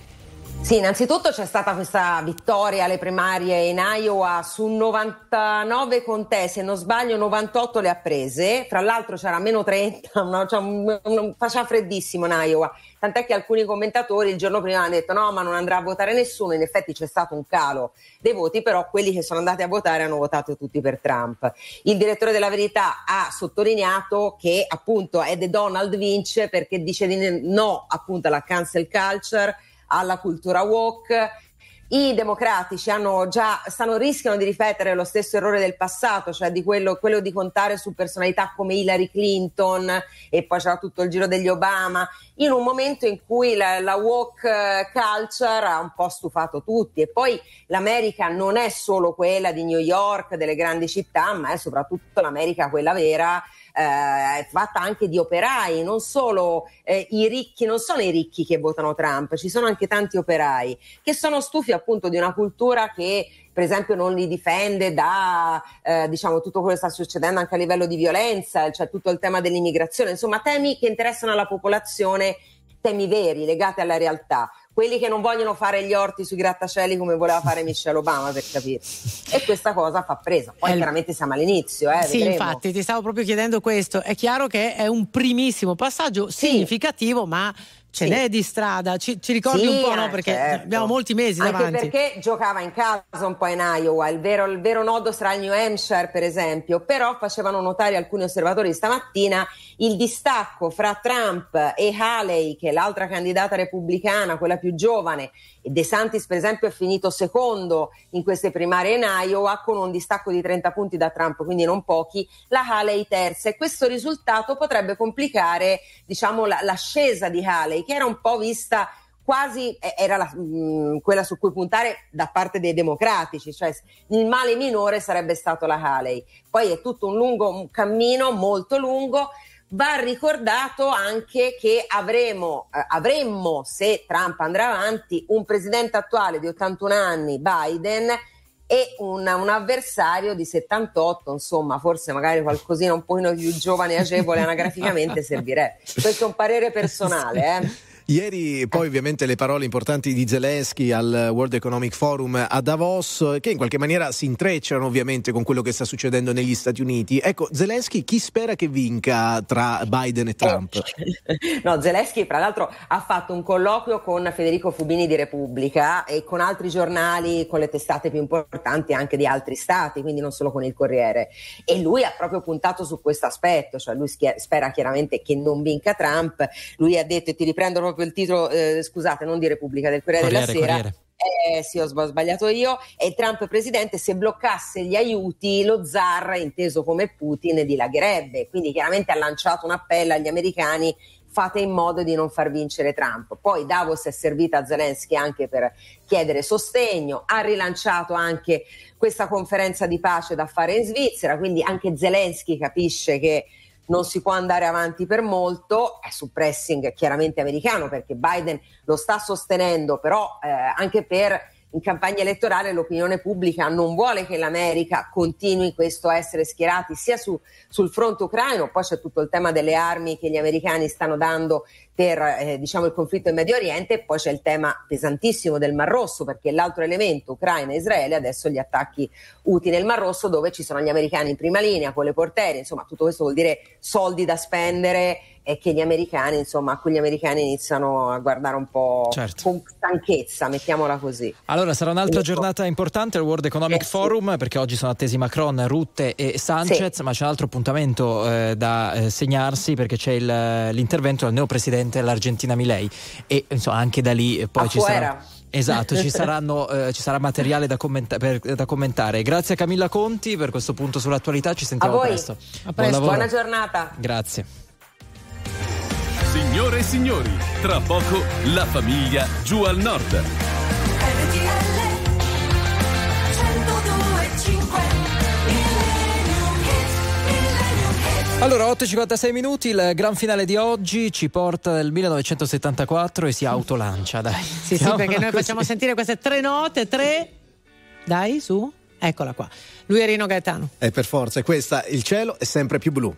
Sì, innanzitutto c'è stata questa vittoria alle primarie in Iowa su 99 contee, se non sbaglio 98 le ha prese, fra l'altro c'era meno 30, una- cioè un- un- faceva freddissimo in Iowa, tant'è che alcuni commentatori il giorno prima hanno detto no ma non andrà a votare nessuno, in effetti c'è stato un calo dei voti, però quelli che sono andati a votare hanno votato tutti per Trump. Il direttore della verità ha sottolineato che appunto Ed Donald vince perché dice di no appunto alla cancel culture, alla cultura woke. I democratici hanno già, stanno, rischiano di ripetere lo stesso errore del passato, cioè di quello, quello di contare su personalità come Hillary Clinton e poi c'era tutto il giro degli Obama, in un momento in cui la, la woke eh, culture ha un po' stufato tutti. E poi l'America non è solo quella di New York, delle grandi città, ma è soprattutto l'America quella vera eh, fatta anche di operai, non solo eh, i ricchi, non sono i ricchi che votano Trump, ci sono anche tanti operai che sono stufi appunto di una cultura che per esempio non li difende da eh, diciamo tutto quello che sta succedendo anche a livello di violenza, cioè tutto il tema dell'immigrazione, insomma temi che interessano alla popolazione, temi veri legati alla realtà quelli che non vogliono fare gli orti sui grattacieli come voleva fare Michelle Obama per capirsi. E questa cosa fa presa. Poi Eh, chiaramente siamo all'inizio, eh, sì, vedremo. infatti, ti stavo proprio chiedendo questo. È chiaro che è un primissimo passaggio significativo, ma ce Sì. n'è di strada. Ci, ci ricordi Sì, un po', no? Perché certo. abbiamo molti mesi Anche davanti. perché giocava in casa un po' in Iowa, il vero, il vero nodo sarà il New Hampshire per esempio, però facevano notare alcuni osservatori stamattina il distacco fra Trump e Haley, che è l'altra candidata repubblicana, quella più giovane, e De Santis per esempio è finito secondo in queste primarie in Iowa con un distacco di 30 punti da Trump, quindi non pochi, la Haley terza e questo risultato potrebbe complicare diciamo la- l'ascesa di Haley che era un po' vista quasi era la- mh, quella su cui puntare da parte dei democratici, cioè il male minore sarebbe stato la Haley. Poi è tutto un lungo un cammino, molto lungo. Va ricordato anche che avremo, eh, avremmo, se Trump andrà avanti, un presidente attuale di 81 anni, Biden, e un, un avversario di 78, insomma, forse magari qualcosina un pochino più giovane e agevole anagraficamente servirebbe. Questo è un parere personale, eh. Ieri poi ovviamente le parole importanti di Zelensky al World Economic Forum a Davos che in qualche maniera si intrecciano ovviamente con quello che sta succedendo negli Stati Uniti. Ecco, Zelensky chi spera che vinca tra Biden e Trump? No, Zelensky, tra l'altro, ha fatto un colloquio con Federico Fubini di Repubblica e con altri giornali, con le testate più importanti anche di altri stati, quindi non solo con il Corriere. E lui ha proprio puntato su questo aspetto, cioè lui spera chiaramente che non vinca Trump. Lui ha detto, e ti riprendo proprio il titolo, eh, scusate, non di Repubblica, del Corriere, Corriere, della Sera. Corriere. Eh, sì, ho sba- sbagliato io. E Trump presidente, se bloccasse gli aiuti, lo zar, inteso come Putin, dilagherebbe. Quindi chiaramente ha lanciato un appello agli americani. Fate in modo di non far vincere Trump. Poi Davos è servita a Zelensky anche per chiedere sostegno, ha rilanciato anche questa conferenza di pace da fare in Svizzera, quindi anche Zelensky capisce che non si può andare avanti per molto, è su pressing chiaramente americano perché Biden lo sta sostenendo, però eh, anche per in campagna elettorale l'opinione pubblica non vuole che l'America continui questo a essere schierati sia su- sul fronte ucraino, poi c'è tutto il tema delle armi che gli americani stanno dando per eh, diciamo il conflitto in Medio Oriente, poi c'è il tema pesantissimo del Mar Rosso perché l'altro elemento Ucraina e Israele adesso gli attacchi Uti nel Mar Rosso dove ci sono gli americani in prima linea con le portiere, insomma tutto questo vuol dire soldi da spendere e che gli americani, insomma, a cui gli americani iniziano a guardare un po' Certo. con stanchezza, mettiamola così. Allora, sarà un'altra giornata importante al World Economic Forum perché oggi sono attesi Macron, Rutte e Sanchez, ma c'è un altro appuntamento eh, da eh, segnarsi perché c'è il- l'intervento del neopresidente dell'Argentina Milei e insomma anche da lì eh, poi ci Afuera. sarà Esatto, ci, saranno, eh, ci sarà materiale da, commenta- per- da commentare. Grazie a Camilla Conti per questo punto sull'attualità, ci A sentiamo voi, presto. A Buon lavoro. buona giornata. Grazie. Signore e signori, tra poco la famiglia giù al nord. Allora, 8.56 minuti, il gran finale di oggi ci porta nel 1974 e si autolancia, dai. Sì, sì, perché noi facciamo sentire queste tre note, tre. Dai, su. Eccola qua. Lui è Rino Gaetano. E per forza, è questa, il cielo è sempre più blu.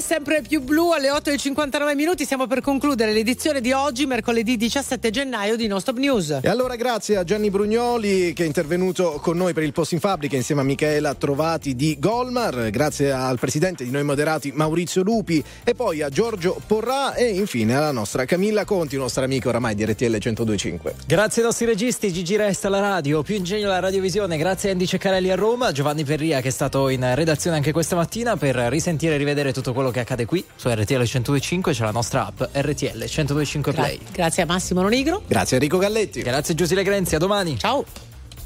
È sempre più blu alle 8 e 59 minuti. Stiamo per concludere l'edizione di oggi, mercoledì 17 gennaio di Non Stop News. E allora grazie a Gianni Brugnoli che è intervenuto con noi per il post in fabbrica insieme a Michaela Trovati di Golmar, grazie al presidente di Noi Moderati Maurizio Lupi e poi a Giorgio Porrà e infine alla nostra Camilla Conti, nostra amica oramai di RTL 1025. Grazie ai nostri registi, Gigi Resta alla radio, più ingegno alla radiovisione, grazie a Andy Ceccarelli a Roma, Giovanni Perria che è stato in redazione anche questa mattina per risentire e rivedere tutto quello che accade qui su RTL 1025, c'è la nostra app RTL 1025 Play. Grazie a Massimo Nonigro. Grazie a Enrico Galletti. Grazie a Giusile Grenzi, a domani. Ciao.